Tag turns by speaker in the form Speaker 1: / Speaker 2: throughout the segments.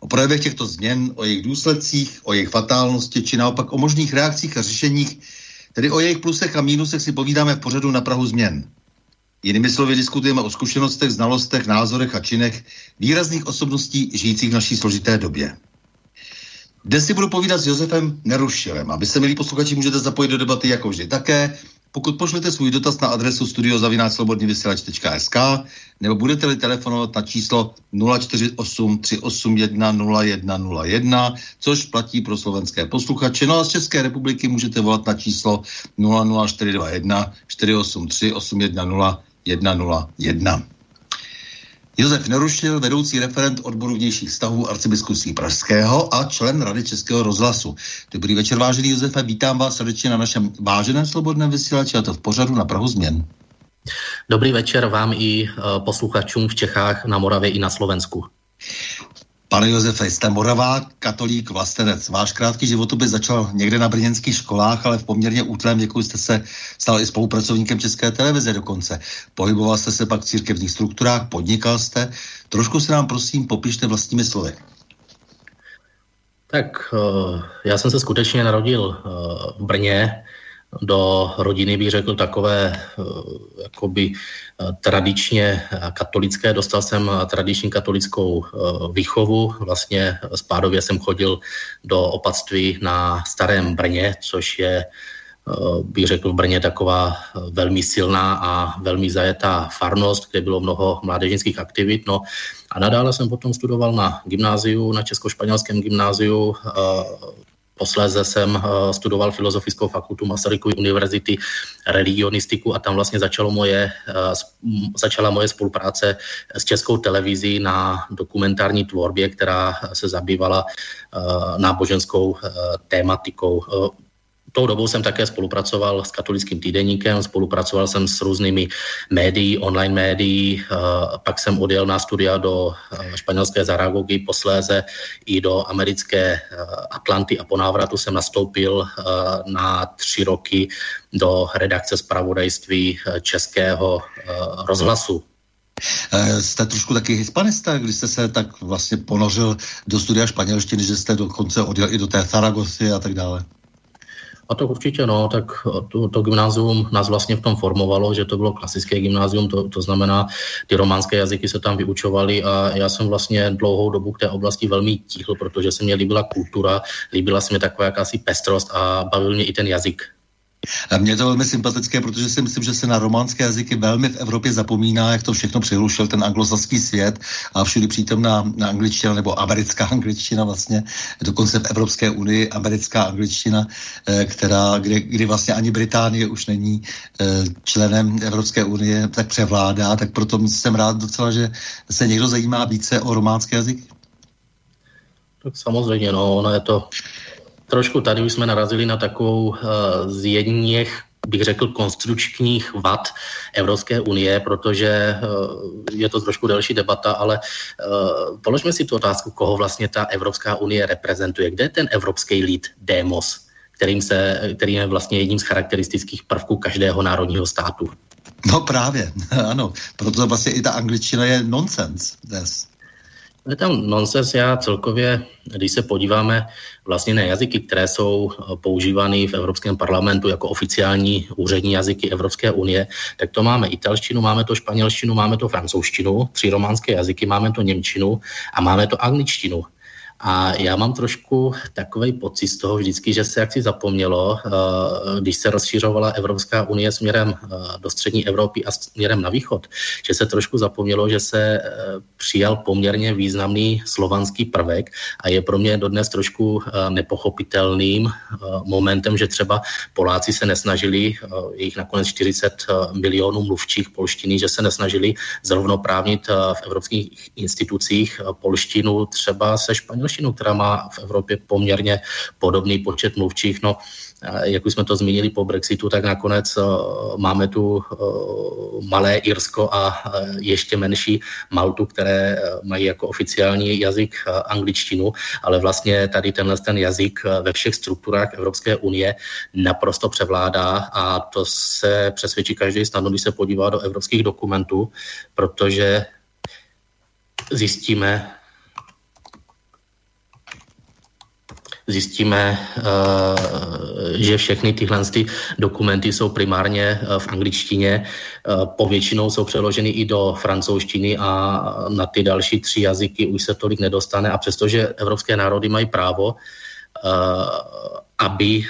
Speaker 1: O projevech těchto změn, o jejich důsledcích, o jejich fatálnosti, či naopak o možných reakcích a řešeních, tedy o jejich plusech a mínusech si povídáme v pořadu na Prahu změn. Jinými slovy diskutujeme o zkušenostech, znalostech, názorech a činech výrazných osobností žijících v naší složité době. Dnes si budu povídat s Josefem Nerušilem. Aby se, milí posluchači, můžete zapojit do debaty jako vždy také. Pokud pošlete svůj dotaz na adresu studiozavináčslobodnyvysílač.sk nebo budete-li telefonovat na číslo 048 381 0101, což platí pro slovenské posluchače. No a z České republiky můžete volat na číslo 00421 483 810 101. Josef Nerušil, vedoucí referent odboru vnějších vztahů arcibiskupství Pražského a člen Rady Českého rozhlasu. Dobrý večer, vážený Josefe, vítám vás srdečně na našem váženém slobodném vysílači a to v pořadu na Prahu změn.
Speaker 2: Dobrý večer vám i eh, posluchačům v Čechách, na Moravě i na Slovensku.
Speaker 1: Pane Josefe, jste moravá, katolík, vlastenec. Váš krátký životopis začal někde na brněnských školách, ale v poměrně útlém věku jste se stal i spolupracovníkem České televize dokonce. Pohyboval jste se pak v církevních strukturách, podnikal jste. Trošku se nám prosím popište vlastními slovy.
Speaker 2: Tak eh, já jsem se skutečně narodil eh, v Brně, do rodiny bych řekl takové eh, jakoby eh, tradičně katolické. Dostal jsem tradiční katolickou eh, výchovu. Vlastně spádově jsem chodil do opatství na Starém Brně, což je bych řekl v Brně taková velmi silná a velmi zajetá farnost, kde bylo mnoho mládežnických aktivit. No a nadále jsem potom studoval na gymnáziu, na Česko-španělském gymnáziu Posléze jsem eh, studoval Filozofickou fakultu Masarykovy univerzity, religionistiku a tam vlastně začalo moje, eh, začala moje spolupráce s českou televizí na dokumentární tvorbě, která se zabývala eh, náboženskou tématikou tou dobou jsem také spolupracoval s katolickým týdeníkem, spolupracoval jsem s různými médií, online médií, eh, pak jsem odjel na studia do eh, španělské Zaragogy, posléze i do americké eh, Atlanty a po návratu jsem nastoupil na tři roky do redakce zpravodajství českého rozhlasu.
Speaker 1: Jste trošku taky hispanista, když jste se tak vlastně ponořil do studia španělštiny, že jste dokonce odjel i do té Zaragosy a tak dále.
Speaker 2: A to určitě no, tak to, to gymnázium nás vlastně v tom formovalo, že to bylo klasické gymnázium, to, to znamená, ty románské jazyky se tam vyučovaly a já jsem vlastně dlouhou dobu k té oblasti velmi ticho, protože se mě líbila kultura, líbila se mě taková jakási pestrost a bavil mě i ten jazyk.
Speaker 1: Mě to velmi sympatické, protože si myslím, že se na románské jazyky velmi v Evropě zapomíná, jak to všechno přihlušil ten anglosaský svět a všude přítomná na angličtina nebo americká angličtina vlastně, dokonce v Evropské unii americká angličtina, eh, která, kdy, kdy vlastně ani Británie už není eh, členem Evropské unie, tak převládá, tak proto jsem rád docela, že se někdo zajímá více o románské jazyky.
Speaker 2: Tak samozřejmě, no, ono je to trošku tady už jsme narazili na takovou uh, z jedněch bych řekl, konstrukčních vad Evropské unie, protože uh, je to trošku delší debata, ale uh, položme si tu otázku, koho vlastně ta Evropská unie reprezentuje. Kde je ten evropský lid, demos, kterým se, který je vlastně jedním z charakteristických prvků každého národního státu?
Speaker 1: No právě, ano. Proto vlastně i ta angličtina je nonsense dnes.
Speaker 2: Je tam nonsens, já celkově, když se podíváme vlastně na jazyky, které jsou eh, používány v Evropském parlamentu jako oficiální úřední jazyky Evropské unie, tak to máme italštinu, máme to španělštinu, máme to francouzštinu, tři románské jazyky, máme to němčinu a máme to angličtinu. A já mám trošku takový pocit z toho vždycky, že se jaksi zapomnělo, eh, když se rozšířovala Evropská unie směrem eh, do střední Evropy a směrem na východ, že se trošku zapomnělo, že se eh, přijal poměrně významný slovanský prvek a je pro mě dodnes trošku nepochopitelným momentem, že třeba Poláci se nesnažili, jejich nakonec 40 milionů mluvčích polštiny, že se nesnažili zrovnoprávnit v evropských institucích polštinu třeba se španělštinou angličtinu, která má v Evropě poměrně podobný počet mluvčích. No, jak už jsme to zmínili po Brexitu, tak nakonec eh, máme tu eh, malé Irsko a eh, ještě menší Maltu, které mají jako oficiální jazyk angličtinu, ale vlastně tady tenhle ten jazyk ve všech strukturách Evropské unie naprosto převládá a to se přesvědčí každý snadno, když se podívá do evropských dokumentů, protože zjistíme, zjistíme, eh, že všechny tyhle dokumenty jsou primárně eh, v angličtině, eh, povětšinou jsou přeloženy i do francouzštiny a na ty další tři jazyky už se tolik nedostane a přestože evropské národy mají právo, aby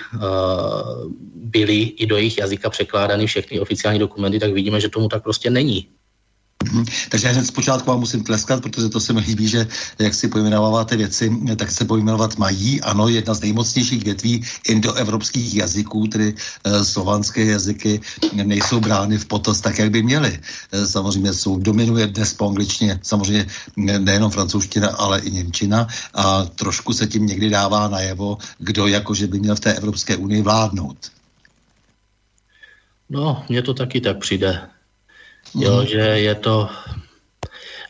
Speaker 2: byly i do jejich jazyka překládány všechny oficiální dokumenty, tak vidíme, že tomu tak prostě není.
Speaker 1: Mhm. Takže hned zpočátku vám musím tleskat, protože to se mi líbí, že jak si pojmenováváte věci, tak se pojmenovat mají. Ano, jedna z nejmocnějších větví indoevropských jazyků, tedy e, slovanské jazyky, nejsou brány v potaz tak, jak by měly. E, samozřejmě jsou, dominuje dnes po angličtině, samozřejmě nejenom francouzština, ale i němčina a trošku se tím někdy dává najevo, kdo jakože by měl v té Evropské unii vládnout.
Speaker 2: No, mně to taky tak přijde. Jo, mhm. že je to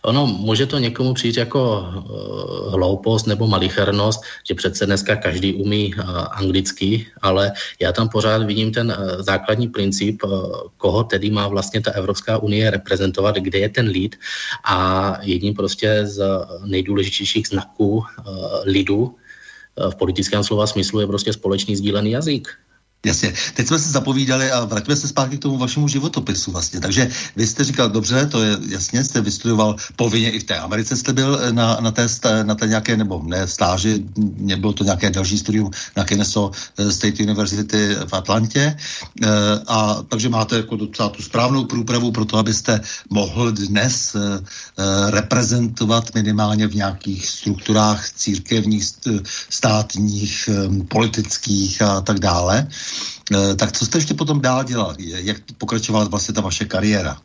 Speaker 2: Ono může to někomu přijít jako uh, hloupost nebo malichernost, že přece dneska každý umí uh, anglicky, ale já tam pořád vidím ten uh, základní princip, uh, koho tedy má vlastně ta Evropská unie reprezentovat, kde je ten lid a jedním prostě z nejdůležitějších znaků uh, lidu uh, v politickém slova smyslu je prostě společný sdílený jazyk.
Speaker 1: Jasně. Teď jsme se zapovídali a vraťme se zpátky k tomu vašemu životopisu vlastně. Takže vy jste říkal, dobře, to je jasně, jste vystudoval povinně i v té Americe jste byl eh, na, na, té, na té nějaké, nebo ne stáži, nebylo to nějaké další studium na Kennesaw eh, State University v Atlantě. Eh, a takže máte jako docela tu správnou průpravu pro to, abyste mohl dnes reprezentovat minimálně v nějakých strukturách církevních, státních, politických a tak dále. Eh, tak co jste ještě potom dál dělal? Jak pokračovala vlastně ta vaše kariéra?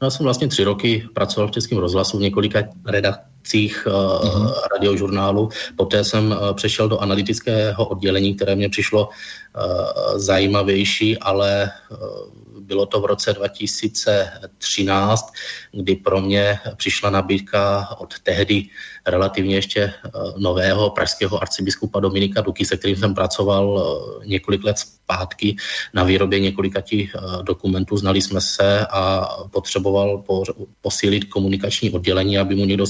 Speaker 2: No, já jsem vlastně tři roky pracoval v Českém rozhlasu v několika redakcích uh, radiožurnálu. Poté jsem uh, přešel do analytického oddělení, které mě přišlo uh, zajímavější, ale uh, bylo to v roce 2013, kdy pro mě přišla nabídka od tehdy relativně ještě eh, nového pražského arcibiskupa Dominika Duky, se kterým jsem pracoval eh, několik let zpátky na výrobě několika eh, dokumentů. Znali jsme se a potřeboval posílit komunikační oddělení, aby mu někdo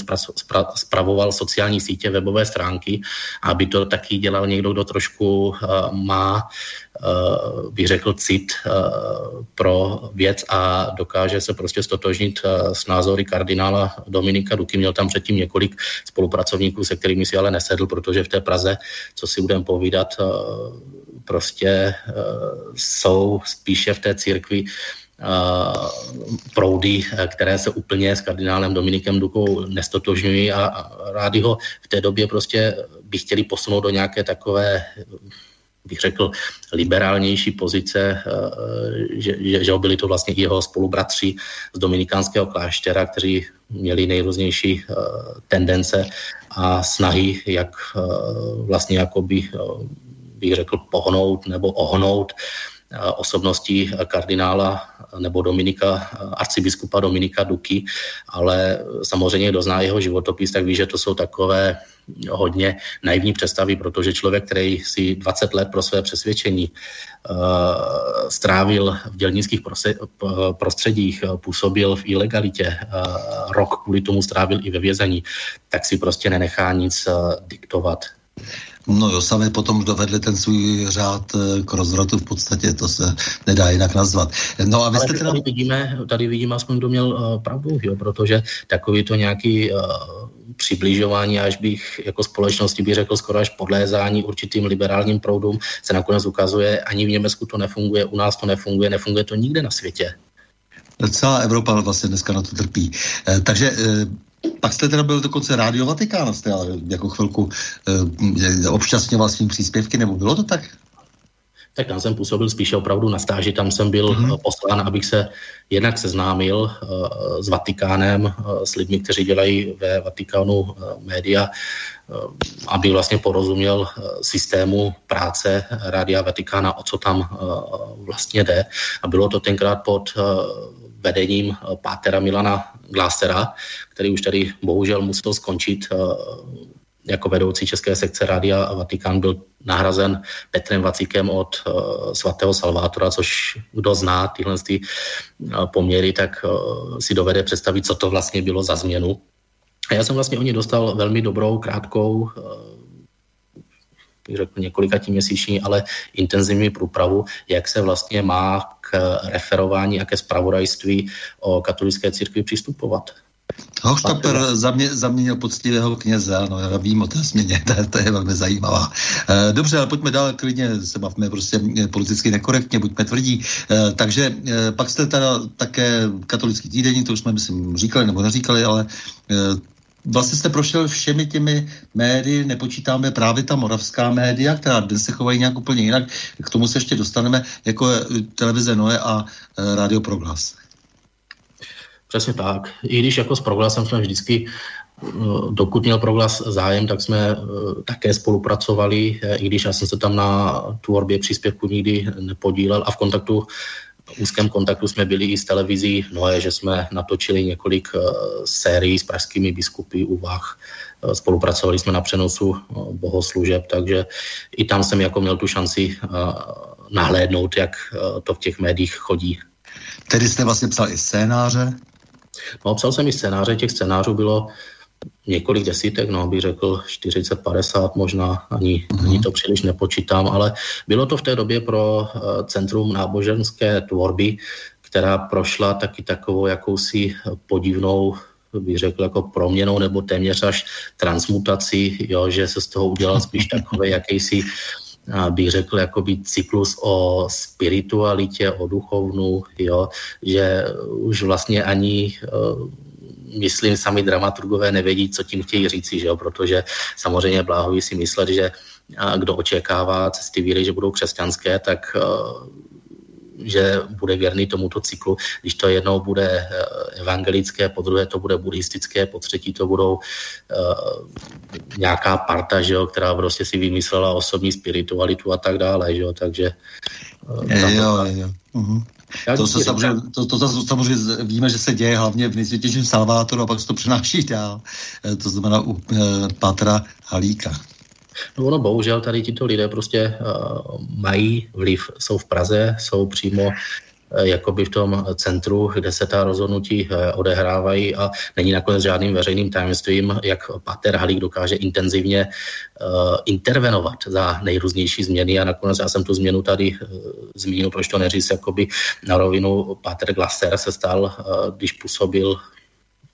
Speaker 2: spravoval sociální sítě, webové stránky, aby to taky dělal někdo, kdo trošku má bych řekl, cit eh, pro věc a dokáže se prostě stotožnit eh, s názory kardinála Dominika Duky. Měl tam předtím několik spolupracovníků, se kterými si ale nesedl, protože v té Praze, co si budeme povídat, prostě jsou spíše v té církvi proudy, které se úplně s kardinálem Dominikem Dukou nestotožňují a rádi ho v té době prostě by chtěli posunout do nějaké takové bych řekl, liberálnější pozice, eh, že, že, že byli to vlastně jeho spolubratři z dominikánského kláštera, kteří měli nejrůznější eh, tendence a snahy, jak eh, vlastně jakoby, bych řekl, pohnout nebo ohnout osobností kardinála nebo Dominika, arcibiskupa Dominika Duky, ale samozřejmě kdo zná jeho životopis, tak ví, že to jsou takové hodně naivní představy, protože člověk, který si 20 let pro své přesvědčení uh, strávil v dělnických prostředích, působil v ilegalitě, uh, rok kvůli tomu strávil i ve vězení, tak si prostě nenechá nic uh, diktovat.
Speaker 1: No jo, sami potom dovedli ten svůj řád k rozvratu v podstatě, to se nedá jinak nazvat. No a vy jste
Speaker 2: teda... tady, vidíme, tady vidíme aspoň, kdo měl uh, pravdu, jo, protože takový to nějaký uh, přibližování, až bych jako společnosti bych řekl skoro až podlézání určitým liberálním proudům, se nakonec ukazuje, ani v Německu to nefunguje, u nás to nefunguje, nefunguje to nikde na světě.
Speaker 1: Celá Evropa vlastně dneska na to trpí. Eh, takže eh, pak jste teda byl dokonce Rádio Vatikán, jste ale jako chvilku eh, občasňoval svým příspěvky, nebo bylo to tak?
Speaker 2: Tak tam jsem působil spíše opravdu na stáži, tam jsem byl mm-hmm. poslán, abych se jednak seznámil uh, s Vatikánem, uh, s lidmi, kteří dělají ve Vatikánu média, aby vlastně porozuměl systému práce Rádia Vatikána, o co tam vlastně jde. A bylo to tenkrát pod vedením pátera Milana Glásera, který už tady bohužel musel skončit jako vedoucí české sekce Rádia Vatikán byl nahrazen Petrem Vacíkem od uh, svatého Salvátora, což kdo zná tyhle ty, uh, poměry, tak uh, si dovede představit, co to vlastně bylo za změnu. A já jsem vlastně o ně dostal velmi dobrou, krátkou, řekl několika měsíční, ale intenzivní průpravu, jak se vlastně má k referování a ke spravodajství o katolické církvi přistupovat.
Speaker 1: Hochstapler zamě, zaměnil poctivého kněze, ano, já vím o té změně, to, to je velmi zajímavá. E, dobře, ale pojďme dál, klidně se bavme prostě eh, politicky nekorektně, buďme tvrdí. E, takže e, pak jste teda také katolický týdenní, to už jsme, myslím, říkali nebo neříkali, ale e, vlastně jste prošel všemi těmi médii, nepočítáme právě ta moravská média, která dnes se chovají nějak úplně jinak, k tomu se ještě dostaneme, jako televize Noe a e, Radio Proglas.
Speaker 2: Přesně tak. I když jako s proglasem jsme vždycky, eh, dokud měl proglas zájem, tak jsme eh, také spolupracovali, eh, i když já jsem se tam na tvorbě příspěvku nikdy nepodílel a v kontaktu úzkém kontaktu jsme byli i s televizí Noé, že jsme natočili několik sérií s pražskými biskupy úvah. Spolupracovali jsme na přenosu bohoslužeb, takže i tam jsem jako měl tu šanci nahlédnout, jak to v těch médiích chodí.
Speaker 1: Tedy jste vlastně psal i scénáře?
Speaker 2: No, psal jsem i scénáře, těch scénářů bylo několik desítek, no, bych řekl 40, 50 možná, ani, mm-hmm. ani to příliš nepočítám, ale bylo to v té době pro uh, Centrum náboženské tvorby, která prošla taky takovou jakousi podivnou bych řekl, jako proměnou nebo téměř až transmutací, jo, že se z toho udělal spíš takový jakýsi bych řekl, jakoby cyklus o spiritualitě, o duchovnu, jo, že už vlastně ani uh, myslím, sami dramaturgové nevědí, co tím chtějí říci, že jo? protože samozřejmě bláhoví si myslet, že kdo očekává cesty víry, že budou křesťanské, tak uh, že bude věrný tomuto cyklu. Když to jednou bude eh, evangelické, po druhé to bude buddhistické, po třetí to budou uh, nějaká parta, že jo, která prostě si vymyslela osobní spiritualitu a tak dále, že jo, takže...
Speaker 1: Uh, je, jo, jo. Uh-huh. To, se samozřejmě, to, to, to samozřejmě víme, že se děje hlavně v nejsvětějším Salvátoru a pak se to přenáší dál. To znamená u e, Pátra Halíka.
Speaker 2: No ono bohužel tady tito lidé prostě uh, mají vliv, jsou v Praze, jsou přímo jakoby v tom centru, kde se ta rozhodnutí odehrávají a není nakonec žádným veřejným tajemstvím, jak Pater Halík dokáže intenzivně intervenovat za nejrůznější změny. A nakonec já jsem tu změnu tady zmínil, proč to neříct, jakoby na rovinu Pater Glaser se stal, když působil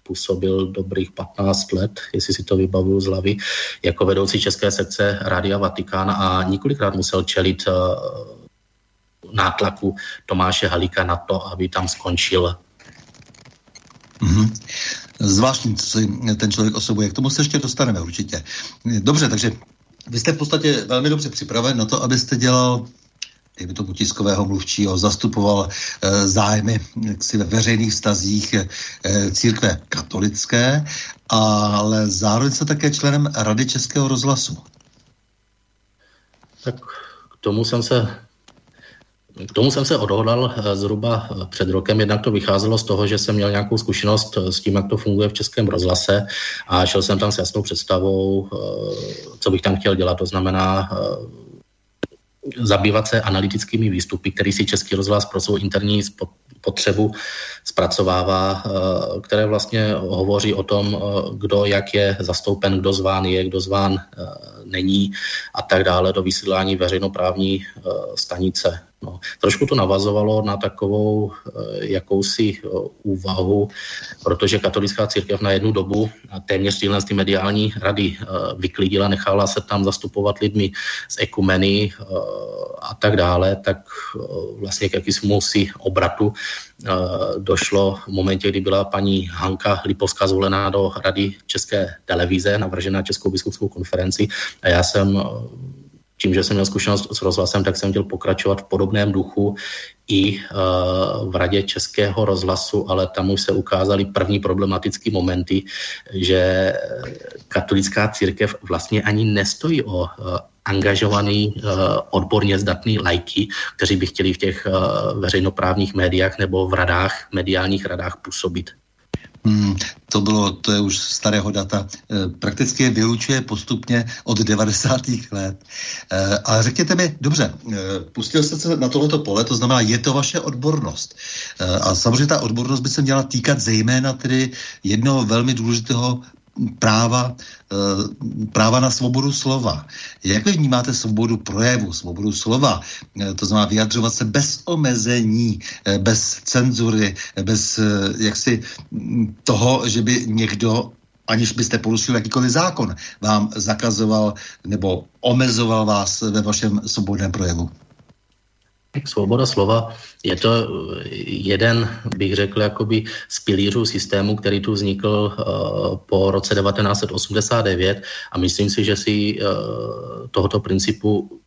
Speaker 2: působil dobrých 15 let, jestli si to vybavuju z hlavy, jako vedoucí české sekce Rádia Vatikán a několikrát musel čelit uh, nátlaku Tomáše Halíka na to, aby tam skončil.
Speaker 1: Mm-hmm. Zvláštní, co si ten člověk osobuje. K tomu se ještě dostaneme určitě. Dobře, takže vy jste v podstatě velmi dobře připraven na to, abyste dělal dejme tomu tiskového mluvčího, zastupoval e, zájmy si ve veřejných vztazích e, církve katolické, ale zároveň se také členem Rady Českého rozhlasu.
Speaker 2: Tak k tomu jsem se k tomu jsem se odhodlal eh, zhruba před rokem, jednak to vycházelo z toho, že jsem měl nějakou zkušenost s tím, jak to funguje v českém rozhlase a šel jsem tam s jasnou představou, co bych tam chtěl dělat, to znamená zabývat se analytickými výstupy, který si Český rozhlas pro svou interní potřebu zpracovává, eh, které vlastně hovoří o tom, eh, kdo jak je zastoupen, kdo zván je, kdo zván eh, není a tak dále do vysílání veřejnoprávní stanice. No, trošku to navazovalo na takovou jakousi úvahu, protože katolická církev na jednu dobu téměř tyhle ty mediální rady vyklidila, nechala se tam zastupovat lidmi z ekumeny a tak dále, tak vlastně k jakýsmu si obratu došlo v momentě, kdy byla paní Hanka Lipovská zvolená do Rady České televize, navržená Českou biskupskou konferenci a já jsem tím, že jsem měl zkušenost s rozhlasem, tak jsem chtěl pokračovat v podobném duchu i uh, v radě Českého rozhlasu, ale tam už se ukázaly první problematické momenty, že katolická církev vlastně ani nestojí o uh, angažovaný, uh, odborně zdatný lajky, kteří by chtěli v těch veřejnoprávních médiách nebo v radách, mediálních radách působit.
Speaker 1: Hmm, to bylo, to je už starého data. E, prakticky je vylučuje postupně od 90. let. E, ale řekněte mi, dobře, e, pustil jste se na tohleto pole, to znamená, je to vaše odbornost. E, a samozřejmě ta odbornost by se měla týkat zejména tedy jednoho velmi důležitého práva, eh, práva na svobodu slova. Jak vy vnímáte svobodu projevu, svobodu slova? Eh, to znamená vyjadřovat se bez omezení, eh, bez cenzury, bez jaksi mm, toho, že by někdo aniž byste porušili jakýkoliv zákon, vám zakazoval nebo omezoval vás ve vašem svobodném projevu.
Speaker 2: Svoboda slova je to jeden, bych řekl, jakoby z pilířů systému, který tu vznikl uh, po roce 1989 a myslím si, že si uh, tohoto principu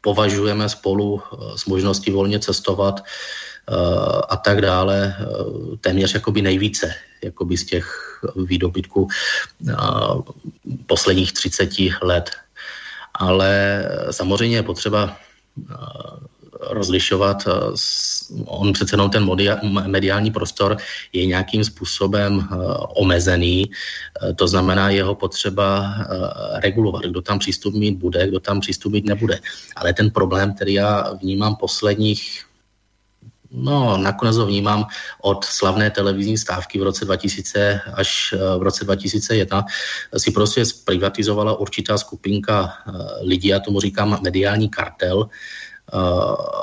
Speaker 2: považujeme spolu s možností volně cestovat uh, a tak dále téměř jakoby nejvíce jakoby z těch výdobytků posledních 30 let. Ale samozřejmě je potřeba rozlišovat. Eh, on přece jenom ten mediální prostor je nějakým způsobem eh, omezený, eh, to znamená jeho potřeba regulovat, kdo tam přístup mít bude, kdo tam přístup mít nebude. Ale ten problém, který já vnímám posledních No, nakonec ho vnímám od slavné televizní stávky v roce 2000 až v roce 2001 si prostě zprivatizovala určitá skupinka lidí, já tomu říkám mediální kartel,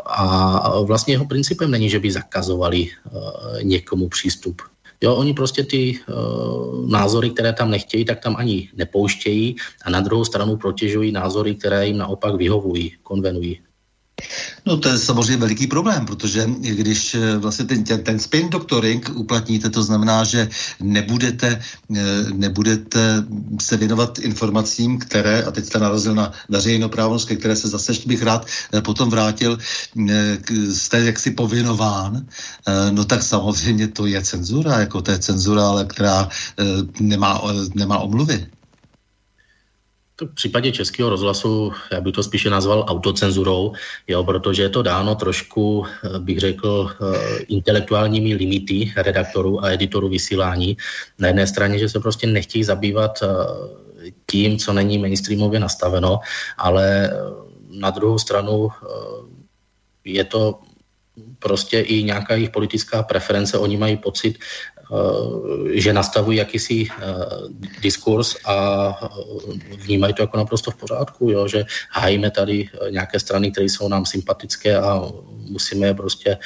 Speaker 2: a vlastně jeho principem není, že by zakazovali eh, někomu přístup. Jo, oni prostě ty uh, názory, které tam nechtějí, tak tam ani nepouštějí a na druhou stranu protěžují názory, které jim naopak vyhovují, konvenují.
Speaker 1: No to je samozřejmě veliký problém, protože když eh, vlastně ten, ten spin doctoring uplatníte, to znamená, že nebudete, eh, nebudete se věnovat informacím, které, a teď jste narazil na veřejnoprávnost, ke které se zase bych rád eh, potom vrátil, jste jaksi povinován, no tak samozřejmě to je cenzura, jako to je cenzura, ale která nemá, nemá omluvy.
Speaker 2: V případě českého rozhlasu já bych to spíše nazval autocenzurou, jo, protože je to dáno trošku, eh, bych řekl, eh, intelektuálními limity redaktorů a editorů vysílání. Na jedné straně, že se prostě nechtějí zabývat eh, tím, co není mainstreamově nastaveno, ale na druhou stranu je to prostě i nějaká jejich politická preference, oni mají pocit, Eh, že nastavují jakýsi eh, diskurs a eh, vnímají to jako naprosto v pořádku, jo, že hájíme tady nějaké strany, které jsou nám sympatické a musíme je prostě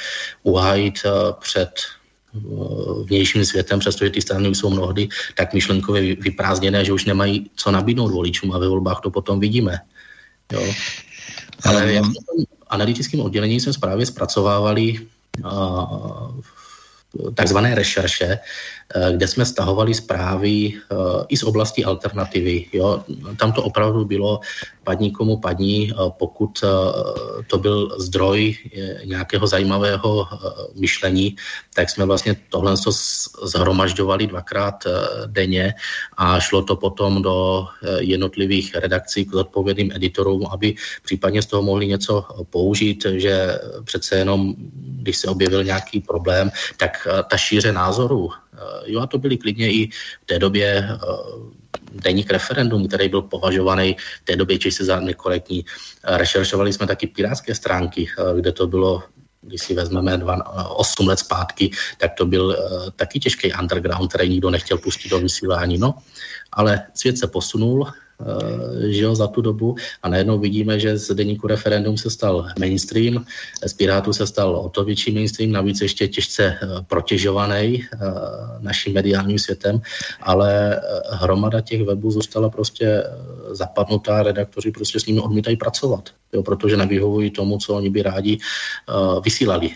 Speaker 2: uhájit před vnějším světem, přestože ty strany už jsou mnohdy tak myšlenkově vyprázdněné, že už nemají co nabídnout voličům a ve volbách to potom vidíme. Jo. Ale um... v analytickém oddělení jsme právě zpracovávali takzvané rešerše, Eh, kde jsme stahovali zprávy eh, i z oblasti alternativy. Jo. Tam to opravdu bylo padní komu padní, eh, pokud to byl zdroj nějakého zajímavého myšlení, tak jsme vlastně tohle zhromažďovali dvakrát denně a šlo to potom do jednotlivých redakcí k odpovědným editorům, aby případně z toho mohli něco použít, že přece jenom, když se objevil nějaký problém, tak ta šíře názorů Eh, jo, a to byly klidně i v té době eh, deník referendum, který byl považovaný v té době čistě za nekorektní. Eh, rešeršovali jsme taky pirátské stránky, kde to bylo když si vezmeme dva, 8 let zpátky, tak to byl uh, taky těžký underground, který nikdo nechtěl pustit do vysílání. No, ale svět se posunul, Eh, že jo, za tu dobu a najednou vidíme, že z deníku referendum se stal mainstream, z Pirátu se stal o to větší mainstream, navíc ještě těžce eh, protěžovaný eh, naším mediálním světem, ale hromada těch webů zůstala prostě zapadnutá, redaktoři prostě s nimi odmítají pracovat, jo, protože nevyhovují tomu, co oni by rádi vysílali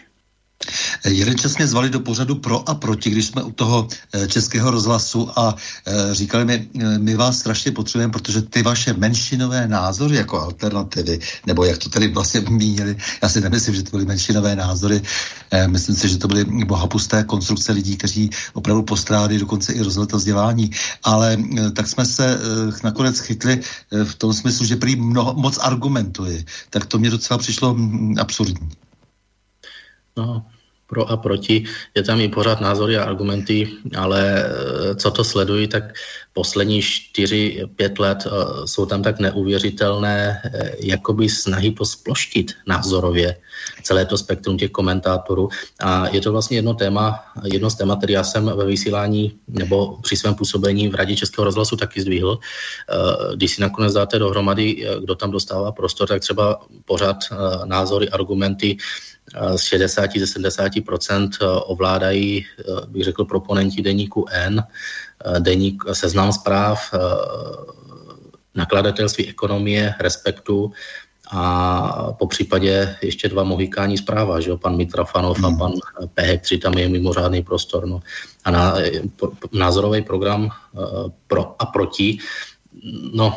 Speaker 1: Jeden čas mě zvali do pořadu pro a proti, když jsme u toho eh, českého rozhlasu a eh, říkali mi, eh, my vás strašně potřebujeme, protože ty vaše menšinové názory jako alternativy, nebo jak to tady vlastně mínili, já si nemyslím, že to byly menšinové názory, myslím si, že to byly bohapusté konstrukce lidí, kteří opravdu postrádali dokonce i rozhled vzdělání, ale tak jsme se nakonec chytli v tom smyslu, že prý mnoho, moc argumentuje, tak to mě docela přišlo mm, absurdní.
Speaker 2: No, pro a proti. Je tam i pořád názory a argumenty, ale eh, co to sledují, tak poslední 4-5 let eh, jsou tam tak neuvěřitelné eh, jakoby snahy posploštit názorově celé to spektrum těch komentátorů. A je to vlastně jedno téma, jedno z témat, který já jsem ve vysílání nebo při svém působení v Radě Českého rozhlasu taky zdvihl. Když si nakonec dáte dohromady, kdo tam dostává prostor, tak třeba pořád názory, argumenty, z 60 ze 70% ovládají, eh, bych řekl, proponenti deníku N, eh, deník seznam zpráv, eh, nakladatelství ekonomie, respektu a po případě ještě dva mohikání zpráva, že jo, pan Mitrafanov hmm. a pan P3, tam je mimořádný prostor. No. A na, názorový program pro a proti, no,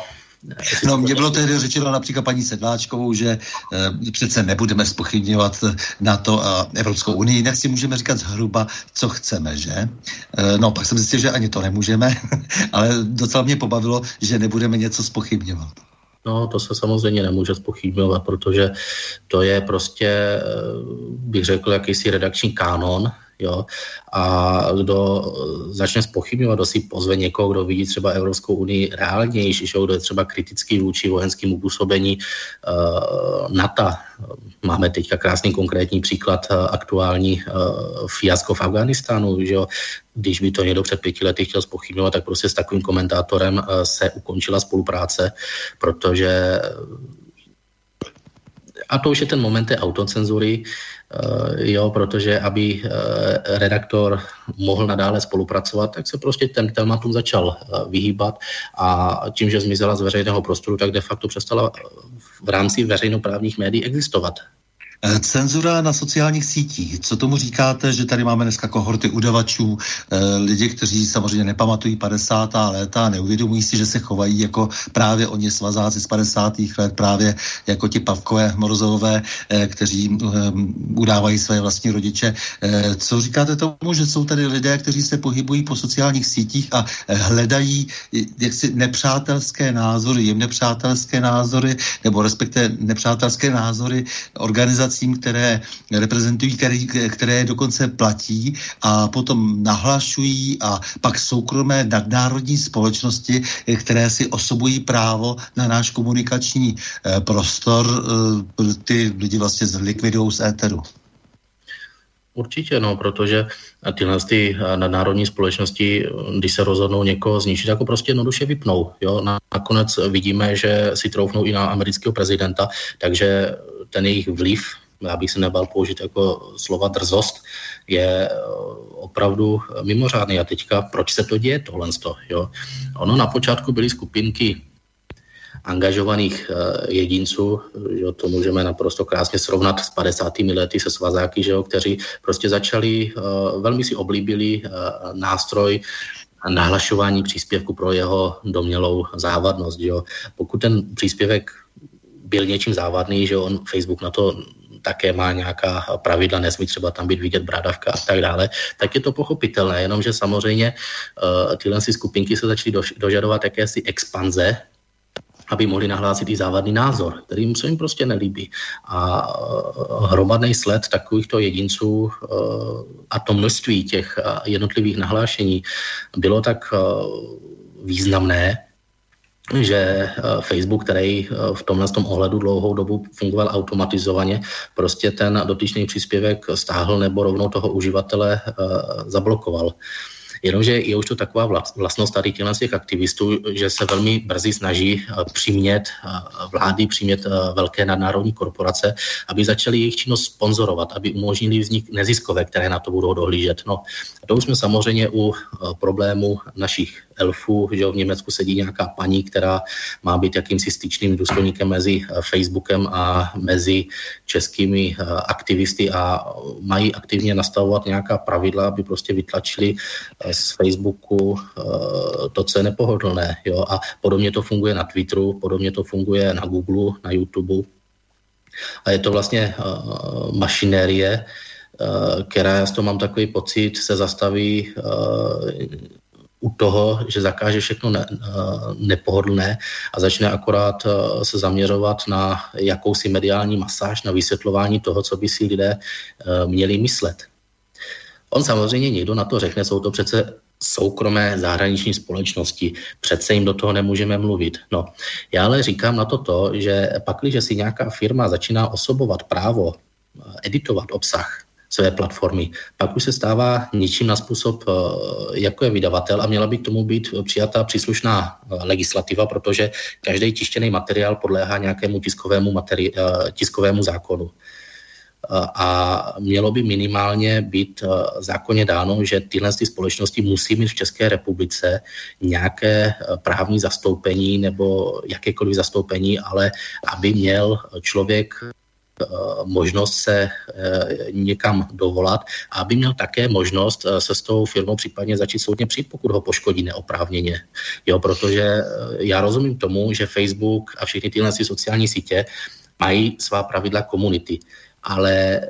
Speaker 1: No, mě bylo tehdy řečeno například paní Sedláčkovou, že e, přece nebudeme spochybňovat na to a Evropskou unii, jinak si můžeme říkat zhruba, co chceme, že? E, no, pak jsem zjistil, že ani to nemůžeme, ale docela mě pobavilo, že nebudeme něco spochybňovat.
Speaker 2: No, to se samozřejmě nemůže spochybňovat, protože to je prostě, eh, bych řekl, jakýsi redakční kánon, Jo? A kdo začne spochybňovat, kdo si pozve někoho, kdo vidí třeba Evropskou unii reálnější, že? kdo je třeba kritický vůči vojenskému působení uh, NATO. Máme teďka krásný konkrétní příklad uh, aktuální uh, fiasko v Afganistánu, že jo? když by to někdo před pěti lety chtěl spochybňovat, tak prostě s takovým komentátorem se ukončila spolupráce, protože a to už je ten moment té autocenzury, Eh, jo, protože aby eh, redaktor mohl nadále spolupracovat, tak se prostě ten tématům začal eh, vyhýbat a tím, že zmizela z veřejného prostoru, tak de facto přestala v rámci veřejnoprávních médií existovat.
Speaker 1: Eh, cenzura na sociálních sítích. Co tomu říkáte, že tady máme dneska kohorty udavačů, eh, lidi, kteří samozřejmě nepamatují 50. léta, neuvědomují si, že se chovají jako právě oni svazáci z 50. let, právě jako ti pavkové morozové, eh, kteří udávají své vlastní rodiče. Co říkáte tomu, že jsou tady lidé, kteří se pohybují po sociálních sítích a hledají jaksi nepřátelské názory, jim nepřátelské názory, nebo respektive nepřátelské názory organizací organizacím, které reprezentují, které, které dokonce platí a potom nahlašují a pak soukromé nadnárodní společnosti, které si osobují právo na náš komunikační eh, prostor, eh, ty lidi vlastně zlikvidují z éteru.
Speaker 2: Určitě, no, protože tyhle ty nadnárodní společnosti, když se rozhodnou někoho zničit, jako prostě jednoduše vypnou. Jo? Nakonec vidíme, že si troufnou i na amerického prezidenta, takže ten jejich vliv já bych se nebal použít jako slova drzost, je eh, opravdu mimořádný. A teďka, proč se to děje tohle? Jo? Ono na počátku byly skupinky angažovaných eh, jedinců, že to můžeme naprosto krásně srovnat s 50. lety se svazáky, že jo, kteří prostě začali, eh, velmi si oblíbili nástroj nahlašování příspěvku pro jeho domělou závadnost. Jo. Pokud ten příspěvek byl něčím závadný, že on Facebook na to také má nějaká pravidla, nesmí třeba tam být vidět bradavka a tak dále, tak je to pochopitelné, jenomže samozřejmě uh, tyhle si skupinky se začaly dož, dožadovat jakési expanze aby mohli nahlásit i závadný názor, kterým se jim prostě nelíbí. A uh, hromadný sled takovýchto jedinců uh, a to množství těch jednotlivých nahlášení bylo tak významné, že eh, Facebook, který eh, v tomhle tom ohledu dlouhou dobu fungoval automatizovaně, prostě ten dotyčný příspěvek stáhl nebo rovnou toho uživatele eh, zablokoval. Jenomže je už to taková vlastnost tady těch aktivistů, že se velmi brzy snaží přimět vlády, přimět velké nadnárodní korporace, aby začaly jejich činnost sponzorovat, aby umožnili vznik neziskové, které na to budou dohlížet. No, to už jsme samozřejmě u problému našich elfů, že v Německu sedí nějaká paní, která má být jakýmsi styčným důstojníkem mezi Facebookem a mezi českými aktivisty a mají aktivně nastavovat nějaká pravidla, aby prostě vytlačili z Facebooku eh, to, co je nepohodlné. Jo? A podobně to funguje na Twitteru, podobně to funguje na Google, na YouTube. A je to vlastně uh, mašinérie, uh, která, já z toho mám takový pocit, se zastaví uh, u toho, že zakáže všechno ne, nepohodlné a začne akorát se zaměřovat na jakousi mediální masáž, na vysvětlování toho, co by si lidé měli myslet. On samozřejmě někdo na to řekne, jsou to přece soukromé zahraniční společnosti, přece jim do toho nemůžeme mluvit. No, já ale říkám na to to, že pakliže si nějaká firma začíná osobovat právo eh, editovat obsah své platformy, pak už se stává ničím na způsob, eh, jako je vydavatel a měla by k tomu být přijatá příslušná eh, legislativa, protože každý tištěný materiál podléhá nějakému tiskovému, materi- tiskovému zákonu. A mělo by minimálně být eh, zákonně dáno, že tyhle ty společnosti musí mít v České republice nějaké eh, právní zastoupení nebo jakékoliv zastoupení, ale aby měl člověk eh, možnost se někam dovolat a aby měl také možnost se s tou firmou případně začít soudně přijít, pokud ho poškodí neoprávněně. Jo, protože já rozumím tomu, že Facebook a všechny tyhle sociální sítě mají svá pravidla komunity ale eh,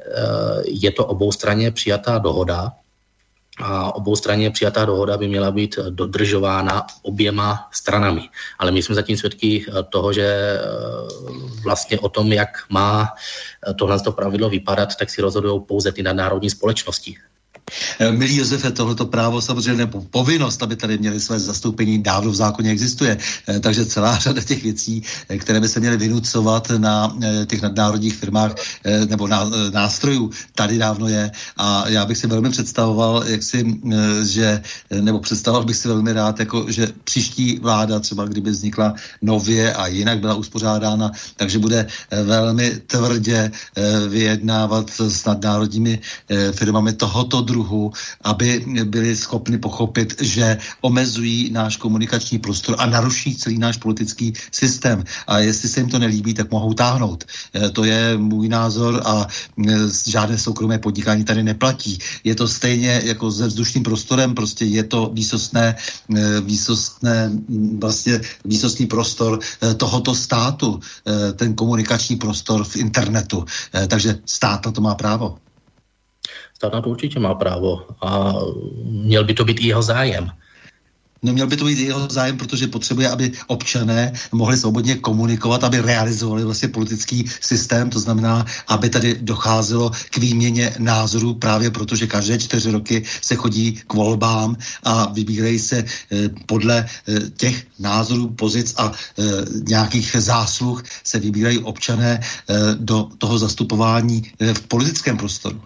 Speaker 2: je to oboustranně přijatá dohoda a oboustranně přijatá dohoda by měla být dodržována oběma stranami. Ale my jsme zatím svědky eh, toho, že eh, vlastně o tom, jak má tohle pravidlo vypadat, tak si rozhodují pouze ty nadnárodní společnosti.
Speaker 1: Eh, milý Josefe, tohleto právo samozřejmě nebo povinnost, aby tady měli své zastoupení, dávno v zákoně existuje. Eh, takže celá řada těch věcí, eh, které by se měly vynucovat na těch nadnárodních firmách nebo na nástrojů, tady dávno je. A já bych si velmi představoval, jak si, že, nebo představoval bych si velmi rád, jako, že příští vláda, třeba kdyby vznikla nově a jinak byla uspořádána, takže bude velmi tvrdě vyjednávat s nadnárodními firmami tohoto druhu druhu, aby byli schopni pochopit, že omezují náš komunikační prostor a naruší celý náš politický systém. A jestli se jim to nelíbí, tak mohou táhnout. E, to je můj názor a e, žádné soukromé podnikání tady neplatí. Je to stejně jako se vzdušným prostorem, prostě je to výsostné, e, výsostné vlastně výsostný prostor tohoto státu, ten komunikační prostor v internetu. Takže stát na to má právo.
Speaker 2: Stát na to určitě má právo a měl by to být i jeho zájem.
Speaker 1: No měl by to být jeho zájem, protože potřebuje, aby občané mohli svobodně komunikovat, aby realizovali vlastně politický systém, to znamená, aby tady docházelo k výměně názorů právě proto, že každé čtyři roky se chodí k volbám a vybírají se eh, podle eh, těch názorů, pozic a eh, nějakých zásluh se vybírají občané do toho zastupování v politickém prostoru.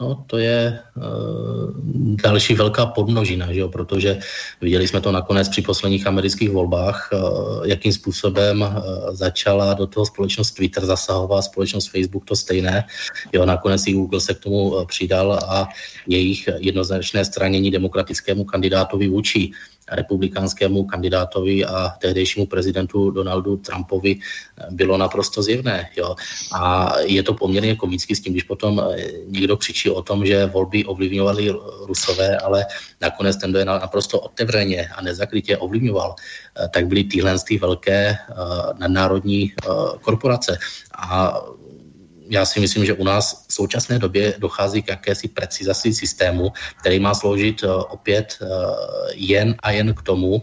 Speaker 2: No, to je uh, další velká podnožina, že jo? protože viděli jsme to nakonec při posledních amerických volbách, uh, jakým způsobem uh, začala do toho společnost Twitter zasahovat, společnost Facebook to stejné. Jo, nakonec i Google se k tomu uh, přidal a jejich jednoznačné stranění demokratickému kandidátovi vůči republikánskému kandidátovi a tehdejšímu prezidentu Donaldu Trumpovi bylo naprosto zjevné. Jo. A je to poměrně komický s tím, když potom někdo křičí o tom, že volby ovlivňovali Rusové, ale nakonec ten, je naprosto otevřeně a nezakrytě ovlivňoval, tak byly tyhle ty velké nadnárodní korporace. A já si myslím, že u nás v současné době dochází k jakési precizaci systému, který má sloužit eh, opět eh, jen a jen k tomu,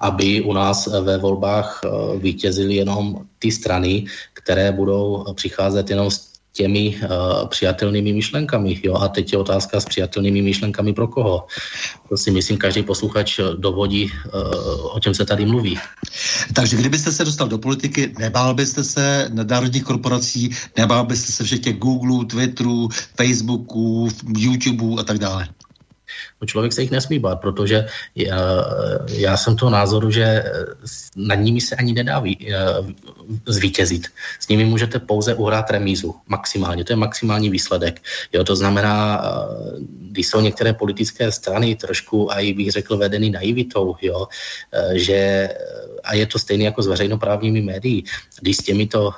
Speaker 2: aby u nás ve volbách eh, vítězily jenom ty strany, které budou přicházet jenom s těmi uh, přijatelnými myšlenkami. Jo? A teď je otázka s přijatelnými myšlenkami pro koho. To si myslím, každý posluchač dovodí, uh, o čem se tady mluví.
Speaker 1: Takže kdybyste se dostal do politiky, nebál byste se nadnárodních korporací, nebál byste se všech těch Google, Twitterů, Facebooků, YouTubeů a tak dále?
Speaker 2: No člověk se jich nesmí bát, protože já, já jsem toho názoru, že nad nimi se ani nedá eh, zvítězit. S nimi můžete pouze uhrát remízu, maximálně. To je maximální výsledek. Jo, to znamená, eh, když jsou některé politické strany trošku, a i bych řekl, vedený naivitou, jo, eh, že a je to stejné jako s veřejnoprávními médií. Když s těmito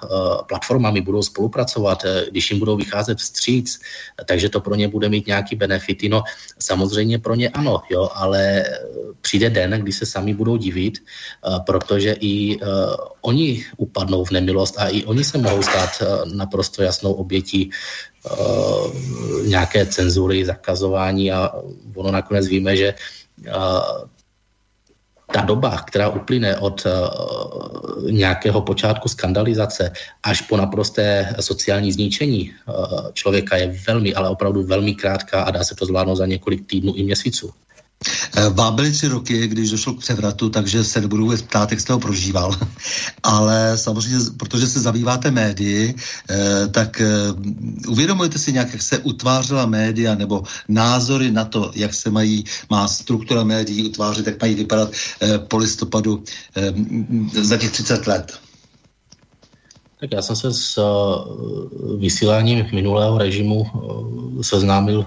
Speaker 2: platformami budou spolupracovat, když jim budou vycházet vstříc, takže to pro ně bude mít nějaký benefity. No samozřejmě pro ně ano, jo, ale přijde den, kdy se sami budou divit, uh, protože i uh, oni upadnou v nemilost a i oni se mohou stát naprosto jasnou obětí nějaké cenzury, zakazování a ono nakonec víme, že ta doba, která uplyne od uh, nějakého počátku skandalizace až po naprosté sociální zničení uh, člověka je velmi, ale opravdu velmi krátká a dá se to zvládnout za několik týdnů i měsíců.
Speaker 1: Eh, vám byly tři roky, když došlo k převratu, takže se nebudu vůbec ptát, jak jste ho prožíval. Ale samozřejmě, protože se zabýváte médii, eh, tak eh, uvědomujete si nějak, jak se utvářela média nebo názory na to, jak se mají, má struktura médií utvářet, jak mají vypadat po listopadu za těch 30 let?
Speaker 2: Tak já jsem se s vysíláním minulého režimu seznámil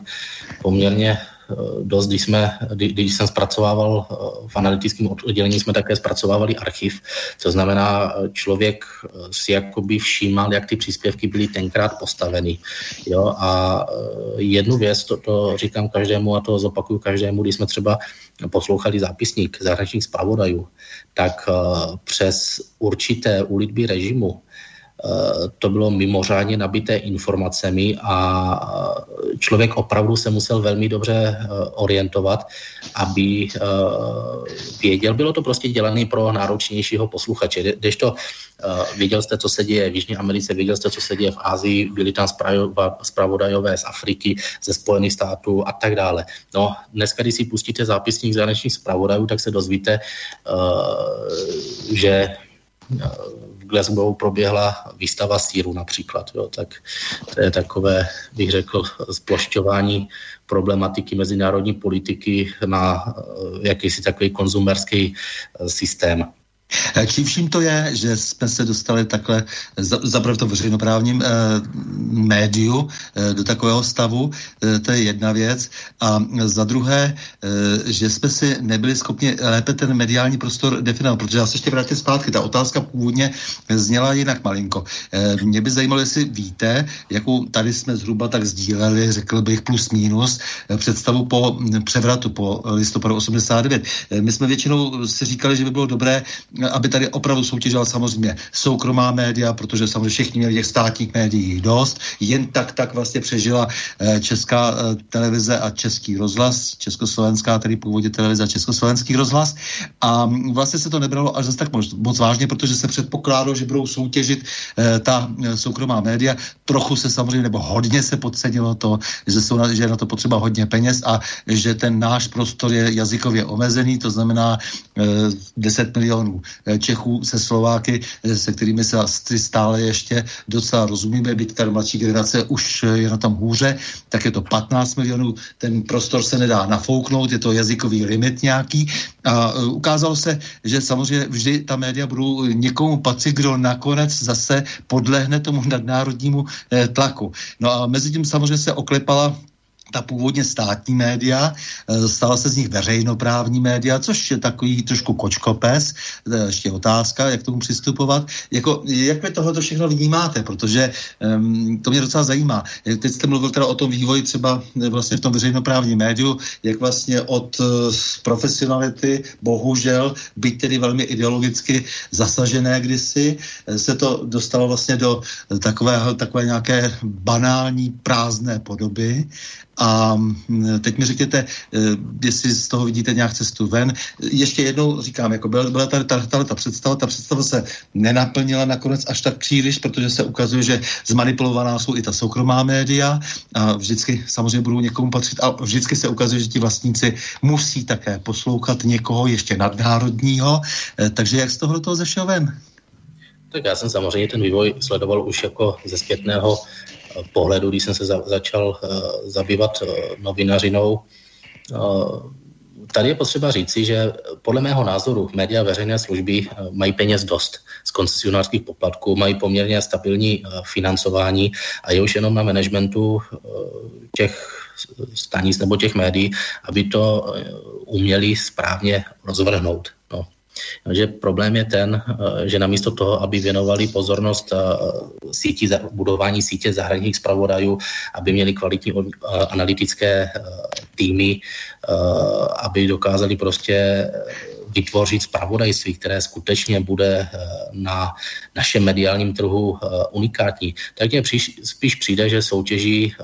Speaker 2: poměrně Eh, dost, když, jsme, když jsem zpracovával eh, v analytickém oddělení, jsme také zpracovávali archiv, co znamená, eh, člověk si jakoby všímal, jak ty příspěvky byly tenkrát postaveny. Jo? A jednu věc, to, to říkám každému a to zopakuju každému, když jsme třeba poslouchali zápisník zahraničních zpravodajů, tak přes určité ulitby režimu Eh, to bylo mimořádně nabité informacemi a člověk opravdu se musel velmi dobře eh, orientovat, aby eh, věděl. Bylo to prostě dělané pro náročnějšího posluchače. Kdežto věděl jste, co se děje v Jižní Americe, věděl jste, co se děje v Ázii, byli tam zpravodajové z Afriky, ze Spojených států a tak dále. No, dneska, když si pustíte zápisník zahraničních zpravodajů, tak se dozvíte, že Glasgow proběhla výstava síru například. Jo, tak to je takové, bych řekl, splošťování problematiky mezinárodní politiky na eh, jakýsi takový konzumerský eh, systém.
Speaker 1: Čím vším to je, že jsme se dostali takhle zaprvé v tom veřejnoprávním e, médiu e, do takového stavu, e, to je jedna věc. A za druhé, e, že jsme si nebyli schopni lépe ten mediální prostor definovat, protože já se ještě vrátím zpátky. Ta otázka původně zněla jinak malinko. E, mě by zajímalo, jestli víte, jakou tady jsme zhruba tak sdíleli, řekl bych plus minus, představu po převratu, po listopadu 89. E, my jsme většinou si říkali, že by bylo dobré aby tady opravdu soutěžila samozřejmě soukromá média, protože samozřejmě všichni měli těch státních médií dost. Jen tak tak vlastně přežila eh, česká eh, televize a český rozhlas, československá, tedy původně televize a československý rozhlas. A vlastně se to nebralo až zase tak moc, moc vážně, protože se předpokládalo, že budou soutěžit eh, ta soukromá média. Trochu se samozřejmě, nebo hodně se podcenilo to, že, jsou na, že je na to potřeba hodně peněz a že ten náš prostor je jazykově omezený, to znamená 10 milionů Čechů se Slováky, se kterými se stále ještě docela rozumíme, byť ta mladší generace už je na tom hůře, tak je to 15 milionů, ten prostor se nedá nafouknout, je to jazykový limit nějaký a ukázalo se, že samozřejmě vždy ta média budou někomu patřit, kdo nakonec zase podlehne tomu nadnárodnímu tlaku. No a mezi tím samozřejmě se oklepala ta původně státní média, e, stala se z nich veřejnoprávní média, což je takový trošku kočkopes, je ještě otázka, jak tomu přistupovat. Jako, jak vy tohle všechno vnímáte, protože um, to mě docela zajímá. Teď jste mluvil teda o tom vývoji třeba vlastně v tom veřejnoprávním médiu, jak vlastně od uh, profesionality, bohužel, byť tedy velmi ideologicky zasažené kdysi, se to dostalo vlastně do takového, takové nějaké banální prázdné podoby a mm, teď mi řekněte, eh, jestli z toho vidíte nějak cestu ven. Ještě jednou říkám, jako byla, byla tady ta, ta, ta představa, ta představa se nenaplnila nakonec až tak příliš, protože se ukazuje, že zmanipulovaná jsou i ta soukromá média a vždycky samozřejmě budou někomu patřit a vždycky se ukazuje, že ti vlastníci musí také poslouchat někoho ještě nadnárodního. Eh, takže jak z toho toho zešel ven?
Speaker 2: Tak já jsem samozřejmě ten vývoj sledoval už jako ze zpětného pohledu, když jsem se za, začal uh, zabývat uh, novinařinou. Uh, tady je potřeba říci, že podle mého názoru média veřejné služby mají peněz dost z koncesionářských poplatků, mají poměrně stabilní financování a je už jenom na managementu těch stanic nebo těch médií, aby to uměli správně rozvrhnout. No. Takže problém je ten, eh, že namísto toho, aby věnovali pozornost eh, síti, budování sítě zahraničních zpravodajů, aby měli kvalitní eh, analytické týmy, aby dokázali prostě vytvořit zpravodajství, které skutečně bude na našem mediálním trhu unikátní, tak mně spíš přijde, že soutěží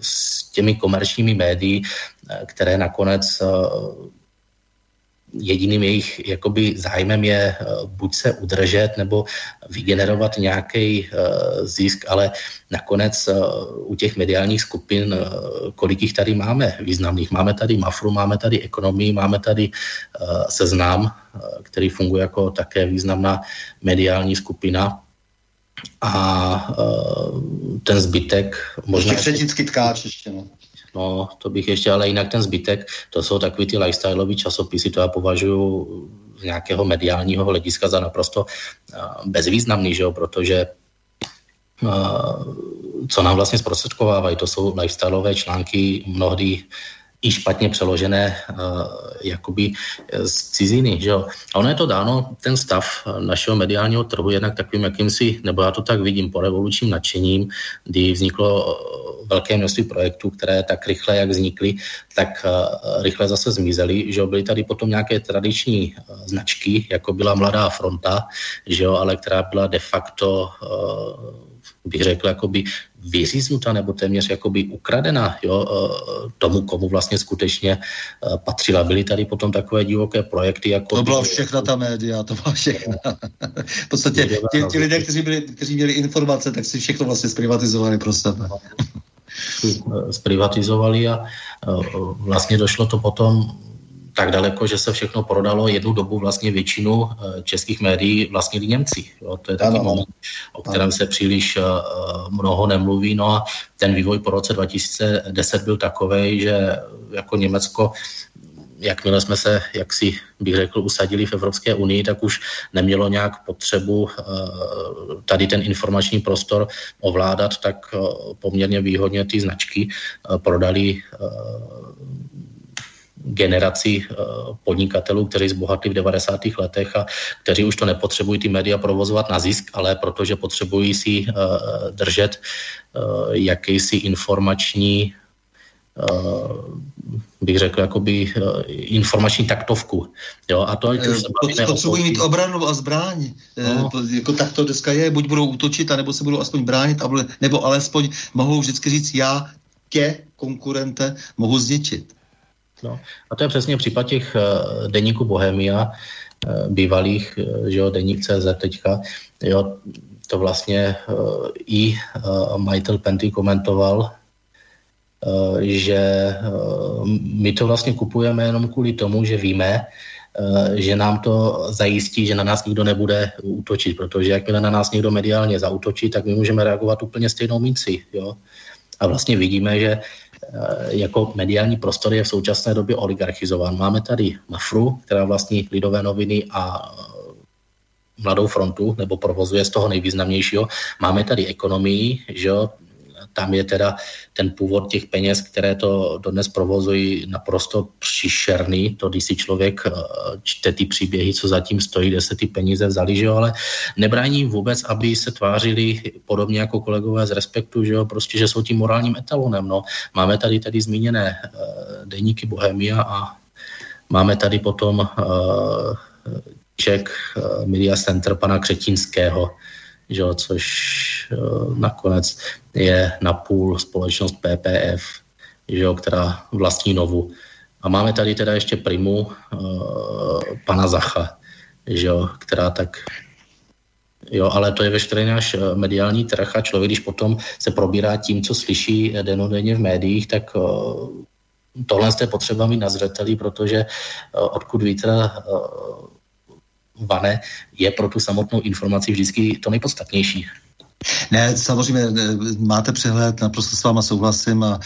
Speaker 2: s těmi komerčními médií, které nakonec jediným jejich jakoby zájmem je eh, buď se udržet nebo vygenerovat nějaký uh, zisk, ale nakonec uh, u těch mediálních skupin, kolik jich tady máme významných. Máme tady Mafru, máme tady ekonomii, máme tady seznam, který funguje jako také významná mediální skupina a ten zbytek
Speaker 1: možná... Ještě tkáč ještě, no.
Speaker 2: No, to bych ještě, ale jinak ten zbytek, to jsou takový ty lifestyleový časopisy, to já považuji z nějakého mediálního hlediska za naprosto bezvýznamný, že jo, protože co nám vlastně zprostředkovávají, to jsou lifestyleové články, mnohdy i špatně přeložené uh, jakoby z ciziny. Že jo? A ono je to dáno, ten stav našeho mediálního trhu jednak takovým jakýmsi, nebo já to tak vidím, po revolučním nadšením, kdy vzniklo velké množství projektů, které tak rychle, jak vznikly, tak uh, rychle zase zmizely. Že jo? Byly tady potom nějaké tradiční uh, značky, jako byla Mladá fronta, že jo? ale která byla de facto uh, bych řekl, jakoby vyříznuta nebo téměř jakoby ukradena jo, e, tomu, komu vlastně skutečně e, patřila. Byly tady potom takové divoké projekty. Jako
Speaker 1: to byla všechna ta média, to byla všechna. v podstatě ti, ti lidé, kteří, byli, kteří měli informace, tak si všechno vlastně zprivatizovali pro sebe.
Speaker 2: Zprivatizovali a e, vlastně došlo to potom tak daleko, že se všechno prodalo jednu dobu vlastně většinu eh, českých médií vlastnili Němci. Jo? To je taky ano, moment, o kterém se příliš uh, mnoho nemluví. No a ten vývoj po roce 2010 byl takový, že jako Německo jakmile jsme se, jak si bych řekl, usadili v Evropské unii, tak už nemělo nějak potřebu tady ten informační prostor ovládat, tak poměrně výhodně ty značky prodali generaci eh, podnikatelů, kteří zbohatli v 90. letech a kteří už to nepotřebují ty média provozovat na zisk, ale protože potřebují si eh, držet eh, jakýsi informační bych řekl, jakoby informační taktovku. Jo, a to,
Speaker 1: už se bavíme Potřebují mít obranu a zbraň. No. Jako tak to dneska je, buď budou útočit, nebo se budou aspoň bránit, nebo alespoň mohou vždycky říct, já tě, konkurente, mohu zničit.
Speaker 2: No. A to je přesně případ těch uh, deníků Bohemia, uh, bývalých, uh, že jo, deník CZ teďka, jo, to vlastně i majitel Penty komentoval, že my to vlastně kupujeme jenom kvůli tomu, že víme, že nám to zajistí, že na nás nikdo nebude útočit, protože jakmile na nás někdo mediálně zautočí, tak my můžeme reagovat úplně stejnou minci. Jo? A vlastně vidíme, že jako mediální prostor je v současné době oligarchizován. Máme tady Mafru, která vlastní Lidové noviny a Mladou frontu, nebo provozuje z toho nejvýznamnějšího. Máme tady ekonomii, že jo, tam je teda ten původ těch peněz, které to dodnes provozují, naprosto příšerný. To, když si člověk eh, čte ty příběhy, co zatím stojí, kde se ty peníze vzali, že jo, ale nebrání vůbec, aby se tvářili podobně jako kolegové z Respektu, že jo, prostě, že jsou tím morálním etalonem. No. Máme tady tady zmíněné uh, deníky Bohemia a máme tady potom uh, Ček Media Center pana Křetínského, že, což uh, nakonec je napůl společnost PPF, že, která vlastní Novu. A máme tady teda ještě primu uh, pana Zacha, že, která tak Jo, ale to je veškerý náš mediální trh a člověk, když potom se probírá tím, co slyší denodenně v médiích, tak uh, tohle je potřeba mít na zřeteli, protože uh, odkud vítr uh, vane, je pro tu samotnou informaci vždycky to nejpodstatnější.
Speaker 1: Ne, samozřejmě máte přehled, naprosto s váma souhlasím a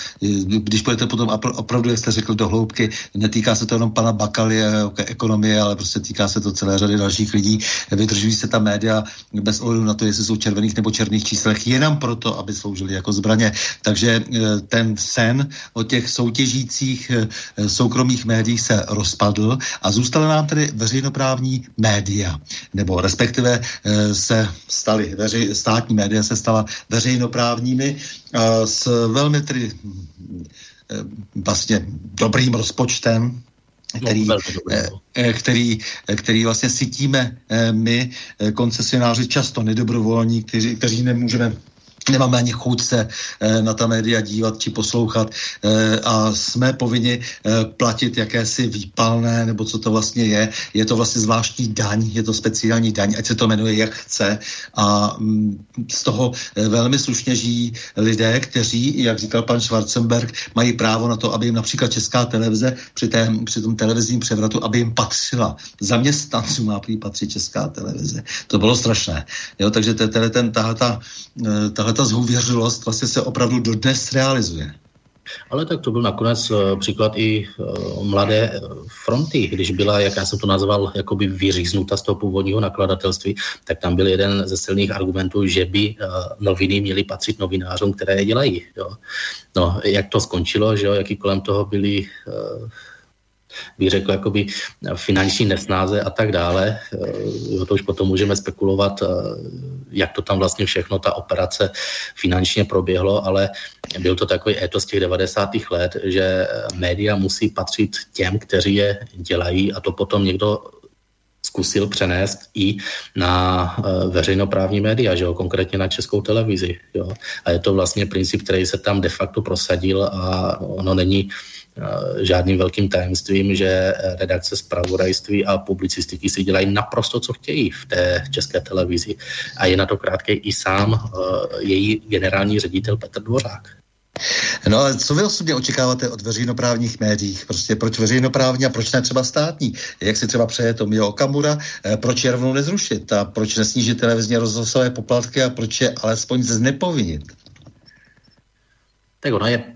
Speaker 1: když budete potom opravdu, jak jste řekl, do hloubky, netýká se to jenom pana Bakaly a ekonomie, ale prostě týká se to celé řady dalších lidí. Vydržují se ta média bez ohledu na to, jestli jsou červených nebo černých číslech, jenom proto, aby sloužili jako zbraně. Takže e, ten sen o těch soutěžících e, soukromých médiích se rozpadl a zůstaly nám tedy veřejnoprávní média, nebo respektive e, se staly veři, státní média média se stala veřejnoprávními s velmi tedy eh, vlastně dobrým rozpočtem, který, no, eh, eh, který, který vlastně sytíme my, koncesionáři, často nedobrovolní, kteří, kteří nemůžeme nemáme ani chuť se e, na ta média dívat či poslouchat e, a jsme povinni e, platit jakési výpalné, nebo co to vlastně je. Je to vlastně zvláštní daň, je to speciální daň, ať se to jmenuje jak chce a mm, z toho velmi slušně žijí lidé, kteří, jak říkal pan Schwarzenberg, mají právo na to, aby jim například Česká televize při, té, při tom televizním převratu, aby jim patřila. Zaměstnanců má prý patřit Česká televize. To bylo strašné. Jo, takže tahle, ten, tahle, ta, tahle ta zhůvěřilost vlastně se opravdu dodnes realizuje.
Speaker 2: Ale tak to byl nakonec uh, příklad i uh, mladé eh, fronty, když byla, jak já jsem to nazval, jakoby vyříznuta z toho původního nakladatelství, tak tam byl jeden ze silných argumentů, že by noviny měly patřit novinářům, které je dělají. Jo. No, jak to skončilo, že jo, jaký kolem toho byli bych řekl, jakoby finanční nesnáze a tak dále. Eh, to už potom můžeme spekulovat, eh, jak to tam vlastně všechno, ta operace finančně proběhlo, ale byl to takový étos těch 90. let, že média musí patřit těm, kteří je dělají a to potom někdo zkusil přenést i na veřejnoprávní média, že jo, konkrétně na českou televizi. Jo. A je to vlastně princip, který se tam de facto prosadil a ono není Eh, žádným velkým tajemstvím, že redakce zpravodajství a publicistiky si dělají naprosto, co chtějí v té české televizi. A je na to krátký i sám eh, její generální ředitel Petr Dvořák.
Speaker 1: No ale co vy osobně očekáváte od veřejnoprávních médií? Prostě proč veřejnoprávní a proč ne třeba státní? Jak si třeba přeje to Mio Okamura? Eh, proč je rovnou nezrušit? A proč nesnížit televizní rozhlasové poplatky a proč je alespoň znepovinit?
Speaker 2: Tak ona je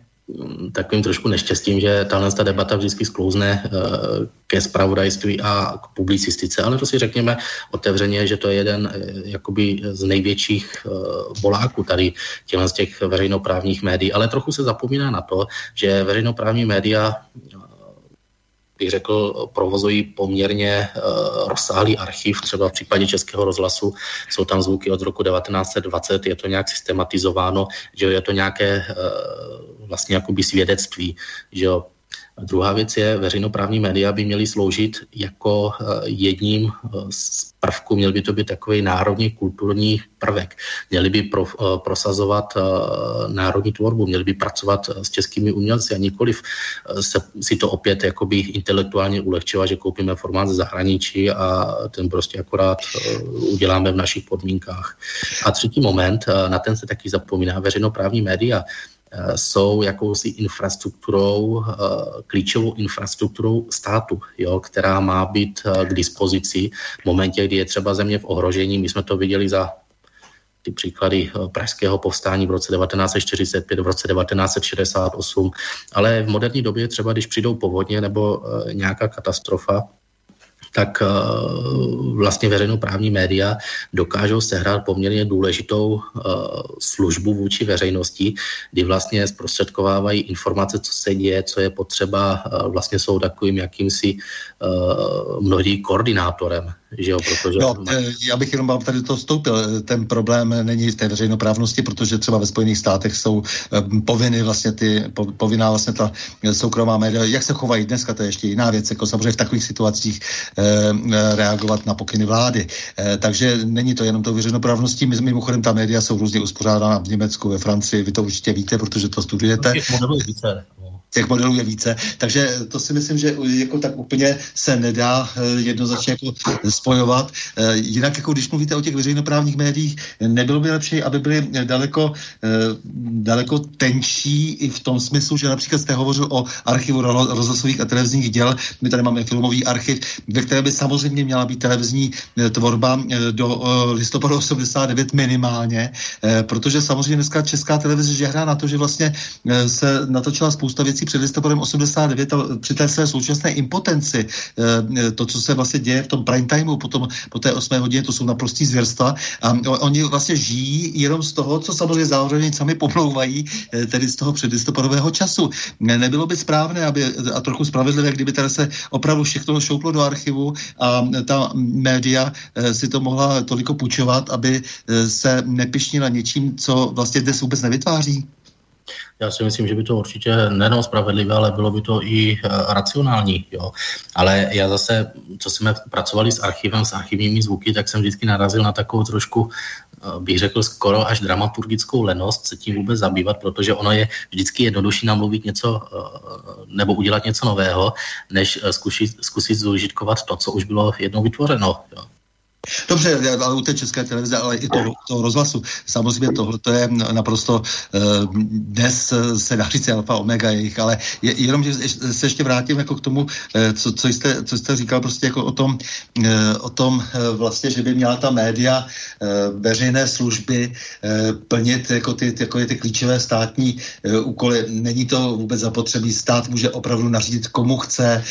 Speaker 2: takovým trošku neštěstím, že tahle ta debata vždycky sklouzne eh, ke spravodajství a k publicistice, ale to si řekněme otevřeně, že to je jeden eh, jakoby z největších eh, boláků tady těchto těch veřejnoprávních médií, ale trochu se zapomíná na to, že veřejnoprávní média bych řekl, provozují poměrně uh, rozsáhlý archiv, třeba v případě Českého rozhlasu jsou tam zvuky od roku 1920, je to nějak systematizováno, že je to nějaké uh, vlastně jakoby svědectví, že jo, a druhá věc je, veřejnoprávní média by měly sloužit jako eh, jedním eh, z prvků, měl by to být takový národní kulturní prvek. Měli by pro, eh, prosazovat národní tvorbu, měli by pracovat s českými umělci a nikoliv se, si to opět jakoby intelektuálně ulehčovat, že koupíme formát ze zahraničí a ten prostě akorát uděláme v našich podmínkách. A třetí moment, na ten se taky zapomíná, veřejnoprávní média jsou jakousi infrastrukturou, klíčovou infrastrukturou státu, jo, která má být k dispozici v momentě, kdy je třeba země v ohrožení. My jsme to viděli za ty příklady pražského povstání v roce 1945, v roce 1968, ale v moderní době třeba, když přijdou povodně nebo nějaká katastrofa, tak eh, vlastně veřejnoprávní média dokážou sehrát poměrně důležitou eh, službu vůči veřejnosti, kdy vlastně zprostředkovávají informace, co se děje, co je potřeba, eh, vlastně jsou takovým jakýmsi mnohdy koordinátorem že jo, protože...
Speaker 1: No, já bych jenom vám tady to vstoupil. Ten problém není v té veřejnoprávnosti, protože třeba ve Spojených státech jsou povinny vlastně ty, povinná vlastně ta soukromá média, jak se chovají dneska, to je ještě jiná věc, jako samozřejmě v takových situacích Eh, reagovat na pokyny vlády. Eh, takže není to jenom to veřejnoprávností. Mimochodem ta média jsou různě uspořádána v Německu, ve Francii, vy to určitě víte, protože to studujete.
Speaker 2: více
Speaker 1: těch modelů je více. Takže to si myslím, že jako tak úplně se nedá eh, jednoznačně jako spojovat. Eh, jinak, jako když mluvíte o těch veřejnoprávních médiích, nebylo by lepší, aby byly daleko, eh, daleko tenčí i v tom smyslu, že například jste hovořil o archivu rozhlasových a televizních děl. My tady máme filmový archiv, ve které by samozřejmě měla být televizní tvorba do listopadu 89 minimálně, protože samozřejmě dneska česká televize žehrá na to, že vlastně se natočila spousta věcí věcí před listopadem 89 při té své současné impotenci, eh, to, co se vlastně děje v tom prime timeu potom, po té 8 hodině, to jsou naprostý zvěrstva a oni vlastně žijí jenom z toho, co samozřejmě zároveň sami pomlouvají, eh, tedy z toho předlistopadového času. Nebylo by správné, aby, a trochu spravedlivé, kdyby tady se opravdu všechno šouplo do archivu a ta média eh, si to mohla toliko půjčovat, aby se nepišnila něčím, co vlastně dnes vůbec nevytváří?
Speaker 2: Já si myslím, že by to určitě nejenom spravedlivé, ale bylo by to i uh, racionální. Jo. Ale já zase, co jsme pracovali s archivem, s archivními zvuky, tak jsem vždycky narazil na takovou trošku, uh, bych řekl, skoro až dramaturgickou lenost se tím vůbec zabývat, protože ono je vždycky jednodušší namluvit něco uh, nebo udělat něco nového, než zkusit, zkusit zužitkovat to, co už bylo jednou vytvořeno. Jo.
Speaker 1: Dobře, ale u té české televize, ale i toho, toho rozhlasu. Samozřejmě tohle to je naprosto uh, dnes se dá říct alfa omega jejich, ale je, jenom, že se ještě vrátím jako k tomu, uh, co, co, jste, co jste říkal prostě jako o tom, o tom vlastně, že by měla ta média veřejné služby plnit jako ty, jako ty klíčové státní úkoly. Není to vůbec zapotřebí. Stát může opravdu nařídit komu chce,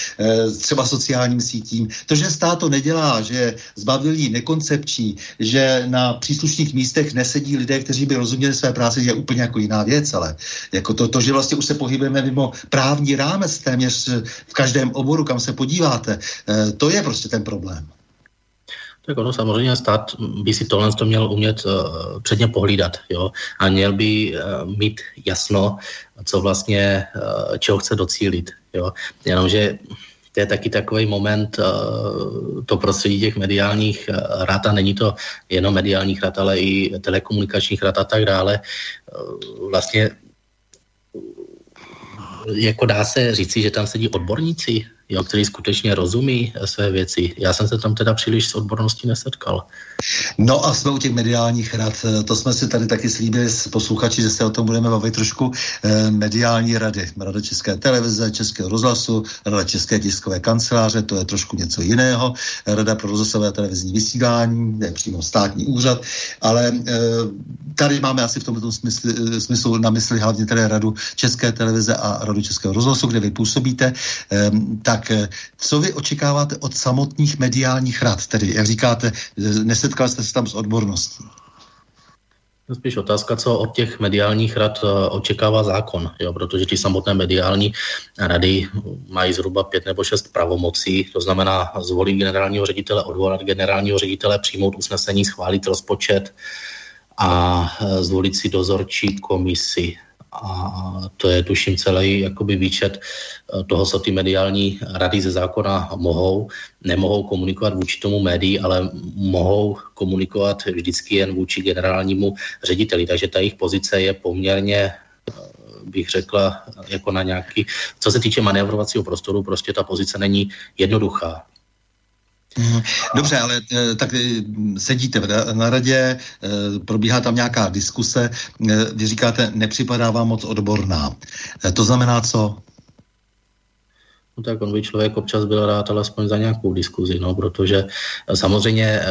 Speaker 1: třeba sociálním sítím. To, že stát to nedělá, že zbavil nekoncepční, že na příslušných místech nesedí lidé, kteří by rozuměli své práci, je úplně jako jiná věc, ale jako to, to že vlastně už se pohybujeme mimo právní rámec téměř v každém oboru, kam se podíváte, eh, to je prostě ten problém.
Speaker 2: Tak ono samozřejmě stát by si tohle to měl umět uh, předně pohlídat, jo, a měl by uh, mít jasno, co vlastně, uh, čeho chce docílit, jo, jenomže to je taky takový moment, eh, to prostředí těch mediálních eh, rad a není to jenom mediálních rad, ale i telekomunikačních rad a tak dále. Eh, vlastně jako dá se říci, že tam sedí odborníci, jo, který skutečně rozumí své věci. Já jsem se tam teda příliš s odborností nesetkal.
Speaker 1: No a jsme u těch mediálních rad. To jsme si tady taky slíbili s posluchači, že se o tom budeme bavit trošku. Eh, mediální rady. Rada České televize, Českého rozhlasu, Rada České tiskové kanceláře, to je trošku něco jiného. Rada pro rozhlasové televizní vysílání, je přímo státní úřad, ale eh, tady máme asi v tomto smyslu, eh, smyslu na mysli hlavně tedy Radu České televize a Radu Českého rozhlasu, kde vy působíte. Tak co vy očekáváte od samotných mediálních rad? Tedy, jak říkáte, nesetkal jste se tam s odborností?
Speaker 2: Spíš otázka, co od těch mediálních rad eh, očekává zákon, jo, protože ty samotné mediální rady mají zhruba pět nebo šest pravomocí, to znamená zvolit generálního ředitele, odvolat generálního ředitele, přijmout usnesení, schválit rozpočet a eh, zvolit si dozorčí komisi a to je tuším celý jakoby výčet eh, toho, co ty mediální rady ze zákona mohou. Nemohou komunikovat vůči tomu médií, ale mohou komunikovat vždycky jen vůči generálnímu řediteli. Takže ta jejich pozice je poměrně eh, bych řekla, jako na nějaký, co se týče manévrovacího prostoru, prostě ta pozice není jednoduchá.
Speaker 1: Mhm. Dobře, ale tak sedíte na radě, probíhá tam nějaká diskuse, vy říkáte, nepřipadá vám moc odborná. To znamená co?
Speaker 2: no tak on by člověk občas byl rád alespoň za nějakou diskuzi, no, protože samozřejmě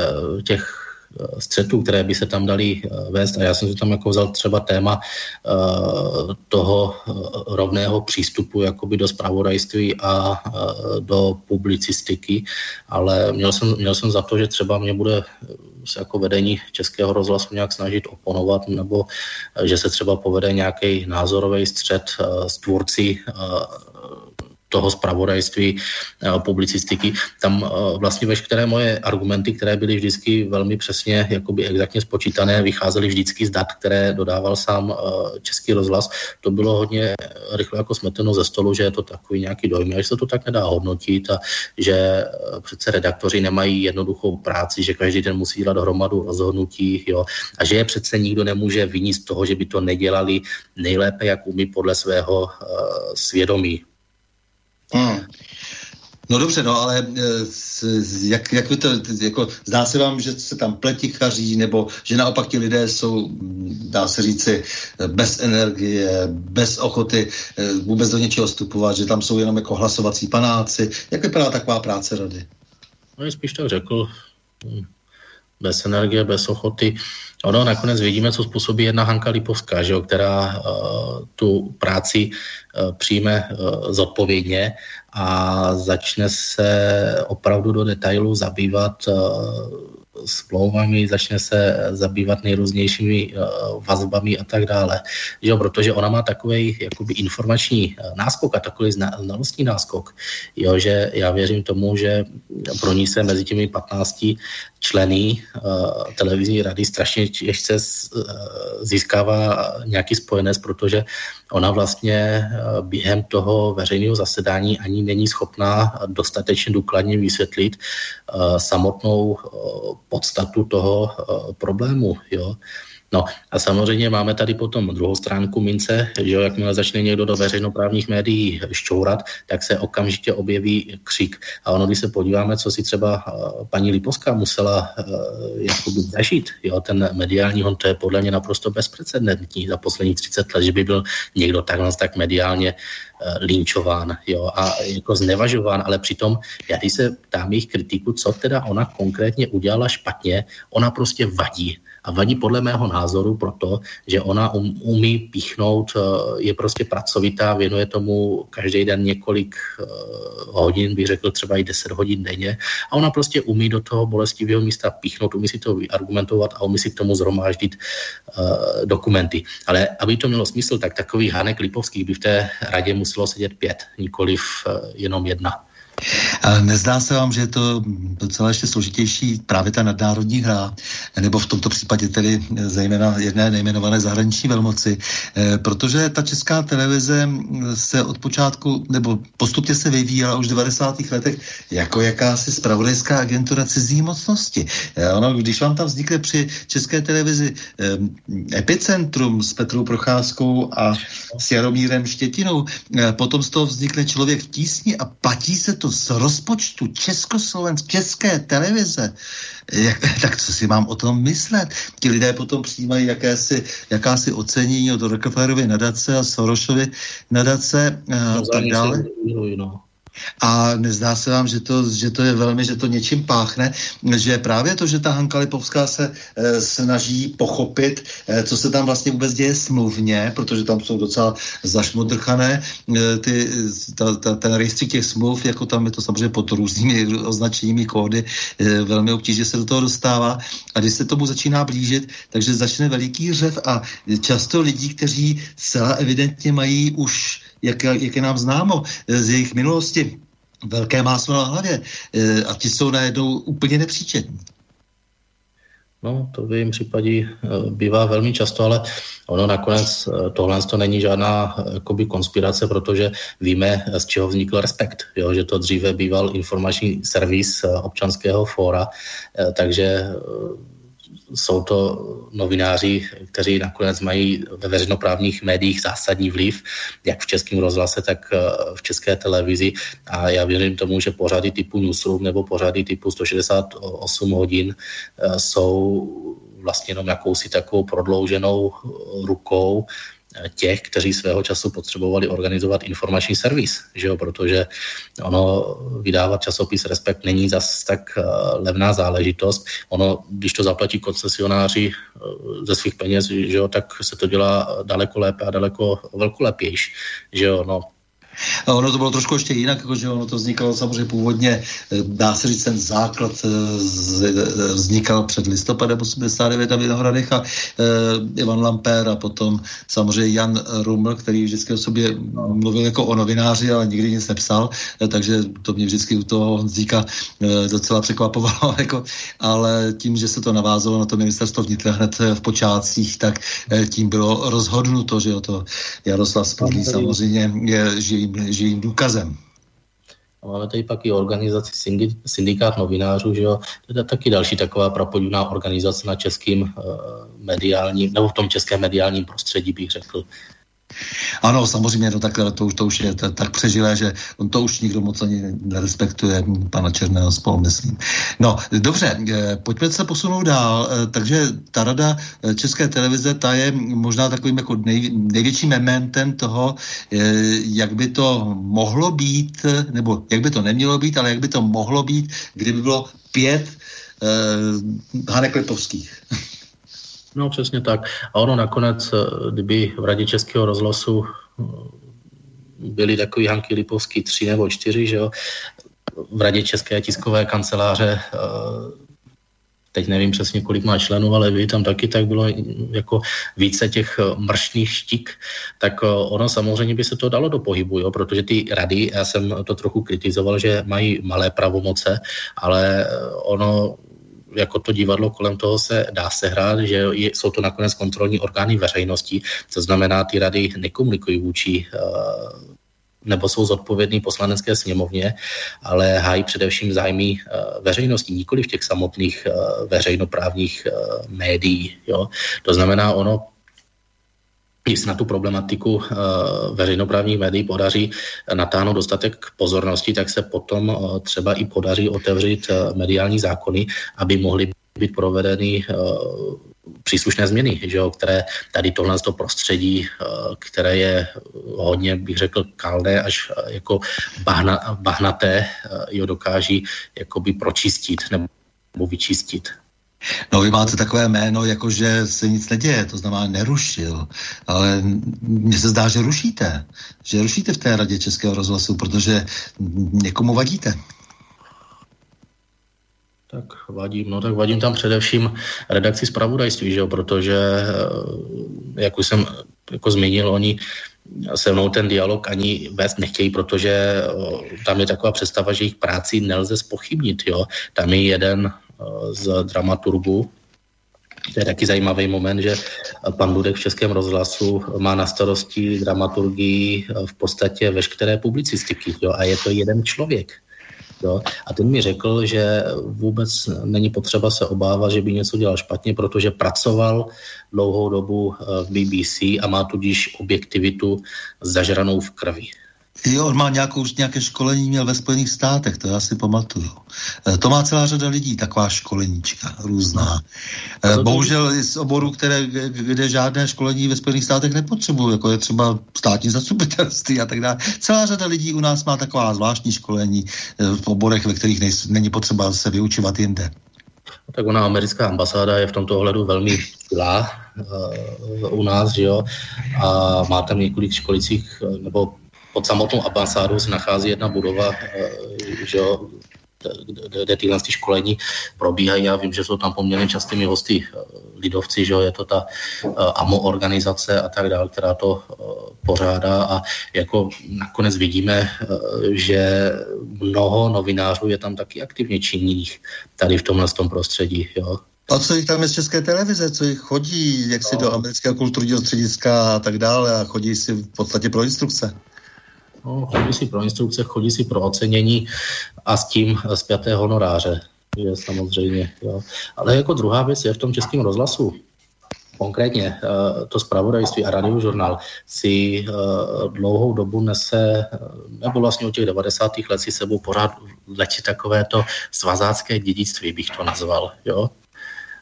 Speaker 2: těch Eh, střetů, které by se tam dali eh, vést. A já jsem si tam jako vzal třeba téma eh, toho rovného přístupu jakoby do spravodajství a do publicistiky, ale měl jsem, měl jsem za to, že třeba mě bude se jako vedení Českého rozhlasu nějak snažit oponovat, nebo že se třeba povede nějaký názorový střed s tvůrci toho zpravodajství, eh, publicistiky. Tam eh, vlastně veškeré moje argumenty, které byly vždycky velmi přesně, jakoby exaktně spočítané, vycházely vždycky z dat, které dodával sám eh, Český rozhlas. To bylo hodně rychle jako smeteno ze stolu, že je to takový nějaký dojmy, a že se to tak nedá hodnotit a že přece redaktoři nemají jednoduchou práci, že každý den musí dělat hromadu rozhodnutí jo, a že je přece nikdo nemůže vinit z toho, že by to nedělali nejlépe, jak umí podle svého svědomí.
Speaker 1: Hmm. No dobře, no ale eh, jak, jak vy to, jako, zdá se vám, že se tam pletichaří, nebo že naopak ti lidé jsou, hm, dá se říci, bez energie, bez ochoty eh, vůbec do něčeho vstupovat, že tam jsou jenom jako hlasovací panáci. Jak vypadá taková práce rady?
Speaker 2: No, spíš tak řekl, hm, bez energie, bez ochoty. Ono nakonec vidíme, co způsobí jedna Hanka Lipovská, že jo, která uh, tu práci uh, přijme uh, zodpovědně a začne se opravdu do detailů zabývat smlouvami, začne se zabývat nejrůznějšími uh, vazbami a tak dále. Jo, protože ona má takový jakoby informační uh, náskok a takový znalostní náskok, jo, že já věřím tomu, že pro ní se mezi těmi 15 členy televizní rady strašně ještě získává nějaký spojenec, protože ona vlastně během toho veřejného zasedání ani není schopná dostatečně důkladně vysvětlit samotnou podstatu toho uh, problému. Jo. No a samozřejmě máme tady potom druhou stránku mince, že jo, jakmile začne někdo do veřejnoprávních médií šťourat, tak se okamžitě objeví křik. A ono, když se podíváme, co si třeba paní Lipovská musela uh, jakoby zažít, jo, ten mediální hon, to je podle mě naprosto bezprecedentní. Za posledních 30 let, že by byl někdo takhle tak mediálně uh, linčován jo, a jako znevažován, ale přitom já když se ptám jejich kritiku, co teda ona konkrétně udělala špatně, ona prostě vadí a vadí podle mého názoru proto, že ona um, umí píchnout, eh, je prostě pracovitá, věnuje tomu každý den několik uh, hodin, bych řekl třeba i 10 hodin denně a ona prostě umí do toho bolestivého místa píchnout, umí si to vyargumentovat a umí si k tomu zhromáždit uh, dokumenty. Ale aby to mělo smysl, tak takový Hanek Lipovský by v té radě muselo sedět pět, nikoliv uh, jenom jedna.
Speaker 1: Nezdá se vám, že je to docela ještě složitější právě ta nadnárodní hra, nebo v tomto případě tedy zejména jedné nejmenované zahraniční velmoci, eh, protože ta česká televize se od počátku, nebo postupně se vyvíjela už v 90. letech jako jakási spravodajská agentura cizí mocnosti. Eh, ono, když vám tam vznikne při české televizi eh, epicentrum s Petrou Procházkou a s Jaromírem Štětinou, potom z toho vznikne člověk v tísni a platí se to to z rozpočtu Československé české televize, jak, tak co si mám o tom myslet? Ti lidé potom přijímají jakési, jakási ocenění od Rockefellerovy nadace a Sorosovy nadace a tak dále. No. A nezdá se vám, že to, že to je velmi, že to něčím páchne, že právě to, že ta Hanka Lipovská se e, snaží pochopit, e, co se tam vlastně vůbec děje smluvně, protože tam jsou docela zašmodrchané e, ty, ta, ta, ten rejstřík těch smluv, jako tam je to samozřejmě pod různými označeními kódy, e, velmi obtížně se do toho dostává. A když se tomu začíná blížit, takže začne veliký řev a často lidí, kteří zcela evidentně mají už jak, jak je nám známo eh, z jejich minulosti, velké máslo na hlavě eh, a ti jsou najednou úplně nepříčetní.
Speaker 2: No, to v jejím případě eh, bývá velmi často, ale ono nakonec tohle to není žádná jakoby, konspirace, protože víme, z čeho vznikl respekt, jo? že to dříve býval informační servis občanského fóra, takže jsou to novináři, kteří nakonec mají ve veřejnoprávních médiích zásadní vliv, jak v českém rozhlase, tak eh, v české televizi. A já věřím tomu, že pořady typu Newsroom nebo pořady typu 168 hodin eh, jsou vlastně jenom jakousi takovou prodlouženou rukou těch, kteří svého času potřebovali organizovat informační servis, že jo? protože ono vydávat časopis Respekt není zas tak uh, levná záležitost. Ono, když to zaplatí koncesionáři uh, ze svých peněz, že jo, tak se to dělá daleko lépe a daleko velkolepější. Že jo? No,
Speaker 1: a ono to bylo trošku ještě jinak, jakože ono to vznikalo samozřejmě původně, eh, dá se říct, ten základ eh, eh, vznikal před listopadem 89 a Vinohradech a Ivan Lamper a potom samozřejmě Jan Ruml, který vždycky o sobě mluvil jako o novináři, ale nikdy nic nepsal, takže to mě vždycky u toho Honzíka docela překvapovalo, jako, ale tím, že se to navázalo na to ministerstvo vnitra hned v počátcích, tak tím bylo rozhodnuto, že o to Jaroslav Spodlý samozřejmě je živý živým, živým důkazem.
Speaker 2: A máme tady pak i organizaci Syndikát novinářů, že jo? to je taky další taková prapodivná organizace na českým uh, mediálním, nebo v tom českém mediálním prostředí bych řekl.
Speaker 1: Ano, samozřejmě, no takhle to už, to už je to, tak přežilé, že on to už nikdo moc ani nerespektuje, pana Černého spolu, myslím. No, dobře, eh, pojďme se posunout dál. Eh, takže ta rada eh, České televize, ta je možná takovým jako nej, největším mementem toho, jak by to mohlo být, nebo jak by to nemělo být, ale jak by to mohlo být, kdyby bylo pět uh, Hanek Lipovských.
Speaker 2: No přesně tak. A ono nakonec, eh, kdyby v Radě Českého rozhlasu eh, byli takový Hanky Lipovský tři nebo čtyři, že jo, v Radě České tiskové kanceláře eh, teď nevím přesně, kolik má členů, ale vy tam taky tak bylo jako více těch mršných štik, tak ono samozřejmě by se to dalo do pohybu, jo, protože ty rady, já jsem to trochu kritizoval, že mají malé pravomoce, ale ono jako to divadlo kolem toho se dá sehrát, že je, jsou to nakonec kontrolní orgány veřejnosti, to znamená, ty rady nekomunikují vůči uh, nebo jsou zodpovědní poslanecké sněmovně, ale hájí především zájmy uh, veřejnosti, nikoli v těch samotných uh, veřejnoprávních médií. Jo? To znamená, ono jestli na tu problematiku uh, veřejnoprávních médií podaří natáhnout dostatek pozornosti, tak se potom uh, třeba i podaří otevřít uh, mediální zákony, aby mohly být provedeny příslušné změny, že jo, které tady tohle to prostředí, které je hodně, bych řekl, kalné až jako bahna, bahnaté, jo, dokáží jakoby pročistit nebo vyčistit.
Speaker 1: No vy máte takové jméno, jako že se nic neděje, to znamená nerušil, ale mně se zdá, že rušíte, že rušíte v té radě Českého rozhlasu, protože někomu vadíte.
Speaker 2: Tak vadím, no tak vadím tam především redakci zpravodajství, že jo, protože, eh, jak už jsem jako zmínil, oni se mnou ten dialog ani vést nechtějí, protože eh, tam je taková představa, že jejich práci nelze spochybnit, jo. Tam je jeden z dramaturgu. To je taky zajímavý moment, že pan Dudek v Českém rozhlasu má na starosti dramaturgii v podstatě veškeré publicistiky jo, a je to jeden člověk. Jo. A ten mi řekl, že vůbec není potřeba se obávat, že by něco dělal špatně, protože pracoval dlouhou dobu v BBC a má tudíž objektivitu zažranou v krvi.
Speaker 1: Jo, on má nějakou, nějaké školení, měl ve Spojených státech, to já si pamatuju. E, to má celá řada lidí, taková školeníčka různá. E, bohužel z oboru, které, kde žádné školení ve Spojených státech nepotřebují, jako je třeba státní zastupitelství a tak dále. Celá řada lidí u nás má taková zvláštní školení e, v oborech, ve kterých nej, není potřeba se vyučovat jinde.
Speaker 2: Tak ona americká ambasáda je v tomto ohledu velmi silá uh, u nás, že jo, a má tam několik školicích, nebo pod samotnou ambasádu se nachází jedna budova, eh, že jo, kde tyhle ty školení probíhají. Já vím, že jsou tam poměrně častými hosty eh, lidovci, že jo, je to ta eh, AMO organizace a tak dále, která to pořádá a jako nakonec vidíme, že mnoho novinářů je tam taky aktivně činných tady v tomhle tom prostředí, jo.
Speaker 1: A co jich tam je z České televize, co jich chodí, jak si no. do amerického kulturního střediska a tak dále a chodí si v podstatě pro instrukce?
Speaker 2: No, chodí si pro instrukce, chodí si pro ocenění a s tím zpěté honoráře. je samozřejmě. Jo. Ale jako druhá věc je v tom českém rozhlasu, Konkrétně eh, to zpravodajství a radiožurnál si eh, dlouhou dobu nese, eh, nebo vlastně od těch 90. let si sebou pořád letí takové to svazácké dědictví, bych to nazval. Jo?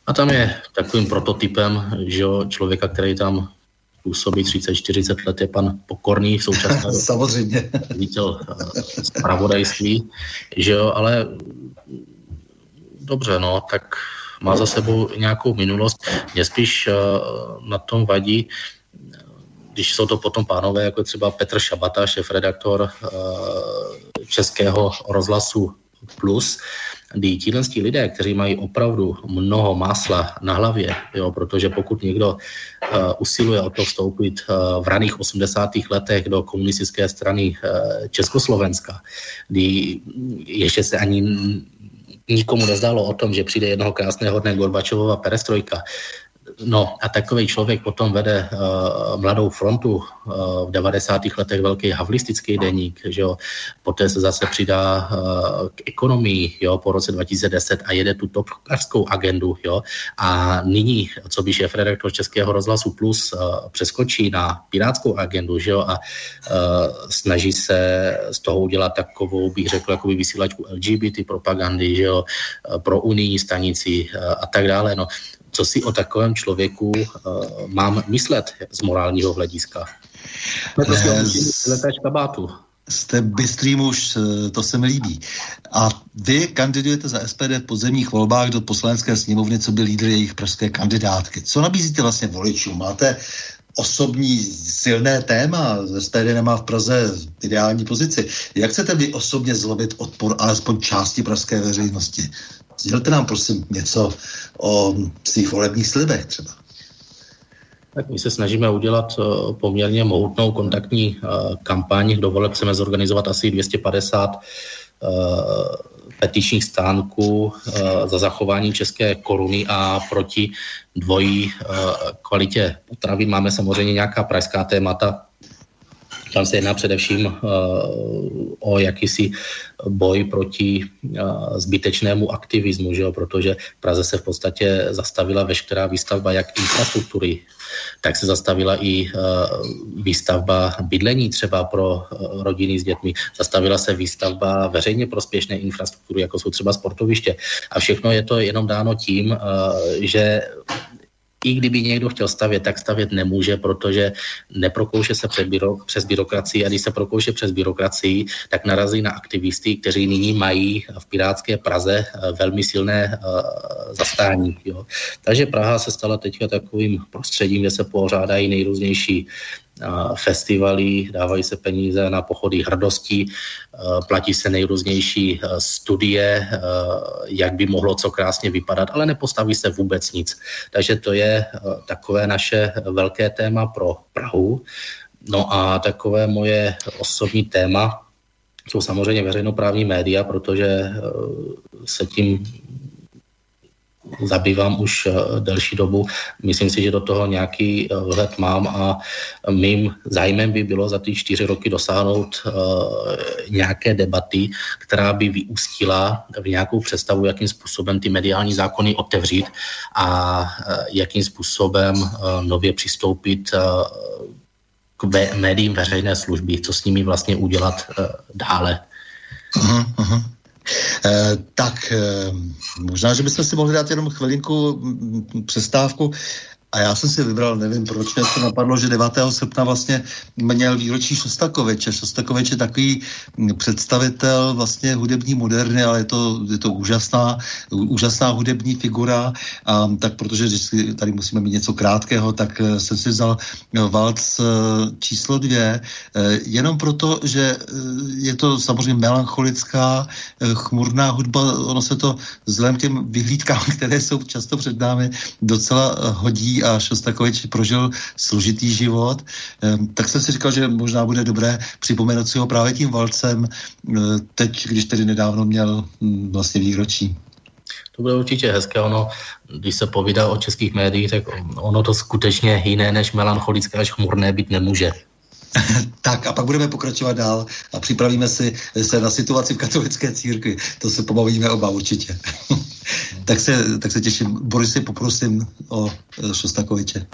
Speaker 2: A tam je takovým prototypem že člověka, který tam působí 30-40 let, je pan Pokorný v současné
Speaker 1: Samozřejmě.
Speaker 2: Vítel zpravodajství, že jo, ale dobře, no, tak má za sebou nějakou minulost. Mě spíš uh, na tom vadí, když jsou to potom pánové, jako třeba Petr Šabata, šéf-redaktor uh, Českého rozhlasu Plus, kdy tihle lidé, kteří mají opravdu mnoho másla na hlavě, jo, protože pokud někdo uh, usiluje o to vstoupit uh, v raných 80. letech do komunistické strany uh, Československa, kdy ještě se ani nikomu nezdálo o tom, že přijde jednoho krásného dne Gorbačovova perestrojka, No a takový člověk potom vede uh, mladou frontu uh, v 90. letech velký havlistický deník, že jo. Poté se zase přidá uh, k ekonomii, jo, po roce 2010 a jede tu topkarskou agendu, jo. A nyní, co by šéf redaktor Českého rozhlasu Plus uh, přeskočí na pirátskou agendu, že jo, a uh, snaží se z toho udělat takovou, bych řekl, jakoby vysílačku LGBT propagandy, že jo, pro unijní stanici uh, a tak dále, no co si o takovém člověku uh, mám myslet z morálního hlediska.
Speaker 1: kabátu. Jste bystrý muž, eh, to se mi líbí. A vy kandidujete za SPD v podzemních volbách do poslanecké sněmovny, co by lídr jejich pražské kandidátky. Co nabízíte vlastně voličům? Máte osobní silné téma, SPD nemá v Praze ideální pozici. Jak chcete vy osobně zlobit odpor alespoň části pražské veřejnosti? Sdělte nám prosím něco o svých volebních slibech třeba.
Speaker 2: Tak my se snažíme udělat uh, poměrně mohutnou kontaktní uh, kampaň. Do voleb chceme zorganizovat asi 250 uh, petičních stánků za zachování české koruny a proti dvojí kvalitě potravy. Máme samozřejmě nějaká pražská témata, tam se jedná především uh, o jakýsi boj proti uh, zbytečnému aktivismu, že jo? protože v Praze se v podstatě zastavila veškerá výstavba jak infrastruktury, tak se zastavila i uh, výstavba bydlení třeba pro rodiny s dětmi. Zastavila se výstavba veřejně prospěšné infrastruktury, jako jsou třeba sportoviště. A všechno je to jenom dáno tím, že i kdyby někdo chtěl stavět, tak stavět nemůže, protože neprokouše se před byrok, přes byrokracii a když se prokouše přes byrokracii, tak narazí na aktivisty, kteří nyní mají v Pirátské Praze eh, velmi silné uh, zastání. Jo. Takže Praha se stala teďka takovým prostředím, kde se pořádají nejrůznější festivaly, dávají se peníze na pochody hrdosti, platí se nejrůznější studie, jak by mohlo co krásně vypadat, ale nepostaví se vůbec nic. Takže to je takové naše velké téma pro Prahu. No a takové moje osobní téma jsou samozřejmě veřejnoprávní média, protože se tím zabývám už eh, delší dobu. Myslím si, že do toho nějaký eh, vhled mám a mým zájmem by bylo za ty čtyři roky dosáhnout nějaké debaty, která by vyústila v nějakou představu, jakým způsobem ty mediální zákony otevřít a jakým způsobem nově přistoupit k médiím veřejné služby, co s nimi vlastně udělat dále. Uh-huh,
Speaker 1: uh-huh. Eh, tak eh, možná, že bychom si mohli dát jenom chvilinku přestávku. A já jsem si vybral, nevím proč mě to napadlo, že 9. srpna vlastně měl výročí Šostakoviče. Šostakovič je takový představitel vlastně hudební moderny, ale je to, je to úžasná, úžasná hudební figura. A, tak protože když tady musíme mít něco krátkého, tak eh, jsem si vzal valc eh, číslo dvě, eh, jenom proto, že je to samozřejmě melancholická, chmurná hudba, ono se to vzhledem těm vyhlídkám, které jsou často před námi, docela hodí a Šostakovič prožil složitý život, tak jsem si říkal, že možná bude dobré připomenout si ho právě tím valcem, teď, když tedy nedávno měl hm, vlastně výročí.
Speaker 2: To bude určitě hezké. Ono, když se povídá o českých médiích, tak ono to skutečně jiné než melancholická až chmurné být nemůže.
Speaker 1: tak a pak budeme pokračovat dál a připravíme si se na situaci v katolické církvi. To se pobavíme oba určitě. tak, se, tak se těším. Borisy, poprosím o Šostakoviče.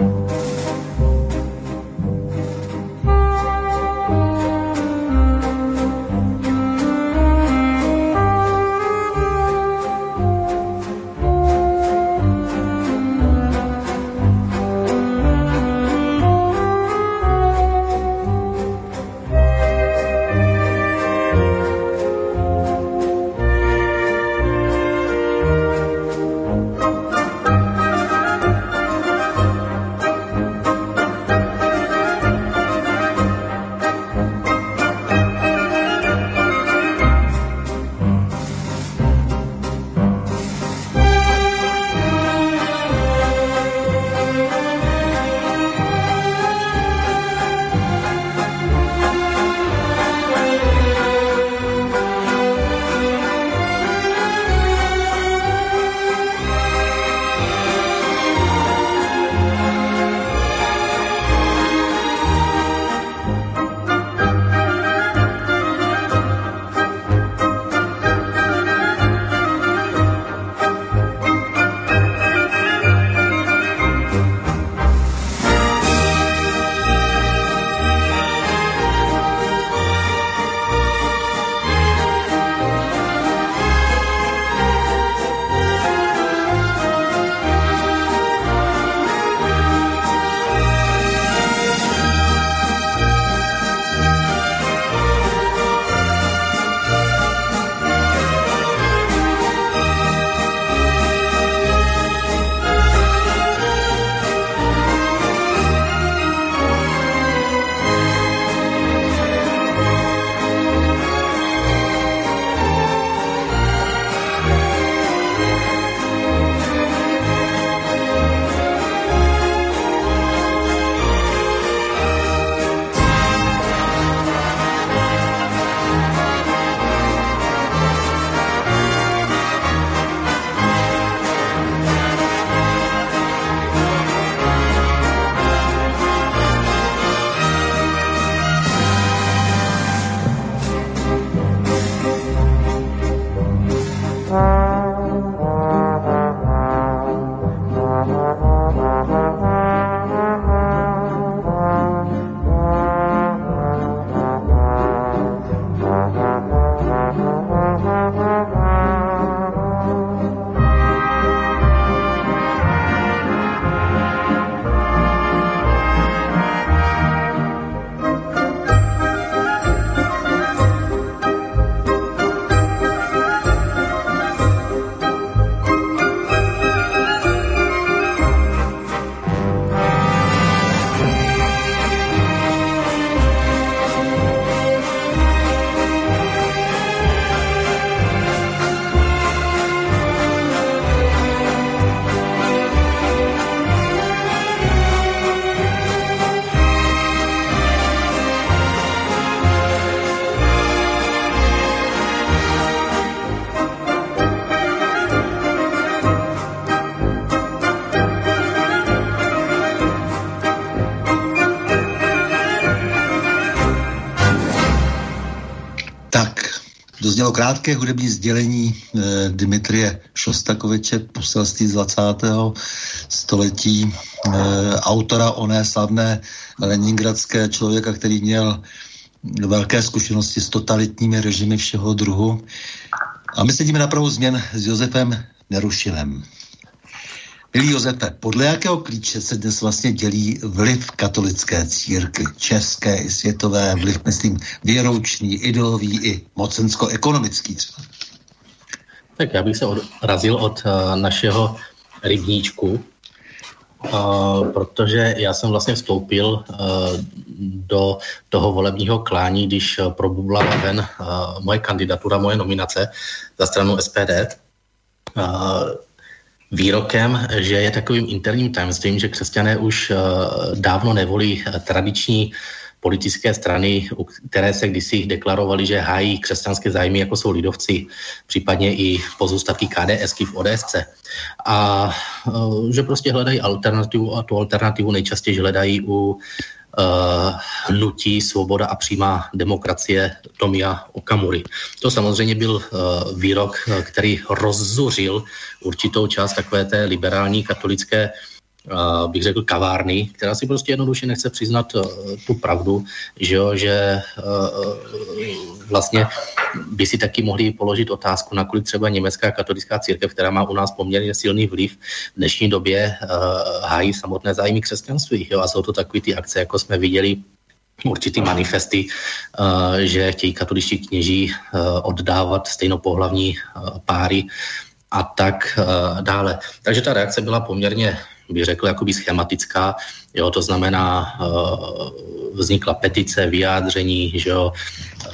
Speaker 1: Znělo krátké hudební sdělení e, Dimitrie Šostakoviče, poselství z 20. století, e, autora oné slavné leningradské člověka, který měl velké zkušenosti s totalitními režimy všeho druhu. A my sedíme na pravou změn s Josefem Nerušilem. Milý Josefe, podle jakého klíče se dnes vlastně dělí vliv katolické církvy, české i světové, vliv, myslím, věroučný, ideový i mocensko-ekonomický třeba?
Speaker 2: Tak já bych se odrazil od uh, našeho rybníčku, uh, protože já jsem vlastně vstoupil uh, do toho volebního klání, když probublala ven uh, moje kandidatura, moje nominace za stranu SPD. Výrokem, že je takovým interním tajemstvím, že křesťané už eh, dávno nevolí eh, tradiční politické strany, které se kdysi deklarovali, že hájí křesťanské zájmy, jako jsou lidovci, případně i pozůstatky KDSky v ODSC. A eh, že prostě hledají alternativu a tu alternativu nejčastěji hledají u hnutí Svoboda a přímá demokracie Tomia Okamury. To samozřejmě byl výrok, který rozzuřil určitou část takové té liberální katolické uh, bych řekl, kavárny, která si prostě jednoduše nechce přiznat uh, tu pravdu, že, jo, že uh, vlastně by si taky mohli položit otázku, nakolik třeba německá katolická církev, která má u nás poměrně silný vliv, v dnešní době uh, hájí samotné zájmy křesťanství. Jo, a jsou to takové ty akce, jako jsme viděli určitý manifesty, že chtějí katoličtí kněží oddávat stejnopohlavní páry a tak dále. Takže ta reakce byla poměrně bych řekl, jakoby schematická. Jo, to znamená, uh, vznikla petice, vyjádření, že jo,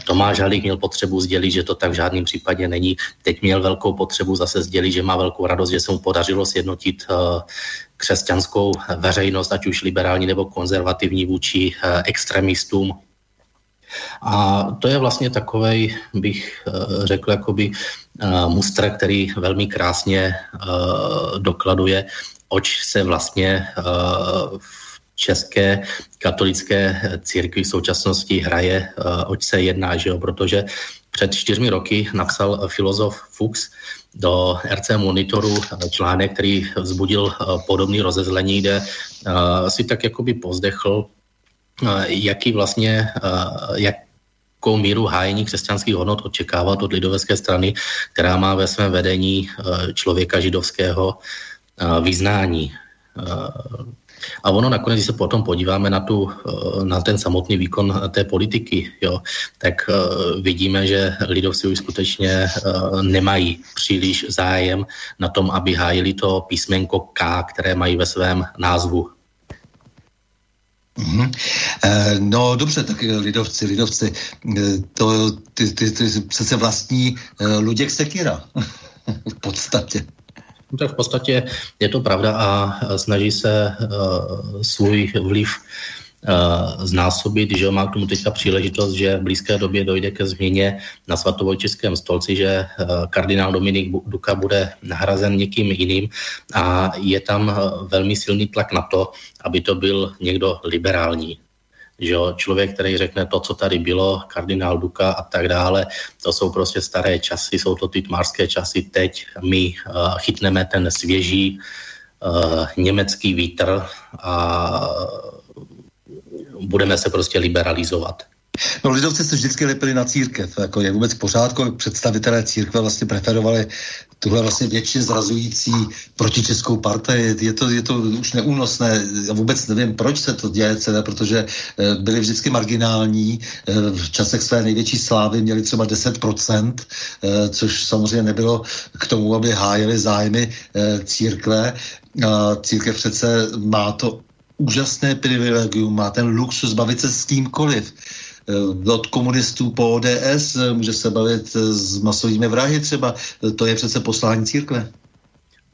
Speaker 2: Tomáš Halík měl potřebu sdělit, že to tak v žádném případě není. Teď měl velkou potřebu zase sdělit, že má velkou radost, že se mu podařilo sjednotit uh, křesťanskou veřejnost, ať už liberální nebo konzervativní vůči uh, extremistům. A to je vlastně takový, bych řekl, jakoby mustr, který velmi krásně dokladuje, oč se vlastně eh, v české katolické církvi v současnosti hraje, eh, oč se jedná, že jo? protože před čtyřmi roky napsal filozof Fuchs do RC Monitoru článek, který vzbudil eh, podobný rozezlení, kde si tak jakoby pozdechl, jaký vlastně, jak jakou míru hájení křesťanských hodnot očekávat od lidovecké strany, která má ve svém vedení člověka židovského, vyznání. A ono nakonec, když se potom podíváme na, tu, na ten samotný výkon té politiky, jo, tak vidíme, že lidovci už skutečně nemají příliš zájem na tom, aby hájili to písmenko K, které mají ve svém názvu.
Speaker 1: Mm-hmm. No dobře, tak lidovci, lidovci, to ty, ty, ty přece vlastní e, Luděk Sekira v podstatě.
Speaker 2: Tak v podstatě je to pravda a snaží se uh, svůj vliv uh, znásobit, že má k tomu teďka příležitost, že v blízké době dojde ke změně na svatovojčeském stolci, že kardinál Dominik Duka bude nahrazen někým jiným a je tam velmi silný tlak na to, aby to byl někdo liberální že jo, člověk, který řekne to, co tady bylo, kardinál Duka a tak dále, to jsou prostě staré časy, jsou to ty tmářské časy, teď my uh, chytneme ten svěží uh, německý vítr a budeme se prostě liberalizovat.
Speaker 1: No lidovci se vždycky lepili na církev, jako je vůbec pořádku, představitelé církve vlastně preferovali tuhle vlastně většině zrazující protičeskou partii. Je to, je to už neúnosné. Já vůbec nevím, proč se to děje celé, protože eh, byli vždycky marginální. Eh, v časech své největší slávy měli třeba 10%, eh, což samozřejmě nebylo k tomu, aby hájili zájmy církve. Církev přece má to úžasné privilegium, má ten luxus bavit se s kýmkoliv od komunistů po ODS, eh, může se bavit eh, s masovými vrahy třeba. To je přece poslání církve.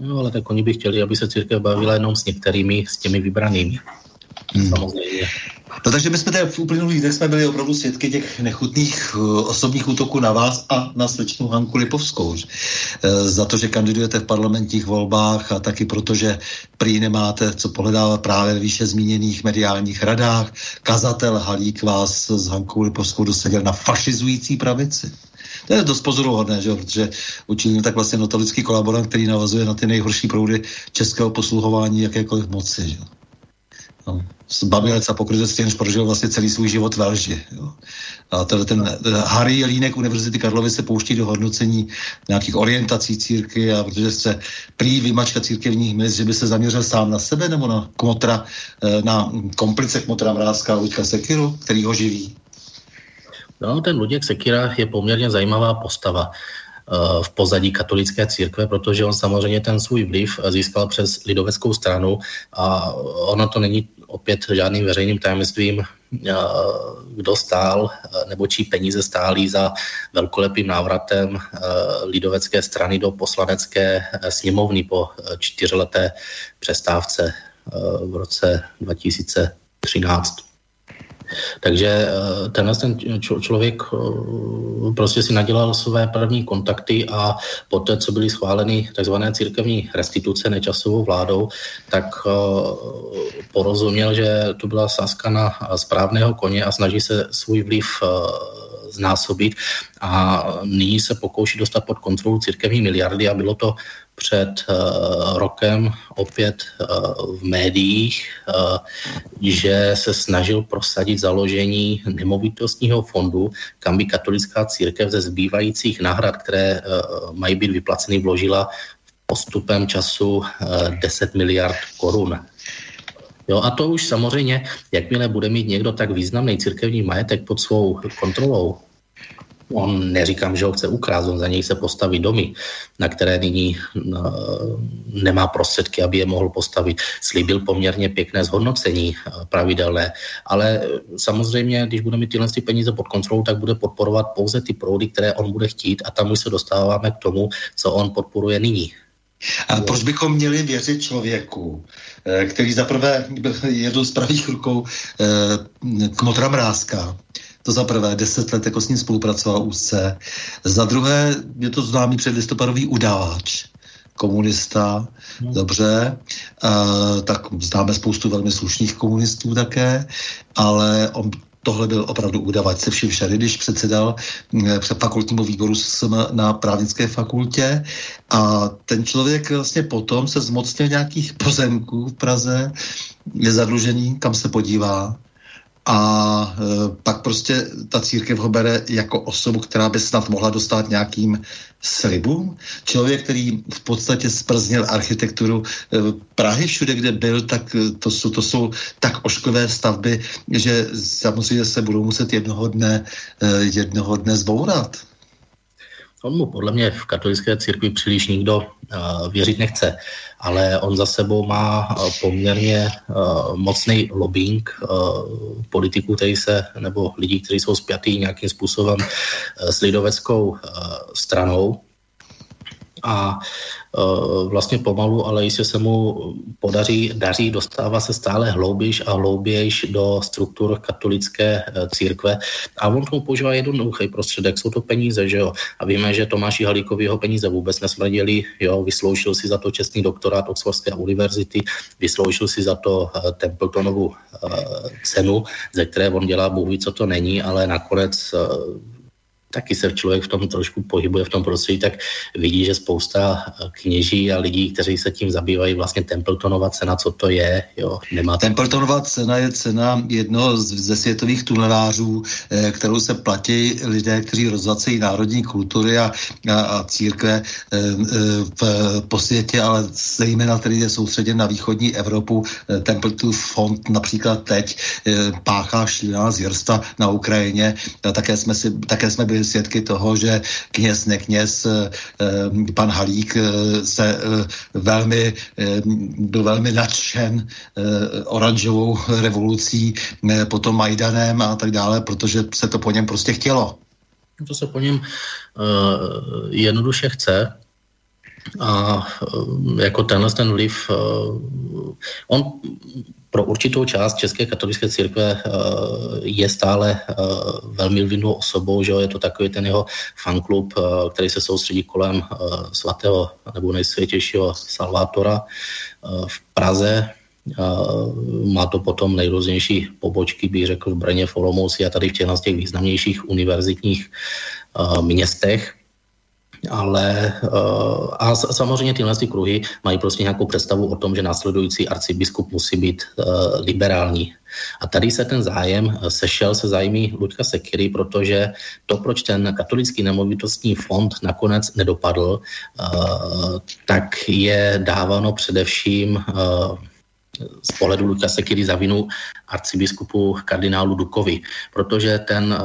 Speaker 2: No, ale tak oni by chtěli, aby se církev bavila jenom s některými, s těmi vybranými. Hmm.
Speaker 1: Samozřejmě. No takže my jsme tady v uplynulých dnech jsme byli opravdu svědky těch nechutných uh, osobních útoků na vás a na slečnu Hanku Lipovskou. Uh, za to, že kandidujete v parlamentních volbách a taky proto, že prý nemáte co pohledávat právě ve výše zmíněných mediálních radách. Kazatel Halík vás s Hankou Lipovskou dosadil na fašizující pravici. To je dost pozoruhodné, že? protože učinil tak vlastně notorický kolaborant, který navazuje na ty nejhorší proudy českého posluhování jakékoliv moci. Že? No, zbabělec a pokrytectví, než prožil vlastně celý svůj život ve lži. Jo. A ten, ten Harry Jelínek Univerzity Karlovy se pouští do hodnocení nějakých orientací círky a protože se prý vymačka církevních měst, že by se zaměřil sám na sebe nebo na kmotra, eh, na komplice kmotra Mrázka Luďka Sekiru, který ho živí.
Speaker 2: No, ten Luděk Sekira je poměrně zajímavá postava v pozadí katolické církve, protože on samozřejmě ten svůj vliv získal přes lidoveckou stranu a ono to není opět žádným veřejným tajemstvím, kdo stál nebo čí peníze stálí za velkolepým návratem lidovecké strany do poslanecké sněmovny po čtyřleté přestávce v roce 2013. Takže eh, tenhle ten člověk eh, prostě si nadělal své první kontakty a poté, co byly schváleny tzv. církevní restituce nečasovou vládou, tak eh, porozuměl, že to byla sázka na správného koně a snaží se svůj vliv znásobit a nyní se pokouší dostat pod kontrolu církevní miliardy a bylo to před uh, rokem opět uh, v médiích, uh, že se snažil prosadit založení nemovitostního fondu, kam by katolická církev ze zbývajících náhrad, které mají být vyplaceny, vložila postupem času uh, 10 miliard korun. Jo, a to už samozřejmě, jakmile bude mít někdo tak významný církevní majetek pod svou kontrolou, On neříkám, že ho chce ukrást, on za něj se postaví domy, na které nyní uh, nemá prostředky, aby je mohl postavit. Slíbil poměrně pěkné zhodnocení uh, pravidelné, ale samozřejmě, když bude mít tyhle peníze pod kontrolou, tak bude podporovat pouze ty proudy, které on bude chtít a tam už se dostáváme k tomu, co on podporuje nyní.
Speaker 1: A proč bychom měli věřit člověku, eh, který zaprvé byl jednou z pravých rukou Kmotra Mrázka, to za prvé, deset let jako s ním spolupracoval úzce. Za druhé, je to známý předlistopadový udávač komunista, no. dobře, uh, tak známe spoustu velmi slušných komunistů také, ale on tohle byl opravdu udavač se vším všady, když předsedal eh, před fakultnímu výboru na právnické fakultě a ten člověk vlastně potom se zmocnil nějakých pozemků v Praze, je zadlužený, kam se podívá, a e, pak prostě ta církev ho bere jako osobu, která by snad mohla dostat nějakým slibům. Člověk, který v podstatě sprznil architekturu e, Prahy všude, kde byl, tak e, to jsou, to jsou tak ošklivé stavby, že samozřejmě se budou muset jednoho dne, jednoho dne zbourat.
Speaker 2: On mu podle mě v katolické církvi příliš nikdo uh, věřit nechce, ale on za sebou má uh, poměrně uh, mocný lobbying politiků, který se, nebo lidí, kteří jsou spjatý nějakým způsobem s lidoveckou stranou. A Eh, vlastně pomalu, ale jistě se mu podaří, daří, dostává se stále hloubějš a hloubějš do struktur katolické eh, církve a on tomu používá jednoduchý prostředek, jsou to peníze, že jo. A víme, že Tomáši Halíkovi jeho peníze vůbec nesmrděli, jo, vysloužil si za to čestný doktorát Oxfordské univerzity, vysloužil si za to uh, Templetonovu cenu, ze které on dělá, ví, co to není, ale nakonec taky se člověk v tom trošku pohybuje v tom prostředí, tak vidí, že spousta eh, kněží a lidí, kteří se tím zabývají, vlastně Templetonova cena, co to je, jo,
Speaker 1: nemá... Templetonova cena je cena jednoho ze světových tunelářů, eh, kterou se platí lidé, kteří rozvacejí národní kultury a, a, a církve eh, v, po světě, ale zejména tedy je soustředěn na východní Evropu. Templeton fond například teď páchá šílená zvěrstva na Ukrajině. Také jsme, si, také jsme byli svědky toho, že kněz, nekněz, eh, eh, pan Halík eh, se velmi, byl velmi nadšen oranžovou revolucí, potom Majdanem a tak dále, protože se to po něm prostě chtělo.
Speaker 2: To se po něm uh, jednoduše chce, a jako tenhle ten vliv, on pro určitou část České katolické církve uh, je stále uh, velmi vinnou osobou, že je to takový ten jeho fanklub, uh, který se soustředí kolem svatého nebo nejsvětějšího Salvátora v Praze. Má to potom nejrůznější pobočky, bych řekl, v Brně, v Olomouci a tady v těch, těch významnějších univerzitních městech ale uh, a samozřejmě tyhle ty kruhy mají prostě nějakou představu o tom, že následující arcibiskup musí být uh, liberální. A tady se ten zájem eh, sešel se zájmy Luďka Sekiry, protože to, proč ten katolický nemovitostní fond nakonec nedopadl, tak je dáváno především z pohledu Luďka Sekiry za vinu arcibiskupu kardinálu Dukovi, protože ten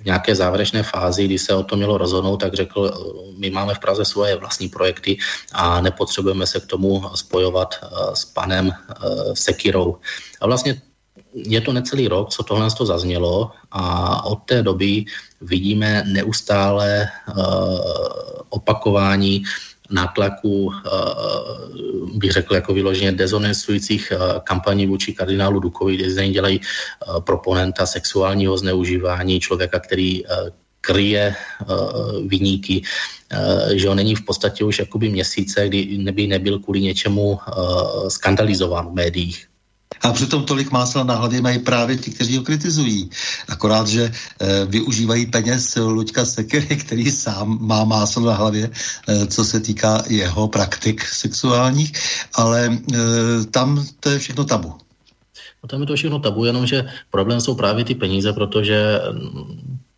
Speaker 2: v nějaké závěrečné fázi, kdy se o to mělo rozhodnout, tak řekl, my máme v Praze svoje vlastní projekty a nepotřebujeme se k tomu spojovat eh, s panem eh, Sekirou. A vlastně je to necelý rok, co tohle to zaznělo a od té doby vidíme neustále uh, opakování nátlaku, bych řekl jako vyloženě dezonesujících kampaní vůči kardinálu Dukovi, kde z dělají proponenta sexuálního zneužívání člověka, který kryje vyníky, že on není v podstatě už jakoby měsíce, kdy neby nebyl kvůli něčemu skandalizován v médiích.
Speaker 1: A přitom tolik másla na hlavě mají právě ti, kteří ho kritizují. Akorát, že e, využívají peněz Luďka Sekery, který sám má máslo na hlavě, e, co se týká jeho praktik sexuálních, ale e, tam to je všechno tabu.
Speaker 2: No tam je to všechno tabu, jenomže problém jsou právě ty peníze, protože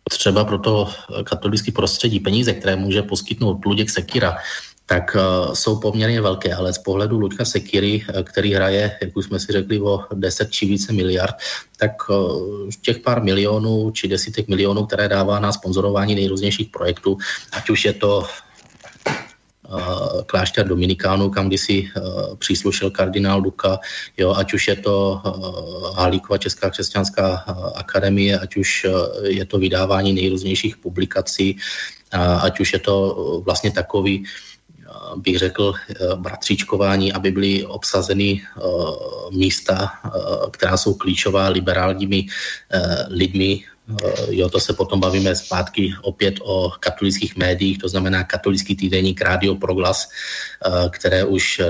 Speaker 2: třeba pro to katolický prostředí peníze, které může poskytnout Luděk Sekira, tak uh, jsou poměrně velké, ale z pohledu Luďka Sekiry, uh, který hraje, jak už jsme si řekli, o 10 či více miliard, tak uh, těch pár milionů či desítek milionů, které dává na sponzorování nejrůznějších projektů, ať už je to klášter Dominikánů, kam kdysi příslušel kardinál Duka, jo, ať už je to Halíkova Česká křesťanská akademie, ať už je to vydávání nejrůznějších publikací, ať už je to vlastně takový uh, bych řekl, eh, bratříčkování, aby byly obsazeny eh, místa, eh, která jsou klíčová liberálními lidmi. Jo, to se potom bavíme zpátky opět o katolických médiích, to znamená katolický týdenník Radio Proglas, které už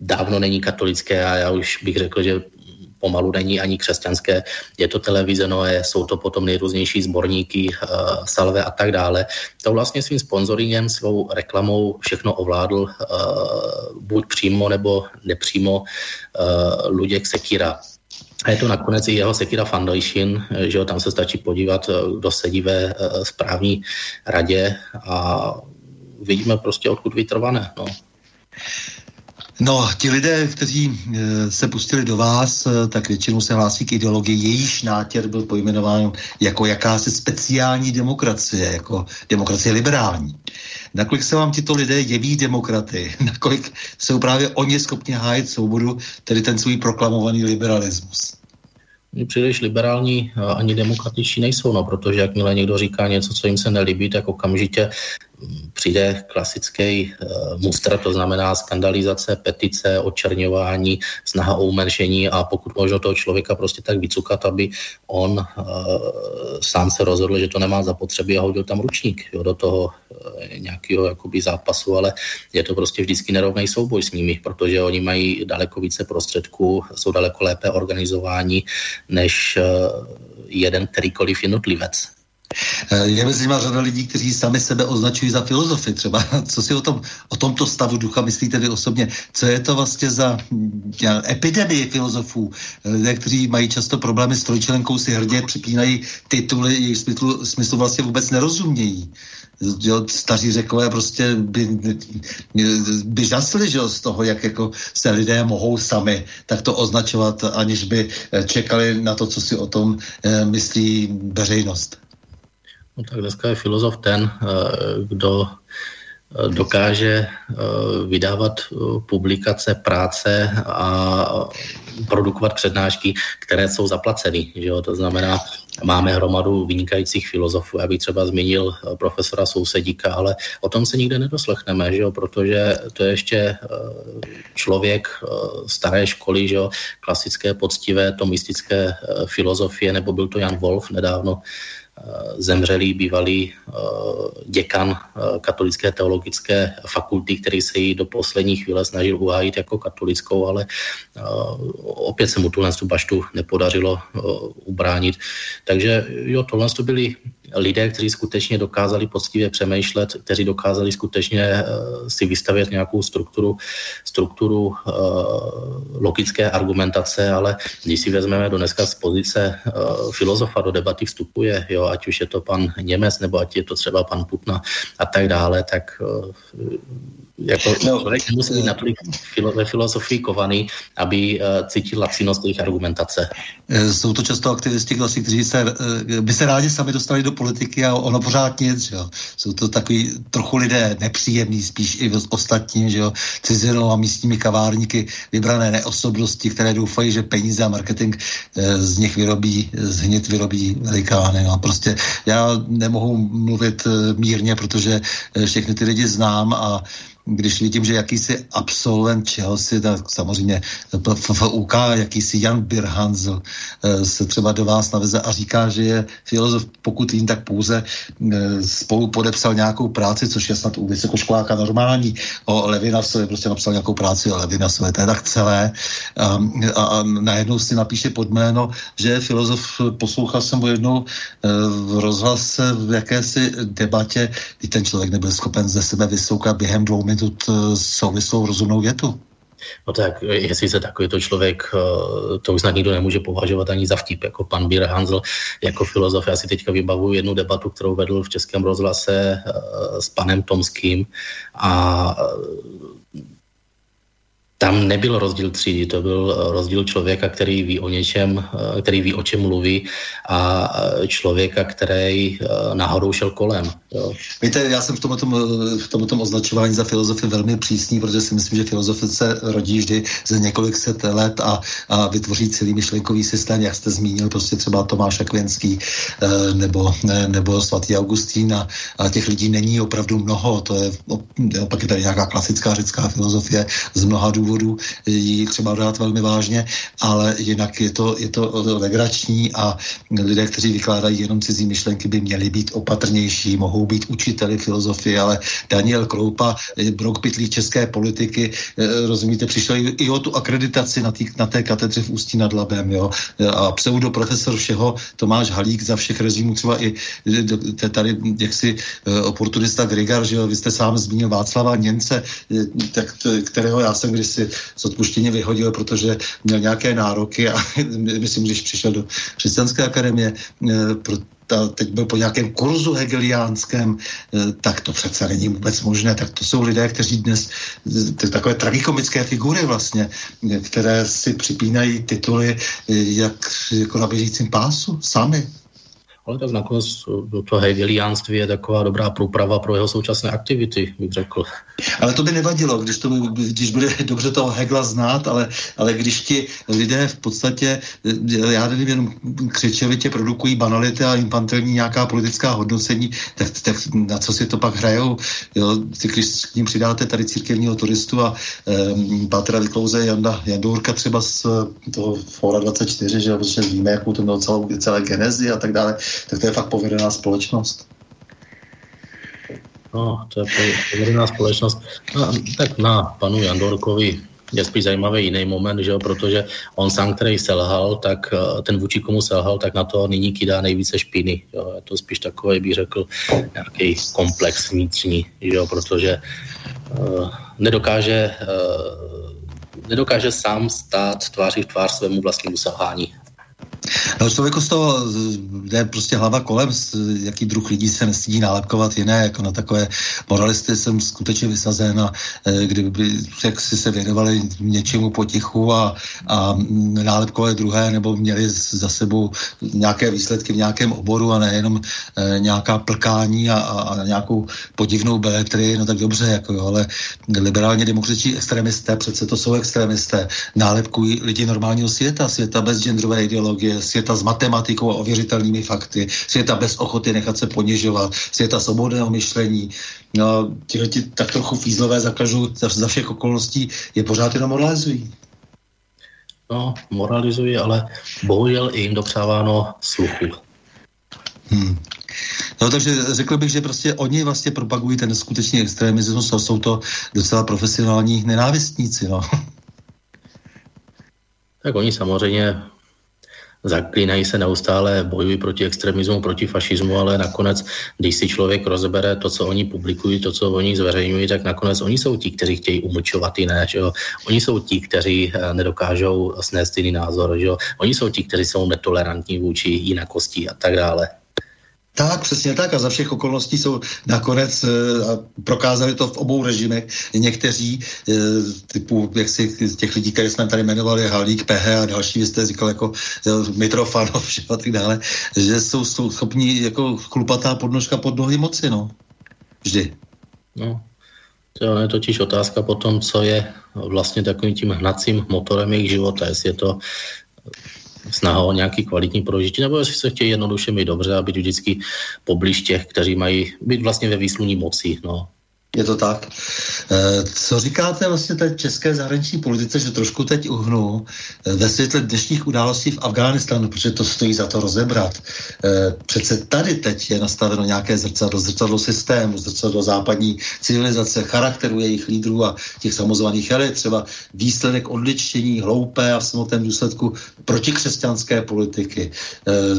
Speaker 2: dávno není katolické a já už bych řekl, že pomalu není ani křesťanské. Je to televize Noé, jsou to potom nejrůznější sborníky, uh, salve a tak dále. To vlastně svým sponzoringem, svou reklamou všechno ovládl uh, buď přímo nebo nepřímo uh, Luděk Sekira. A je to nakonec i jeho Sekira Foundation, že jo, tam se stačí podívat, kdo sedí ve správní radě a vidíme prostě, odkud vytrvané. No.
Speaker 1: No, ti lidé, kteří e, se pustili do vás, e, tak většinou se hlásí k ideologii, jejíž nátěr byl pojmenován jako jakási speciální demokracie, jako demokracie liberální. Nakolik se vám tito lidé jeví demokraty, nakolik jsou právě oni schopni hájit svobodu, tedy ten svůj proklamovaný liberalismus?
Speaker 2: příliš liberální ani demokratičtí nejsou, no, protože jakmile někdo říká něco, co jim se nelíbí, tak okamžitě přijde klasický uh, mustr, to znamená skandalizace, petice, očerňování, snaha o umenšení a pokud možno toho člověka prostě tak vycukat, aby on uh, sám se rozhodl, že to nemá zapotřebí a hodil tam ručník jo, do toho uh, nějakého jakoby zápasu, ale je to prostě vždycky nerovný souboj s nimi, protože oni mají daleko více prostředků, jsou daleko lépe organizováni než uh, jeden kterýkoliv jednotlivec.
Speaker 1: Eh, je mezi nimi řada lidí, kteří sami sebe označují za filozofy. Třeba co si o, tom, o tomto stavu ducha myslíte vy osobně? Co je to vlastně za já, epidemie filozofů? Eh, lidé, kteří mají často problémy s trojčlenkou, si hrdě připínají tituly, jejich smyslu, smyslu vlastně vůbec nerozumějí. Jo, staří řekové prostě by, by žasli že, z toho, jak jako se lidé mohou sami takto označovat, aniž by eh, čekali na to, co si o tom myslí veřejnost.
Speaker 2: No tak dneska je filozof ten, eh, kdo eh, dokáže eh, vydávat publikace, práce a produkovat přednášky, které jsou zaplaceny. Že jo? To znamená, máme hromadu vynikajících filozofů. Já bych třeba zmínil profesora Sousedíka, ale o tom se nikde nedoslechneme, že jo? protože to je ještě člověk staré školy, že jo? klasické, poctivé, tomistické filozofie, nebo byl to Jan Wolf nedávno, zemřelý bývalý eh, děkan eh, katolické teologické fakulty, který se jí do poslední chvíle snažil uhájit jako katolickou, ale opět se mu tuhle baštu nepodařilo ubránit. Takže jo, tohle byly lidé, kteří skutečně dokázali poctivě přemýšlet, kteří dokázali skutečně uh, si vystavět nějakou strukturu, strukturu uh, logické argumentace, ale když si vezmeme do dneska z pozice uh, filozofa do debaty vstupuje, jo, ať už je to pan Němec, nebo ať je to třeba pan Putna a tak dále, tak jako no, člověk musí být natolik filo, ve filozofii kovaný, aby uh, cítil lacinost jejich argumentace.
Speaker 1: Jsou to často aktivisti, kteří se, uh, by se rádi sami dostali do politiky a ono pořád nic, že jo. Jsou to takový trochu lidé nepříjemní, spíš i ostatním, že jo, cizinou a místními kavárníky, vybrané neosobnosti, které doufají, že peníze a marketing z nich vyrobí, z hnit vyrobí velikány. No. Prostě já nemohu mluvit mírně, protože všechny ty lidi znám a když vidím, že jakýsi absolvent Chelsea, tak samozřejmě FUK, jakýsi Jan Birhansl eh, se třeba do vás naveze a říká, že je filozof, pokud vím, tak pouze eh, spolu podepsal nějakou práci, což je snad u vysokoškoláka normální, o Levinasovi, prostě napsal nějakou práci o Levinasovi, to je tak celé. A, a, a najednou si napíše pod jméno, že je filozof, poslouchal jsem ho jednou eh, v rozhlase v jakési debatě, kdy ten člověk nebyl schopen ze sebe vysoukat během dvou minut eh, souvislou rozumnou větu.
Speaker 2: No tak, jestli se takovýto člověk, eh, to už snad nikdo nemůže považovat ani za vtip, jako pan Bír Hanzel, jako filozof. Já si teďka vybavuju jednu debatu, kterou vedl v Českém rozhlase eh, s panem Tomským a tam nebyl rozdíl třídy, to byl eh, rozdíl člověka, který ví o něčem, eh, který ví o čem mluví a eh, člověka, který nahoru šel kolem. Jo.
Speaker 1: Víte, já jsem v tomto, v tomto označování za filozofii velmi přísný, protože si myslím, že filozofie se rodí vždy ze několik set let a, a vytvoří celý myšlenkový systém, jak jste zmínil, prostě třeba Tomáš Akvenský nebo, nebo svatý Augustín a, a těch lidí není opravdu mnoho, to je, pak je tady nějaká klasická řecká filozofie z mnoha důvodů důvodů ji třeba brát velmi vážně, ale jinak je to, je to legrační a lidé, kteří vykládají jenom cizí myšlenky, by měli být opatrnější, mohou být učiteli filozofie, ale Daniel Kroupa, Brok Pitlí české politiky, eh, rozumíte, přišel i o tu akreditaci na, tý, na té katedře v Ústí nad Labem, jo, a pseudoprofesor všeho Tomáš Halík za všech režimů, třeba i eh, tady jaksi eh, oportunista Grigar, že jo, vy jste sám zmínil Václava Němce, tak, kterého já jsem kdysi si z odpuštění vyhodil, protože měl nějaké nároky a myslím, když přišel do křesťanské akademie, eh, pro, ta, teď byl po nějakém kurzu hegeliánském, eh, tak to přece není vůbec možné. Tak to jsou lidé, kteří dnes, to takové tragikomické figury vlastně, které si připínají tituly eh, jak jako na běžícím pásu, sami
Speaker 2: ale tak nakonec to hegeliánství je taková dobrá průprava pro jeho současné aktivity, bych řekl.
Speaker 1: Ale to by nevadilo, když, to, když bude dobře toho Hegla znát, ale, ale když ti lidé v podstatě, já nevím, jenom křičevitě produkují banality a infantilní nějaká politická hodnocení, tak, tak na co si to pak hrajou? Jo, když k ním přidáte tady církevního turistu a um, Pátra Vyklouze Janda Jandurka třeba z toho Fora 24, že protože víme, jakou to mělo celou, celé genezi a tak dále, tak to je fakt povedená společnost.
Speaker 2: No, to je povedená společnost. No, tak na panu Jandorkovi je spíš zajímavý jiný moment, že jo, protože on sám, který selhal, tak eh, ten vůči komu selhal, tak na to nyní kydá nejvíce špiny. Jo. Je to spíš takový, bych řekl, nějaký komplex vnitřní, že jo, protože uh, nedokáže, uh, nedokáže sám stát tváří v tvář svému vlastnímu selhání.
Speaker 1: No, člověku z toho jde prostě hlava kolem, jaký druh lidí se nestydí nálepkovat jiné, jako na takové moralisty jsem skutečně vysazen a e, kdyby jak si se věnovali něčemu potichu a, a nálepkovali druhé, nebo měli za sebou nějaké výsledky v nějakém oboru a nejenom e, nějaká plkání a, a, a nějakou podivnou beletry, no tak dobře, jako jo, ale liberálně demokratičtí extremisté, přece to jsou extremisté, nálepkují lidi normálního světa, světa bez genderové ideologie, světa s matematikou a ověřitelnými fakty, světa bez ochoty nechat se ponižovat, světa svobodného myšlení. No, tihle ti tak trochu fízlové zakažu za, za všech okolností je pořád jenom moralizují.
Speaker 2: No, moralizují, ale bohužel i jim dopřáváno sluchu.
Speaker 1: Hmm. No takže řekl bych, že prostě oni vlastně propagují ten skutečný extremismus a jsou to docela profesionální nenávistníci, no.
Speaker 2: Tak oni samozřejmě zaklínají se neustále, bojují proti extremismu, proti fašismu, ale nakonec, když si člověk rozbere to, co oni publikují, to, co oni zveřejňují, tak nakonec oni jsou ti, kteří chtějí umlčovat jiné. Že jo? Oni jsou ti, kteří eh, nedokážou snést jiný názor. Že jo? Oni jsou ti, kteří jsou netolerantní vůči jinakosti a tak dále.
Speaker 1: Tak, přesně tak. A za všech okolností jsou nakonec, eh, a prokázali to v obou režimech, někteří eh, typu, jak si těch lidí, které jsme tady jmenovali, Halík, PH a další, vy jste říkal jako eh, Mitrofanov a tak dále, že jsou, jsou schopní jako chlupatá podnožka pod nohy moci, no. Vždy.
Speaker 2: No, to je totiž otázka potom, co je vlastně takovým tím hnacím motorem jejich života, jestli je to snaha o nějaký kvalitní prožití, nebo jestli se chtějí jednoduše mít dobře a být vždycky poblíž těch, kteří mají být vlastně ve výsluní moci. No.
Speaker 1: Je to tak. Eh, co říkáte vlastně té české zahraniční politice, že trošku teď uhnu eh, ve světle dnešních událostí v Afghánistánu, protože to stojí za to rozebrat. Eh, přece tady teď je nastaveno nějaké zrcadlo, zrcadlo systému, zrcadlo západní civilizace, charakteru jejich lídrů a těch samozvaných elit, třeba výsledek odličtění, hloupé a v samotném důsledku protikřesťanské politiky.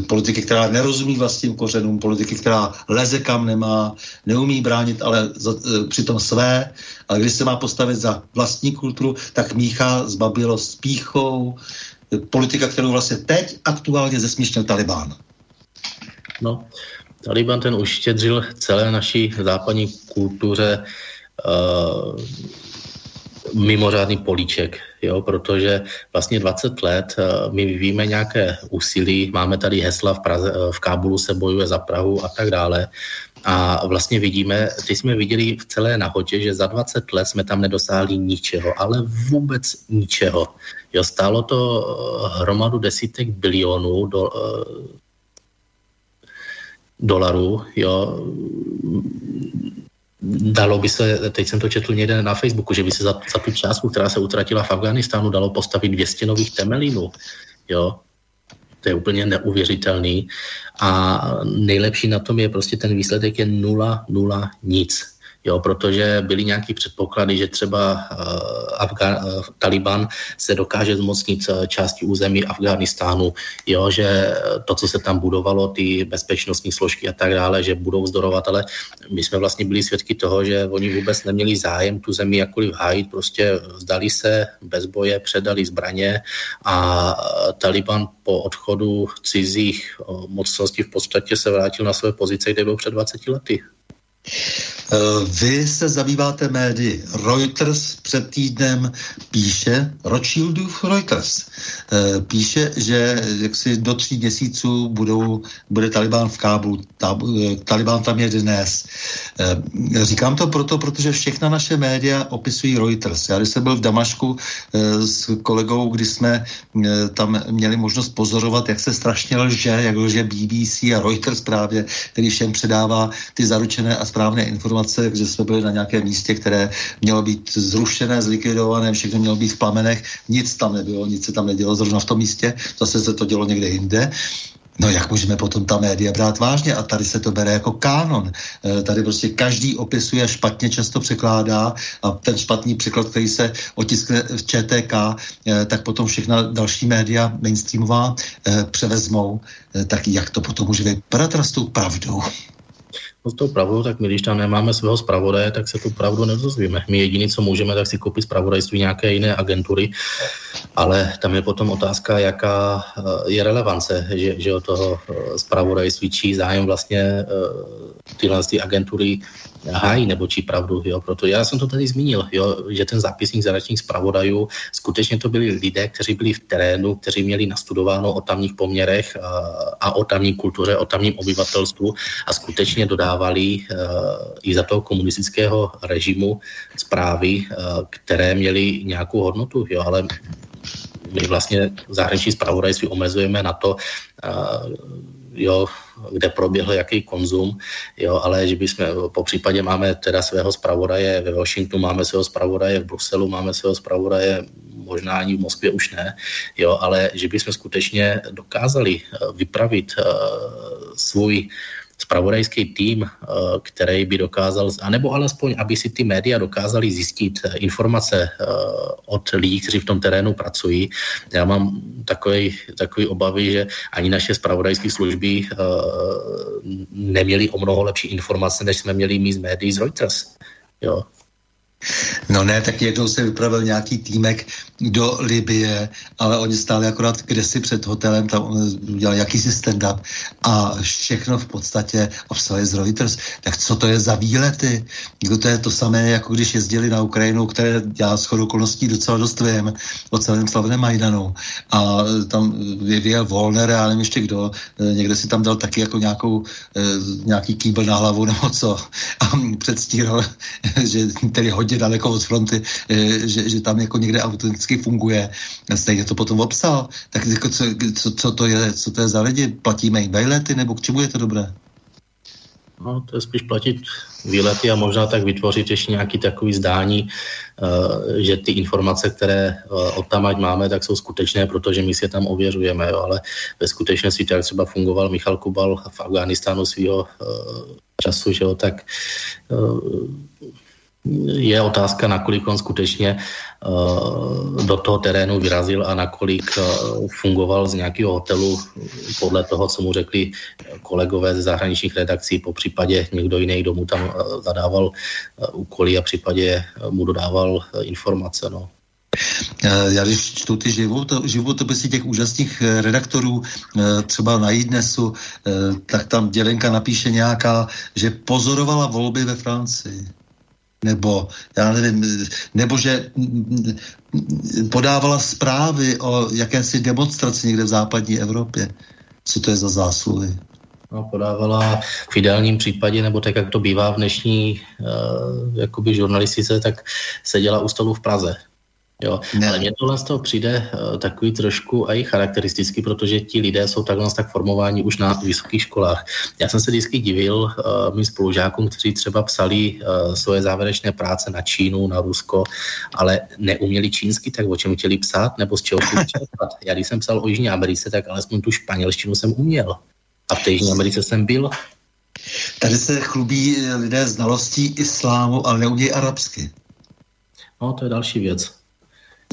Speaker 1: Politiky, která nerozumí vlastním kořenům, politiky, která leze kam nemá, neumí bránit, ale přitom své, ale když se má postavit za vlastní kulturu, tak míchá zbabilo s píchou, politika, kterou vlastně teď aktuálně zesměšnil Talibán.
Speaker 2: No, Taliban ten uštědřil celé naší západní kultuře uh, mimořádný políček, jo, protože vlastně 20 let uh, my vyvíjíme nějaké úsilí, máme tady hesla v, Praze, v Kábulu se bojuje za Prahu a tak dále. A vlastně vidíme, teď jsme viděli v celé nahodě, že za 20 let jsme tam nedosáhli ničeho, ale vůbec ničeho. Jo, stálo to eh, hromadu desítek bilionů do, uh, dolarů, jo, dalo by se, teď jsem to četl někde na Facebooku, že by se za, za tu částku, která se utratila v Afganistánu, dalo postavit 200 nových temelínů. Jo? To je úplně neuvěřitelný. A nejlepší na tom je prostě ten výsledek je nula, nula, nic jo, protože byly nějaké předpoklady, že třeba uh, Afga- uh, Taliban se dokáže zmocnit uh, části území Afganistánu, jo, že to, co se tam budovalo, ty bezpečnostní složky a tak dále, že budou vzdorovat, ale my jsme vlastně byli svědky toho, že oni vůbec neměli zájem tu zemi jakkoliv hájit, prostě vzdali se bez boje, předali zbraně a Taliban po odchodu cizích mocností v podstatě se vrátil na své pozice, kde byl před 20 lety.
Speaker 1: Eh, vy se zabýváte médii. Reuters před týdnem píše, Rothschildův Reuters, eh, píše, že jaksi do tří měsíců budou, bude Taliban v Kábulu. Eh, Taliban tam je dnes. Říkám to proto, protože všechna naše média opisují Reuters. Já když jsem byl v Damašku s kolegou, kdy jsme tam měli možnost pozorovat, jak se strašně lže, jak lže BBC a Reuters právě, který všem předává ty zaručené a správné informace, že jsme byli na nějakém místě, které mělo být zrušené, zlikvidované, všechno mělo být v plamenech, nic tam nebylo, nic se tam nedělo zrovna v tom místě, zase se to dělo někde jinde. No jak můžeme potom ta média brát vážně? A tady se to bere jako kánon. E, tady prostě každý opisuje, špatně často překládá a ten špatný překlad, který se otiskne v ČTK, e, tak potom všechna další média mainstreamová e, převezmou. Tak jak to potom může vypadat s tou pravdou?
Speaker 2: S tou pravdou, tak my když tam nemáme svého zpravodaje, tak se tu pravdu nedozvíme. My jediný, co můžeme, tak si koupit zpravodajství nějaké jiné agentury, ale tam je potom otázka, jaká eh, je relevance, že, že od toho eh, zpravodajství, čí zájem vlastně eh, tyhle ty agentury hájí nebo či pravdu, jo, proto já jsem to tady zmínil, jo, že ten zápisník zahraničních zpravodajů, skutečně to byli lidé, kteří byli v terénu, kteří měli nastudováno o tamních poměrech a, a o tamní kultuře, o tamním obyvatelstvu a skutečně dodávali uh, i za toho komunistického režimu zprávy, uh, které měly nějakou hodnotu, jo, ale my vlastně zahraniční zpravodajství omezujeme na to, uh, jo, kde proběhl jaký konzum, jo, ale že bychom, po případě máme teda svého zpravodaje ve Washingtonu, máme svého zpravodaje v Bruselu, máme svého zpravodaje možná ani v Moskvě už ne, jo, ale že bychom skutečně dokázali eh, vypravit uh, svůj spravodajský tým, eh, který by dokázal, anebo alespoň, aby si ty média dokázali zjistit eh, informace eh, od lidí, kteří v tom terénu pracují. Já mám takový, takový obavy, že ani naše spravodajské služby neměly o mnoho lepší informace, než jsme měli my z médií z Reuters. Jo.
Speaker 1: No ne, tak jednou se vypravil nějaký týmek do Libie, ale oni stáli akorát si před hotelem, tam udělali jakýsi stand-up a všechno v podstatě obsahuje z Reuters. Tak co to je za výlety? Jako to je to samé, jako když jezdili na Ukrajinu, které já s okolností docela dost vím o celém slavném Majdanu. A tam vyvíjel Volner, já nevím ještě kdo, někde si tam dal taky jako nějakou, eh, nějaký kýbl na hlavu nebo co a předstíral, že tedy hodně daleko od fronty, eh, že, že tam jako někde autenticky funguje, stejně to potom obsal, tak jako co, co, co, to je, co to je za lidi? Platíme jim vejlety, nebo k čemu je to dobré?
Speaker 2: No, to je spíš platit výlety a možná tak vytvořit ještě nějaký takový zdání, uh, že ty informace, které uh, od tam ať máme, tak jsou skutečné, protože my si je tam ověřujeme, jo, ale ve skutečnosti tak třeba fungoval Michal Kubal v Afganistánu svého času, že jo, tak je otázka, nakolik on skutečně uh, do toho terénu vyrazil a nakolik uh, fungoval z nějakého hotelu podle toho, co mu řekli kolegové ze zahraničních redakcí, po případě někdo jiný, kdo mu tam uh, zadával úkoly a případě mu dodával informace. No.
Speaker 1: Já když čtu ty životopisy těch úžasných redaktorů, třeba na Idnesu, tak tam dělenka napíše nějaká, že pozorovala volby ve Francii nebo já nevím, nebo že podávala zprávy o jakési demonstraci někde v západní Evropě. Co to je za zásluhy?
Speaker 2: No, podávala v ideálním případě, nebo tak, jak to bývá v dnešní uh, jakoby žurnalistice, tak seděla u stolu v Praze. Jo. Ne. Ale mně tohle z toho přijde uh, takový trošku i charakteristicky, protože ti lidé jsou takhle tak formováni už na vysokých školách. Já jsem se vždycky divil uh, mým spolužákům, kteří třeba psali uh, svoje závěrečné práce na Čínu, na Rusko, ale neuměli čínsky, tak o čem chtěli psát, nebo z čeho chtěli čerpat. Já když jsem psal o Jižní Americe, tak alespoň tu španělštinu jsem uměl. A v té Jižní Americe jsem byl.
Speaker 1: Tady se chlubí lidé znalostí islámu, ale neumějí arabsky.
Speaker 2: No, to je další věc.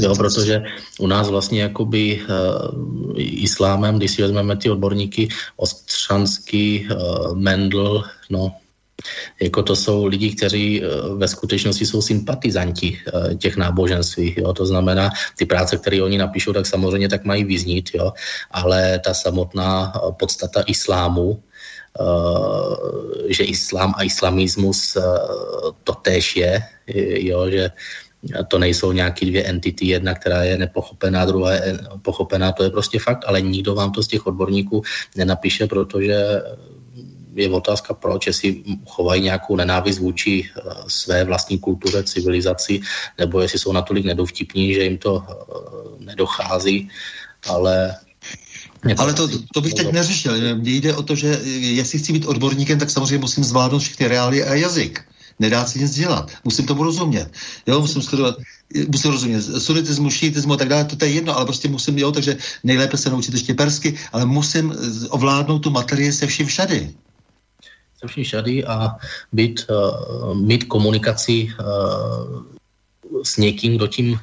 Speaker 2: Jo, protože u nás vlastně jakoby uh, islámem, když si vezmeme ty odborníky, Ostřanský, uh, Mendel, no, jako to jsou lidi, kteří uh, ve skutečnosti jsou sympatizanti těch náboženství. Jo? To znamená, ty práce, které oni napíšou, tak samozřejmě tak mají vyznít, jo? ale ta samotná podstata islámu, že islám a islamismus to též je, jo, že to nejsou nějaký dvě entity, jedna, která je nepochopená, druhá je pochopená, to je prostě fakt, ale nikdo vám to z těch odborníků nenapíše, protože je otázka, proč, jestli chovají nějakou nenávist vůči eh, své vlastní kultuře, civilizaci, nebo jestli jsou natolik nedovtipní, že jim to eh, nedochází, ale
Speaker 1: ale to, to bych teď neřešil. Mně jde o to, že jestli chci být odborníkem, tak samozřejmě musím zvládnout všechny reály a jazyk. Nedá se nic dělat. Musím tomu rozumět. Jo, musím studovat, musím rozumět sunitismu, šítismu a tak dále, to je jedno, ale prostě musím, jo, takže nejlépe se naučit ještě persky, ale musím ovládnout tu materii se vším všady
Speaker 2: se vším všady a být, uh, mít komunikaci uh, s někým, kdo tím uh,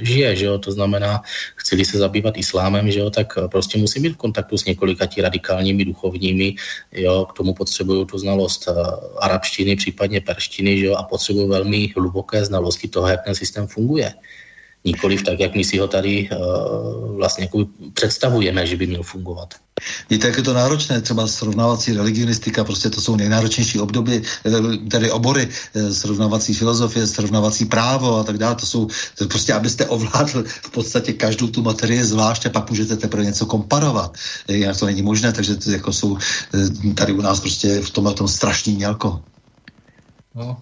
Speaker 2: žije, že jo? to znamená, chci se zabývat islámem, že jo? tak eh, prostě musím být v kontaktu s několika ti radikálními duchovními, jo? k tomu potřebuju tu znalost uh, arabštiny, případně perštiny, že jo? a potřebuju velmi hluboké znalosti toho, jak ten systém funguje. Nikoliv tak, jak my si ho tady uh, vlastně jako představujeme, že by měl fungovat.
Speaker 1: Víte, jak je to náročné, třeba srovnávací religionistika, prostě to jsou nejnáročnější obdoby, eh, tedy obory, eh, srovnávací filozofie, srovnávací právo a tak dále. To jsou to prostě, abyste ovládl v podstatě každou tu materii zvlášť a pak můžete teprve něco komparovat. Jinak to není možné, takže to jako jsou tady u nás prostě v tomhle tom strašný mělko.
Speaker 2: No,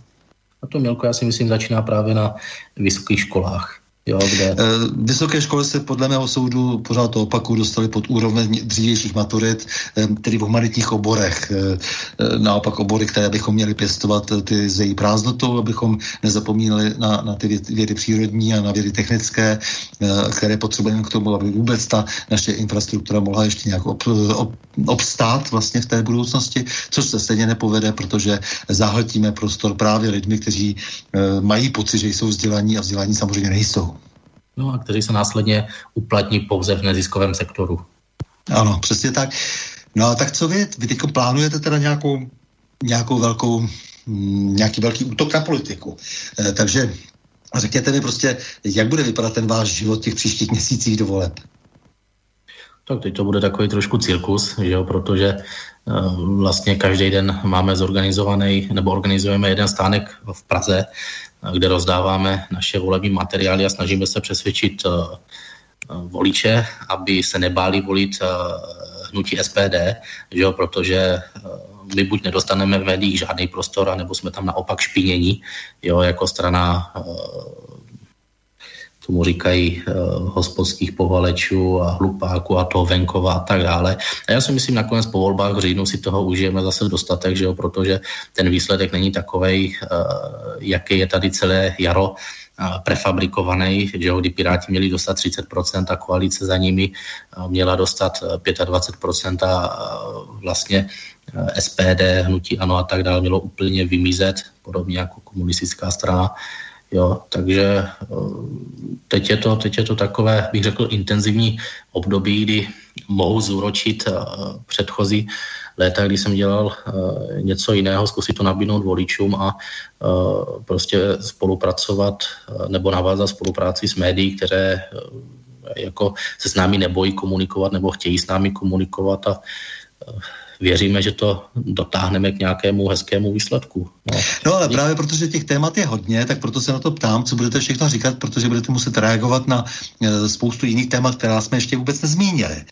Speaker 2: a to mělko já si myslím začíná právě na vysokých školách. Jo, kde? Eh,
Speaker 1: vysoké školy se podle mého soudu, pořád to opaku, dostali pod úroveň dřívějších maturit, eh, tedy v humanitních oborech. Eh, naopak obory, které bychom měli pěstovat ty z její prázdnotou, abychom nezapomínali na, na ty vědy přírodní a na vědy technické, které potřebujeme k tomu, aby vůbec ta naše infrastruktura mohla ještě nějak ob, ob, obstát vlastně v té budoucnosti, což se stejně nepovede, protože zahltíme prostor právě lidmi, kteří mají pocit, že jsou vzdělaní a vzdělaní samozřejmě nejsou.
Speaker 2: No a kteří se následně uplatní pouze v neziskovém sektoru.
Speaker 1: Ano, přesně tak. No a tak co vy? Vy teď plánujete teda nějakou, nějakou velkou, mm, nějaký velký útok na politiku. E, takže řekněte mi prostě, jak bude vypadat ten váš život těch příštích měsících do voleb?
Speaker 2: Tak teď to bude takový trošku cirkus, že jo, protože uh, vlastně každý den máme zorganizovaný, nebo organizujeme jeden stánek v Praze, kde rozdáváme naše volební materiály a snažíme se přesvědčit eh, voliče, aby se nebáli volit eh, hnutí SPD, že jo, protože eh, my buď nedostaneme v médiích žádný prostor, nebo jsme tam naopak špinění, jo, jako strana tomu říkají uh, hospodských povalečů a hlupáků a toho venkova a tak dále. A já si myslím, nakonec po volbách v říjnu si toho užijeme zase dostatek, že jo, protože ten výsledek není takový, uh, jaký je tady celé jaro uh, prefabrikovaný, že jo, kdy Piráti měli dostat 30% a koalice za nimi měla dostat 25% a vlastně SPD, hnutí ANO a tak dále mělo úplně vymizet, podobně jako komunistická strana. Jo, takže eh, teď je, to, teď je to takové, bych řekl, intenzivní období, kdy mohu zúročit eh, předchozí léta, kdy jsem dělal eh, něco jiného, zkusit to nabídnout voličům a prostě spolupracovat nebo navázat spolupráci s médií, které jako se s námi nebojí komunikovat nebo chtějí s námi komunikovat a věříme, že to dotáhneme k nějakému hezkému výsledku.
Speaker 1: No, no ale právě protože těch témat je hodně, tak proto se na to ptám, co budete všechno říkat, protože budete muset reagovat na e, spoustu jiných témat, která jsme ještě vůbec nezmínili. E,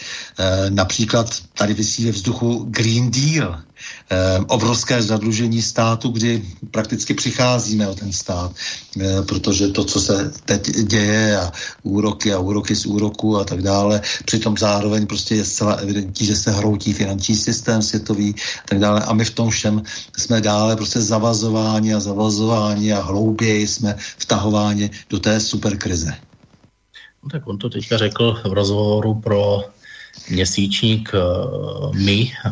Speaker 1: například tady vysí ve vzduchu Green Deal, obrovské zadlužení státu, kdy prakticky přicházíme o ten stát, eh, protože to, co se teď děje a úroky a úroky z úroku a tak dále, přitom zároveň prostě je zcela evidentní, že se hroutí finanční systém světový a tak dále a my v tom všem jsme dále prostě zavazováni a zavazováni a hlouběji jsme vtahováni do té superkrize.
Speaker 2: No tak on to teďka řekl v rozhovoru pro měsíčník eh, my, eh,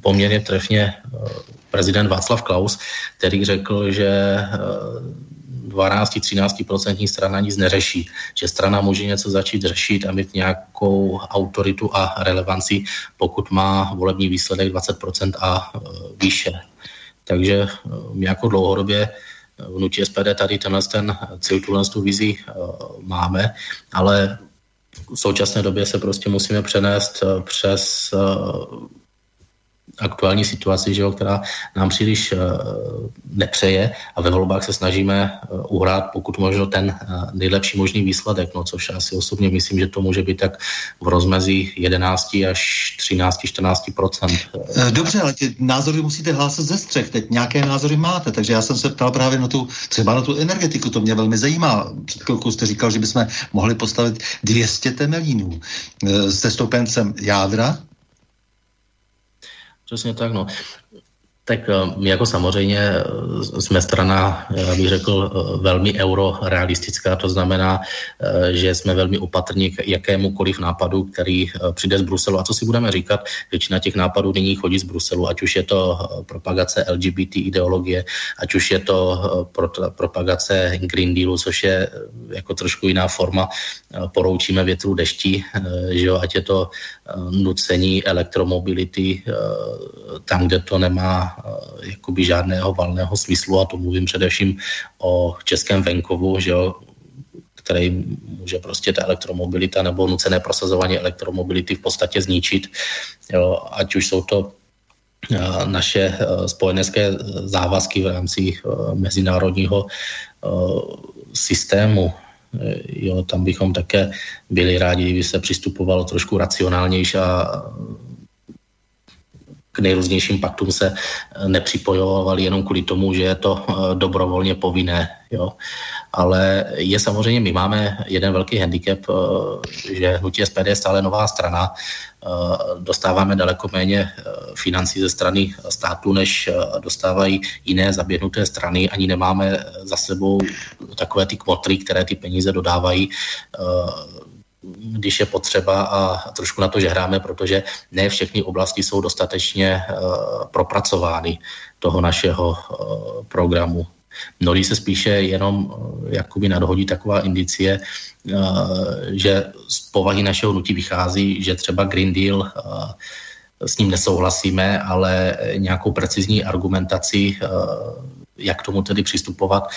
Speaker 2: poměrně trefně eh, prezident Václav Klaus, který řekl, že 12-13% strana nic neřeší, že strana může něco začít řešit a mít nějakou autoritu a relevanci, pokud má volební výsledek 20% a výše. Takže my jako dlouhodobě vnutí SPD tady tenhle ten cíl, tu vizi máme, ale v současné době se prostě musíme přenést eh, přes eh, aktuální situaci, že jo, která nám příliš uh, nepřeje a ve volbách se snažíme uh, uhrát pokud možno ten uh, nejlepší možný výsledek, no což já si osobně myslím, že to může být tak v rozmezí 11 až 13, 14%
Speaker 1: Dobře, ale ty názory musíte hlásat ze střech. Teď nějaké názory máte, takže já jsem se ptal právě na tu, třeba na tu energetiku, to mě velmi zajímá. Před chvilkou jste říkal, že bychom mohli postavit 200 temelínů se stoupencem jádra,
Speaker 2: Přesně tak, no. Tak eh, my jako samozřejmě eh, jsme strana, já bych řekl, eh, velmi eurorealistická, to znamená, že jsme velmi opatrní k jakémukoliv nápadu, který přijde z Bruselu. A co si budeme říkat, většina těch nápadů nyní chodí z Bruselu, ať už je to propagace LGBT ideologie, ať už je to propagace Green Dealu, což je jako trošku jiná forma, poroučíme větru deští, že jo, ať je to nucení elektromobility tam, kde to nemá Eh, jakoby žádného valného smyslu a to mluvím především o českém venkovu, že jo, který může prostě ta elektromobilita nebo nucené prosazování elektromobility v podstatě zničit, jo, ať už jsou to eh, naše eh, spojenecké závazky v rámci mezinárodního systému. Jo, tam bychom také byli rádi, kdyby se přistupovalo trošku racionálnější a k nejrůznějším paktům se eh, nepřipojovali jenom kvůli tomu, že je to eh, dobrovolně povinné. Jo. Ale je samozřejmě, my máme jeden velký handicap, eh, že hnutí SPD je stále nová strana, dostáváme daleko méně financí ze strany státu, než dostávají jiné zaběhnuté strany. Ani nemáme za sebou takové ty kvotry, které ty peníze dodávají když je potřeba a trošku na to, že hráme, protože ne všechny oblasti jsou dostatečně uh, propracovány toho našeho uh, programu. Mnohdy se spíše jenom uh, jakoby nadhodí taková indicie, že z povahy našeho hnutí vychází, že třeba Green Deal s ním nesouhlasíme, ale nějakou precizní argumentaci, jak k tomu tedy přistupovat,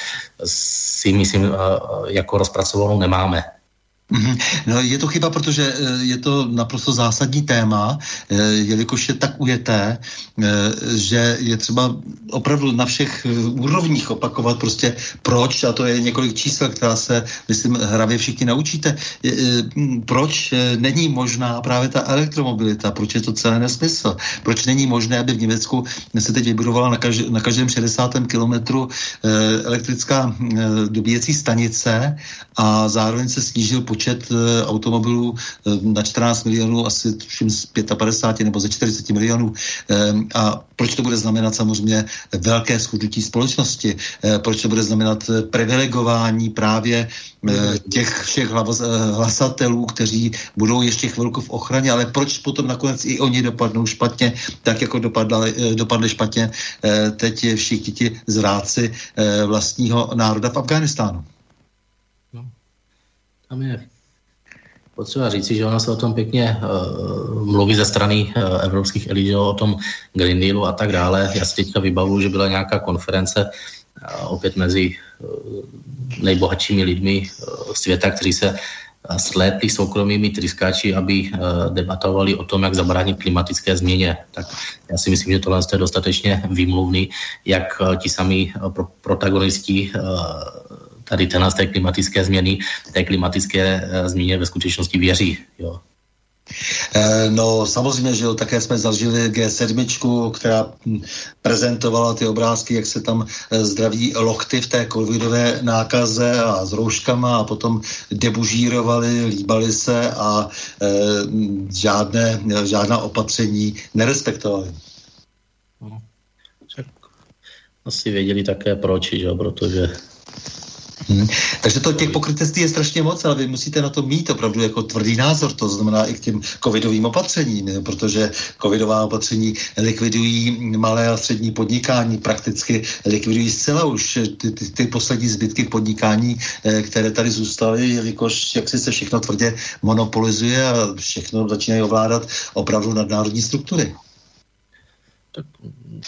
Speaker 2: si myslím, jako rozpracovanou nemáme.
Speaker 1: Mhm. No, je to chyba, protože eh, je to naprosto zásadní téma, eh, jelikož je tak ujeté, eh, že je třeba opravdu na všech úrovních opakovat prostě proč, a to je několik čísel, která se, myslím, hravě všichni naučíte, proč není možná právě ta elektromobilita, proč je to celé nesmysl, proč není možné, aby v Německu se teď vybudovala na, každém, na každém 60. kilometru elektrická dobíjecí stanice a zároveň se snížil eh, automobilů eh, na 14 milionů, asi tuším z 55 nebo ze 40 milionů. Eh, a proč to bude znamenat samozřejmě velké schudnutí společnosti? Proč to bude znamenat privilegování právě těch všech hlasatelů, kteří budou ještě chvilku v ochraně, ale proč potom nakonec i oni dopadnou špatně, tak jako dopadli, dopadli špatně teď všichni ti zráci vlastního národa v Afganistánu?
Speaker 2: Tam je potřeba říci, že ona se o tom pěkně uh, mluví ze strany uh, evropských elit, o tom Green Dealu a tak dále. Já si teďka vybavuju, že byla nějaká konference uh, opět mezi uh, nejbohatšími lidmi uh, světa, kteří se slétli soukromými tryskáči, aby debatovali o tom, jak zabránit klimatické změně. Tak já si myslím, že tohle je dostatečně výmluvný, jak ti sami protagonisti tady tenhle té klimatické změny, té klimatické eh, změně ve skutečnosti věří. Jo.
Speaker 1: Eh, no samozřejmě, že jo, také jsme zažili G7, která hm, prezentovala ty obrázky, jak se tam eh, zdraví lochty v té covidové nákaze a s rouškama a potom debužírovali, líbali se a e, žádné, žádná opatření nerespektovali.
Speaker 2: No, asi věděli také proč, že? protože
Speaker 1: Hmm. Takže to těch pokrytectví je strašně moc, ale vy musíte na to mít opravdu jako tvrdý názor, to znamená i k těm covidovým opatřením, protože covidová opatření likvidují malé a střední podnikání, prakticky likvidují zcela už ty, ty, ty poslední zbytky podnikání, eh, které tady zůstaly, jelikož jak si se všechno tvrdě monopolizuje a všechno začínají ovládat opravdu nadnárodní struktury.
Speaker 2: Tak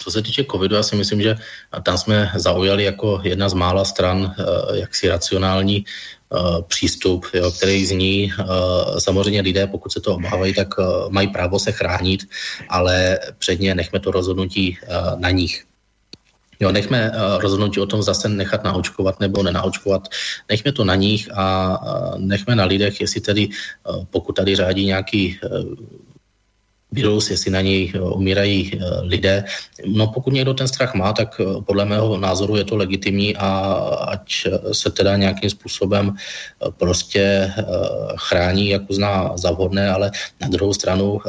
Speaker 2: co se týče covidu, já si myslím, že tam jsme zaujali jako jedna z mála stran eh, jaksi racionální Uh, přístup, jo, který zní, uh, samozřejmě lidé, pokud se to obávají, tak mají právo se chránit, ale předně nechme to rozhodnutí na nich. Jo, nechme rozhodnutí o tom zase nechat naočkovat nebo nenaočkovat. Nechme to na nich a nechme na lidech, jestli tedy, pokud tady řádí nějaký virus, jestli na něj eh, umírají eh, lidé. No pokud někdo ten strach má, tak eh, podle mého názoru je to legitimní a ať se teda nějakým způsobem prostě chrání, jak uzná za vhodné, ale na druhou stranu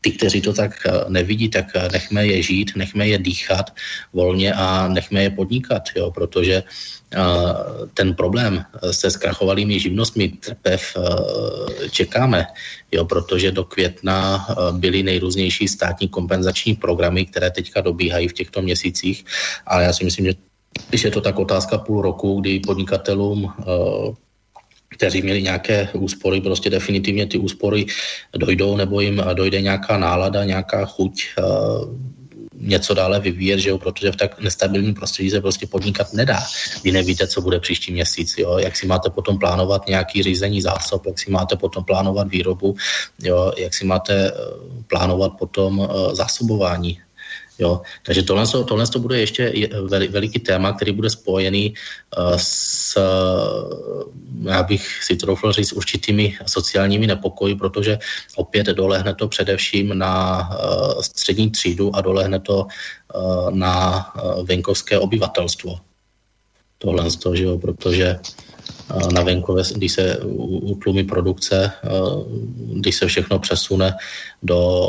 Speaker 2: ty, kteří to tak nevidí, tak nechme je žít, nechme je dýchat volně a nechme je podnikat, jo, protože ten problém se zkrachovalými živnostmi trpev čekáme, jo, protože do května byly nejrůznější státní kompenzační programy, které teďka dobíhají v těchto měsících, ale já si myslím, že když je to tak otázka půl roku, kdy podnikatelům kteří měli nějaké úspory, prostě definitivně ty úspory dojdou, nebo jim dojde nějaká nálada, nějaká chuť něco dále vyvíjet, že jo, protože v tak nestabilním prostředí se prostě podnikat nedá. Vy nevíte, co bude příští měsíc, jo, jak si máte potom plánovat nějaký řízení zásob, jak si máte potom plánovat výrobu, jo, jak si máte eh, plánovat potom eh, zásobování Jo? Takže tohle, tohle to bude ještě veliký téma, který bude spojený uh, s, já bych si troufl říct, určitými sociálními nepokoji, protože opět dolehne to především na uh, střední třídu a dolehne to na venkovské obyvatelstvo. Tohle z toho, že jo, protože na venkově, když se utlumí produkce, když se všechno přesune do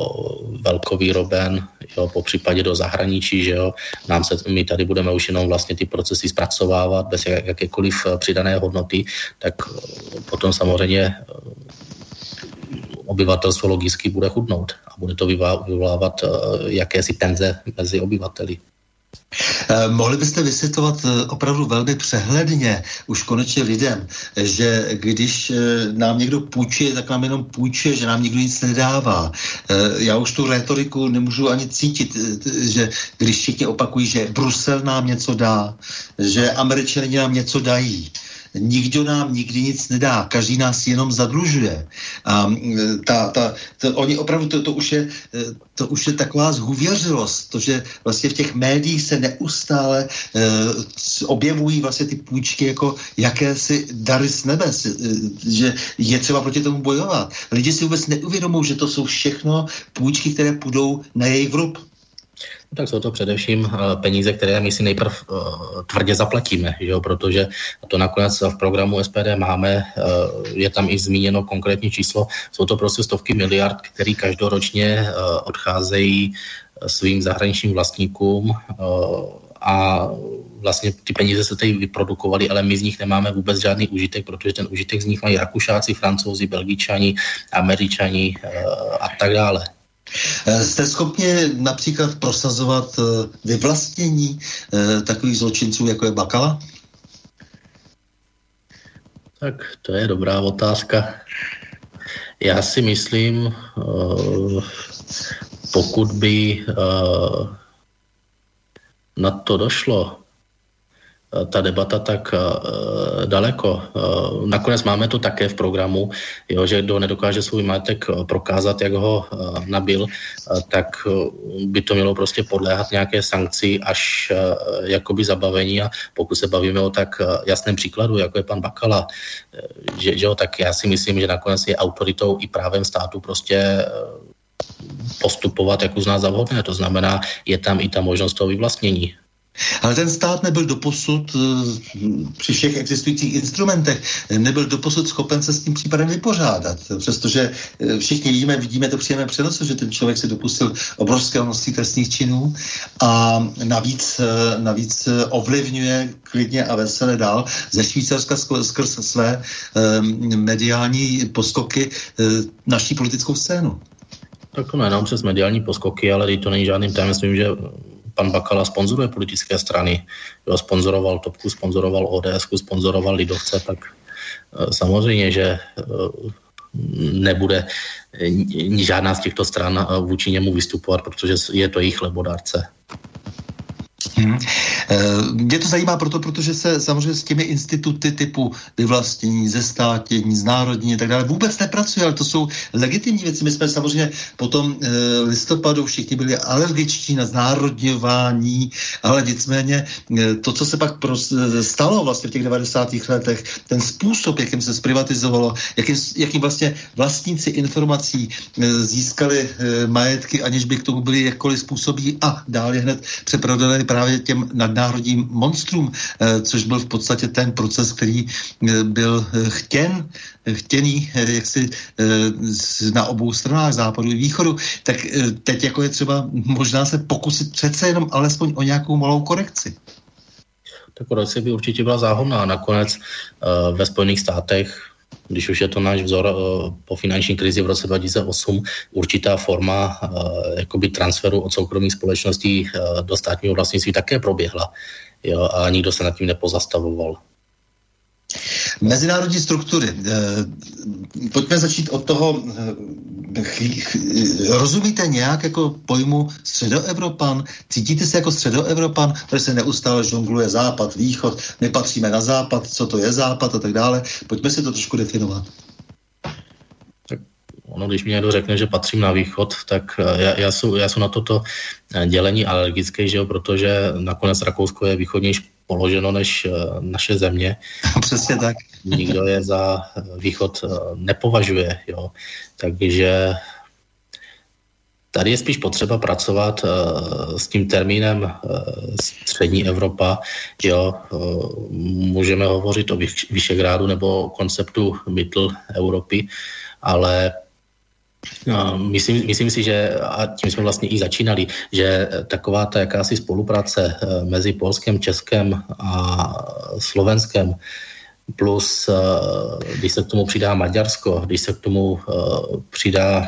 Speaker 2: velkovýroben, jo, po případě do zahraničí, že jo, nám se, my tady budeme už jenom vlastně ty procesy zpracovávat bez jakékoliv přidané hodnoty, tak potom samozřejmě obyvatelstvo logicky bude chudnout a bude to vyvolávat jakési tenze mezi obyvateli.
Speaker 1: Eh, mohli byste vysvětlovat eh, opravdu velmi přehledně už konečně lidem, že když eh, nám někdo půjčuje, tak nám jenom půjčuje, že nám nikdo nic nedává. Já už tu retoriku nemůžu ani cítit, že když všichni opakují, že Brusel nám něco dá, že Američané nám něco dají, nikdo nám nikdy nic nedá, každý nás jenom zadlužuje. A ta, ta, to, oni opravdu, to, to, už je, to už je taková zhuvěřilost, to, že vlastně v těch médiích se neustále uh, objevují vlastně ty půjčky jako jakési dary z nebe, že je třeba proti tomu bojovat. Lidi si vůbec neuvědomují, že to jsou všechno půjčky, které půjdou na jejich vrub.
Speaker 2: No tak jsou to především eh, peníze, které my si nejprv uh, tvrdě zaplatíme, že jo? protože to nakonec v programu SPD máme, uh, je tam i zmíněno konkrétní číslo, jsou to prostě stovky miliard, které každoročně odcházejí svým zahraničním vlastníkům a vlastně ty peníze se tady vyprodukovaly, ale my z nich nemáme vůbec žádný užitek, protože ten užitek z nich mají Rakušáci, Francouzi, Belgičani, Američani a tak dále.
Speaker 1: Eh, jste schopni například prosazovat eh, vyvlastnění eh, takových zločinců, jako je Bakala?
Speaker 2: Tak to je dobrá otázka. Já si myslím, pokud by na to došlo, ta debata tak uh, daleko. Uh, nakonec máme to také v programu, jo, že kdo nedokáže svůj majetek prokázat, jak ho nabil, tak by to mělo prostě podléhat nějaké sankci až jakoby zabavení a pokud se bavíme o tak jasném příkladu, jako je pan Bakala, že, že jo, tak já si myslím, že nakonec je autoritou i právem státu prostě postupovat, jak uzná za vhodné. To znamená, je tam i ta možnost toho vyvlastnění.
Speaker 1: Ale ten stát nebyl doposud eh, při všech existujících instrumentech, nebyl doposud schopen se s tím případem vypořádat, přestože eh, všichni víme, vidíme to příjemné přenosu, že ten člověk se dopustil obrovského množství trestných činů a navíc, eh, navíc ovlivňuje klidně a veselé dál ze Švýcarska skrz své mediální poskoky naší politickou scénu.
Speaker 2: Tak to nejenom přes mediální poskoky, ale to není žádným tajemstvím, že pan Bakala sponzoruje politické strany. Jo, sponzoroval Topku, sponzoroval ODS, sponzoroval Lidovce, tak e, samozřejmě, že e, nebude žádná z těchto stran vůči němu vystupovat, protože je to jejich lebodárce.
Speaker 1: Hmm. Mě to zajímá proto, protože se samozřejmě s těmi instituty typu vyvlastnění, zestátnění, znárodnění a tak dále vůbec nepracuje, ale to jsou legitimní věci. My jsme samozřejmě po tom e, listopadu všichni byli alergičtí na znárodňování, ale nicméně e, to, co se pak stalo vlastně v těch 90. letech, ten způsob, jakým se zprivatizovalo, jakým, jakým vlastně vlastníci informací získali majetky, aniž by k tomu byli jakkoliv způsobí a dál je hned přeprodali právě těm nadnárodním monstrům, eh, což byl v podstatě ten proces, který eh, byl eh, chtěn, chtěný jaksi na obou stranách západu i východu, tak teď jako je třeba možná se pokusit přece jenom alespoň o nějakou malou korekci.
Speaker 2: Ta korekce by určitě byla záhodná. Nakonec ve Spojených státech když už je to náš vzor uh, po finanční krizi v roce 2008, určitá forma uh, jakoby transferu od soukromých společností uh, do státního vlastnictví také proběhla. Jo, a nikdo se nad tím nepozastavoval.
Speaker 1: Mezinárodní struktury. Pojďme začít od toho. Rozumíte nějak jako pojmu středoevropan? Cítíte se jako středoevropan, který se neustále žongluje západ, východ, my patříme na západ, co to je západ a tak dále. Pojďme si to trošku definovat.
Speaker 2: Ono, když mi někdo řekne, že patřím na východ, tak já, já, jsem, já jsem na toto dělení alergický, že jo, protože nakonec Rakousko je východnější položeno než eh, naše země.
Speaker 1: Přesně tak.
Speaker 2: Nikdo je za eh, východ eh, nepovažuje. Jo. Takže tady je spíš potřeba pracovat uh, s tím termínem uh, střední Evropa. Jo, uh, můžeme hovořit o Vyšegrádu nebo o konceptu Middle Evropy, ale myslím, myslím si, že a tím jsme vlastně i začínali, že taková ta jakási spolupráce eh, mezi Polskem, Českem a Slovenskem plus eh, když se k tomu přidá Maďarsko, když se k tomu eh, přidá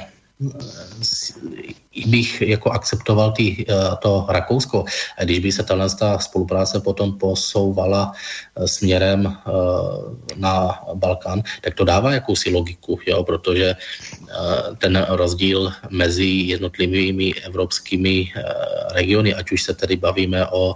Speaker 2: bych jako akceptoval tý, eh, to Rakousko, když by se tahle spolupráce potom posouvala eh, směrem eh, na Balkán, tak to dává jakousi logiku, jo, protože ten rozdíl mezi jednotlivými evropskými regiony, ať už se tedy bavíme o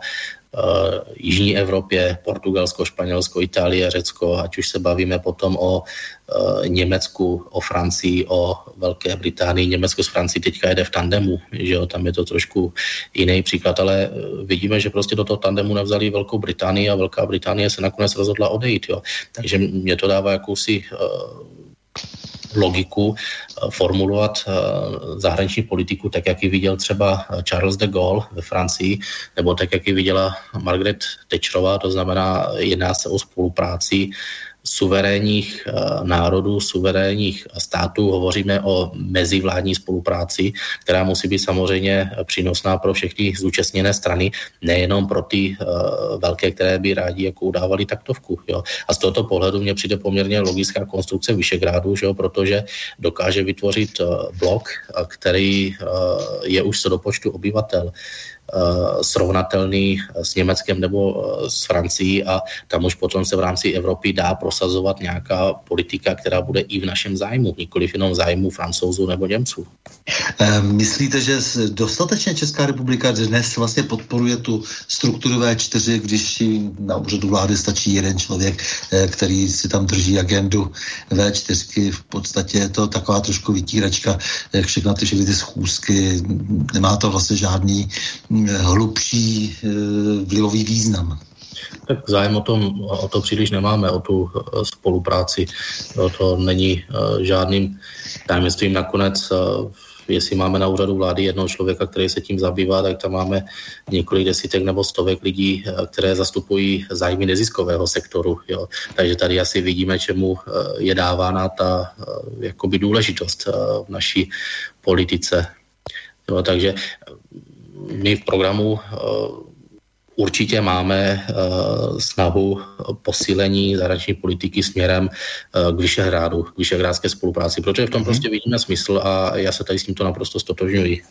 Speaker 2: Jižní Evropě, Portugalsko, Španělsko, Itálie, Řecko, ať už se bavíme potom o uh, Německu, o Francii, o Velké Británii. Německo s Francií teďka jede v tandemu, že jo, tam je to trošku jiný příklad, ale vidíme, že prostě do toho tandemu nevzali Velkou Británii a Velká Británie se nakonec rozhodla odejít, jo. Takže mě to dává jakousi logiku eh, formulovat eh, zahraniční politiku tak, jak ji viděl třeba Charles de Gaulle ve Francii, nebo tak, jak ji viděla Margaret Thatcherová, to znamená, jedná se o spolupráci suverénních eh, národů, suverénních států, hovoříme o mezivládní spolupráci, která musí být samozřejmě přínosná pro všechny zúčastněné strany, nejenom pro ty uh, velké, které by rádi jako udávali taktovku. Jo. A z tohoto pohledu mně přijde poměrně logická konstrukce Vyšegrádu, že jo, protože dokáže vytvořit uh, blok, který je už co do počtu obyvatel Eh, srovnatelný s Německem nebo eh, s Francií a tam už potom se v rámci Evropy dá prosazovat nějaká politika, která bude i v našem zájmu, nikoliv jenom zájmu francouzů nebo Němců.
Speaker 1: Eh, myslíte, že dostatečně Česká republika dnes vlastně podporuje tu strukturu V4, když na úřadu vlády stačí jeden člověk, který si tam drží agendu V4, v podstatě je to taková trošku vytíračka, jak všechna ty, ty schůzky, nemá to vlastně žádný hlubší eh, vlivový význam.
Speaker 2: Tak zájem o, tom, o to příliš nemáme, o tu eh, spolupráci. O to není eh, žádným tajemstvím. Nakonec, jestli máme na úřadu vlády jednoho člověka, který se tím zabývá, tak tam máme několik desítek nebo stovek lidí, které zastupují zájmy neziskového sektoru. Jo. Takže tady asi vidíme, čemu je dávána ta jakoby důležitost v naší politice. Jo, takže my v programu eh, určitě máme uh, snahu posílení zahraniční politiky směrem uh, k Vyšehrádu, k Vyšehrádské spolupráci, protože v tom mm-hmm. prostě vidíme smysl a já se tady s tímto naprosto stotožňuji.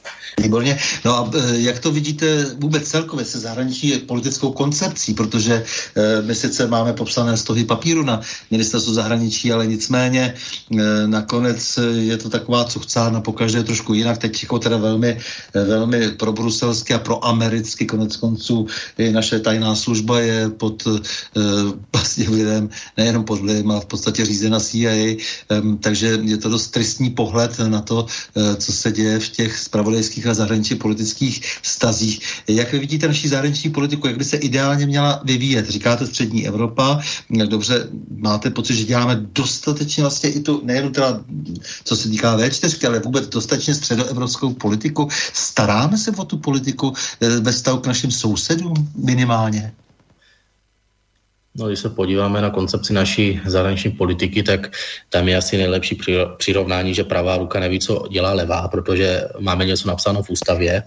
Speaker 1: Výborně. No a uh, jak to vidíte vůbec celkově se zahraniční politickou koncepcí, protože my sice máme popsané stohy papíru na ministerstvu zahraničí, ale nicméně nakonec je to taková cuchcárna po každé trošku jinak, teď jako teda velmi, velmi pro bruselsky a pro americky konec konců naše tajná služba je pod uh, vlastně vlivem, nejenom pod vlivem, ale v podstatě řízena CIA, takže je to dost tristní pohled na to, uh, co se děje v těch spravodajských a zahraničně politických stazích. Jak vy vidíte naší zahraniční politiku, jak by se ideálně měla vyvíjet? Říkáte střední Evropa, dobře, máte pocit, že děláme dostatečně vlastně i tu, nejenom teda, co se týká V4, ale vůbec dostatečně středoevropskou politiku. Staráme se o tu politiku eh, ve vztahu k našim sousedům? Minimálně?
Speaker 2: No, když se podíváme na koncepci naší zahraniční politiky, tak tam je asi nejlepší přirovnání, že pravá ruka neví, co dělá levá, protože máme něco napsáno v ústavě.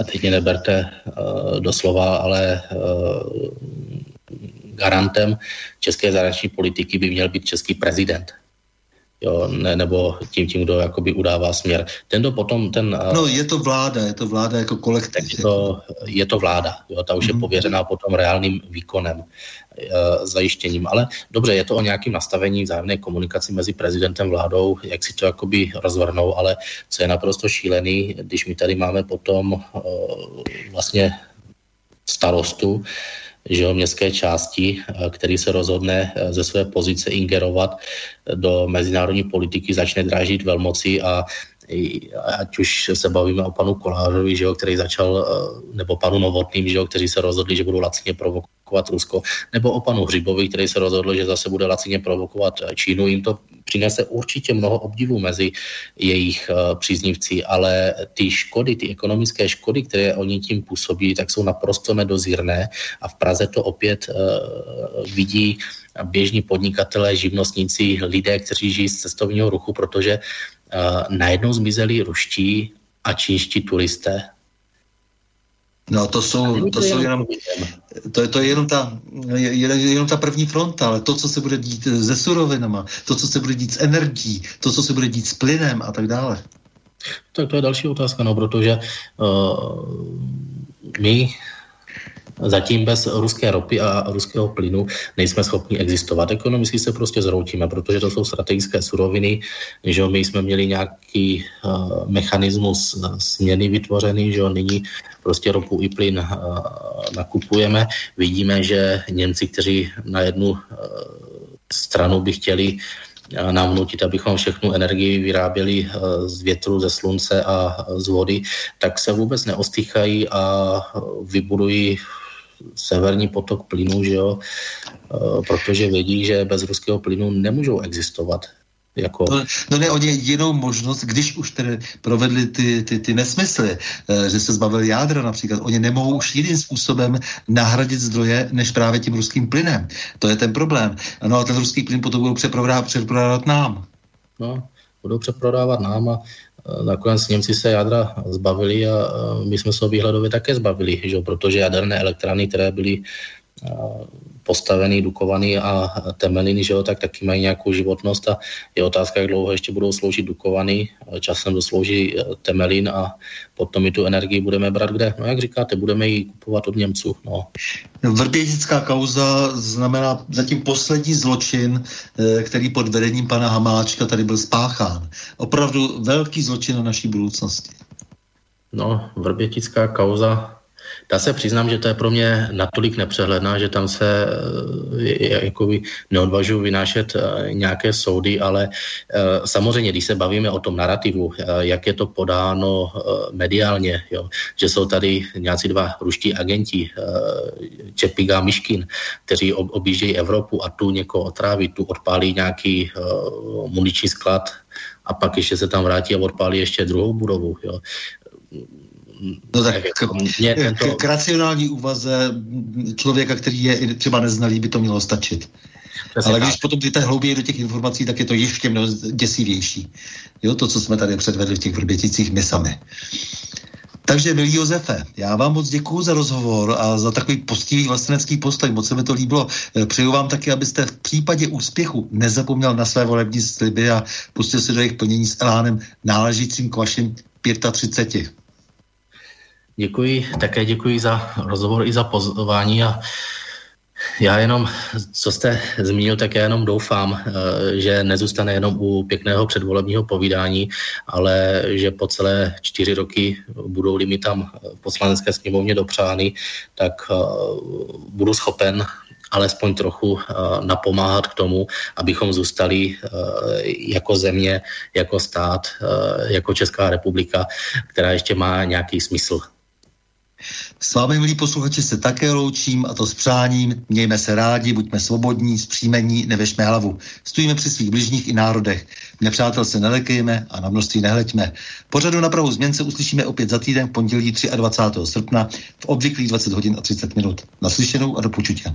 Speaker 2: A teď mě neberte uh, doslova, ale uh, garantem české zahraniční politiky by měl být český prezident jo, ne, nebo tím, tím, kdo jakoby udává směr. Tento potom ten...
Speaker 1: No je to vláda, je to vláda jako kolektiv.
Speaker 2: Je to, je to vláda, jo, ta už mm-hmm. je mhm. pověřená potom reálným výkonem, e, zajištěním. Ale dobře, je to o nějakém nastavení vzájemné komunikaci mezi prezidentem vládou, jak si to jakoby rozvrhnou, ale co je naprosto šílený, když my tady máme potom e, vlastně starostu, že jo, městské části, eh, který se rozhodne eh, ze své pozice ingerovat do mezinárodní politiky, začne drážit velmoci a ať už se bavíme o panu Kolářovi, že jo, který začal, eh, nebo panu Novotným, že jo, kteří se rozhodli, že budou lacině provokovat Rusko, nebo o panu Hřibovi, který se rozhodl, že zase bude lacině provokovat Čínu. Jim to přinese určitě mnoho obdivů mezi jejich uh, příznivci, ale ty škody, ty ekonomické škody, které oni tím působí, tak jsou naprosto nedozírné a v Praze to opět uh, vidí běžní podnikatelé, živnostníci, lidé, kteří žijí z cestovního ruchu, protože uh, najednou zmizeli ruští a čínští turisté.
Speaker 1: No to jsou, to jsou jenom, to je, to je jenom, ta, je, jenom ta první fronta, ale to, co se bude dít se surovinama, to, co se bude dít s energií, to, co se bude dít s plynem a tak dále.
Speaker 2: Tak to je další otázka, no, protože uh, my Zatím bez ruské ropy a ruského plynu nejsme schopni existovat. Ekonomicky se prostě zroutíme, protože to jsou strategické suroviny, že my jsme měli nějaký uh, mechanismus směny vytvořený, že nyní prostě ropu i plyn uh, nakupujeme. Vidíme, že Němci, kteří na jednu uh, stranu by chtěli nám vnutit, abychom všechnu energii vyráběli z větru, ze slunce a z vody, tak se vůbec neostýchají a vybudují severní potok plynu, že jo, e, protože vědí, že bez ruského plynu nemůžou existovat. Jako...
Speaker 1: No, no ne, oni jinou možnost, když už tedy provedli ty, ty, ty nesmysly, e, že se zbavili jádra například, oni nemohou už jiným způsobem nahradit zdroje, než právě tím ruským plynem. To je ten problém. No a ten ruský plyn potom budou přeprodávat, přeprodávat nám.
Speaker 2: No, budou přeprodávat nám a Nakonec Němci se jádra zbavili a my jsme se výhledově také zbavili, že? protože jaderné elektrárny, které byly postavený, dukovaný a temeliny, že jo, tak taky mají nějakou životnost a je otázka, jak dlouho ještě budou sloužit dukovaný, časem doslouží e, temelin a potom mi tu energii budeme brát kde? No jak říkáte, budeme ji kupovat od Němců. No.
Speaker 1: Vrbětická kauza znamená zatím poslední zločin, e, který pod vedením pana Hamáčka tady byl spáchán. Opravdu velký zločin na naší budoucnosti.
Speaker 2: No, Vrbětická kauza Dá se přiznám, že to je pro mě natolik nepřehledná, že tam se eh, jakoby neodvažuji vynášet eh, nějaké soudy, ale eh, samozřejmě, když se bavíme o tom narrativu, jak je to podáno mediálně, jo, že jsou tady nějací dva ruští agenti, Čepiga a Miškin, kteří objíždějí Evropu a tu někoho otráví, tu odpálí nějaký muniční sklad a pak ještě se tam vrátí a odpálí ještě druhou budovu. Jo
Speaker 1: No tak k, tento... k racionální úvaze člověka, který je třeba neznalý, by to mělo stačit. Přesně Ale když tak. potom jdete hlouběji do těch informací, tak je to ještě mnoho děsivější. Jo, to, co jsme tady předvedli v těch vrběticích my sami. Takže, milý Josefe, já vám moc děkuji za rozhovor a za takový postivý vlastenecký postoj. Moc se mi to líbilo. Přeju vám taky, abyste v případě úspěchu nezapomněl na své volební sliby a pustil se do jejich plnění s elánem náležícím k vašim 35.
Speaker 2: Děkuji, také děkuji za rozhovor i za pozvání a já jenom, co jste zmínil, tak já jenom doufám, eh, že nezůstane jenom u pěkného předvolebního povídání, ale že po celé čtyři roky budou-li mi tam v poslanecké sněmovně dopřány, tak eh, budu schopen alespoň trochu eh, napomáhat k tomu, abychom zůstali jako země, jako stát, jako Česká republika, která ještě má nějaký smysl
Speaker 1: s vámi, milí posluchači, se také loučím a to s přáním. Mějme se rádi, buďme svobodní, zpříjmení, nevěšme hlavu. Stojíme při svých bližních i národech. Nepřátel se nelekejme a na množství nehleďme. Pořadu na pravou změn se uslyšíme opět za týden v pondělí 23. srpna v obvyklých 20 hodin a 30 minut. Naslyšenou a do počutě.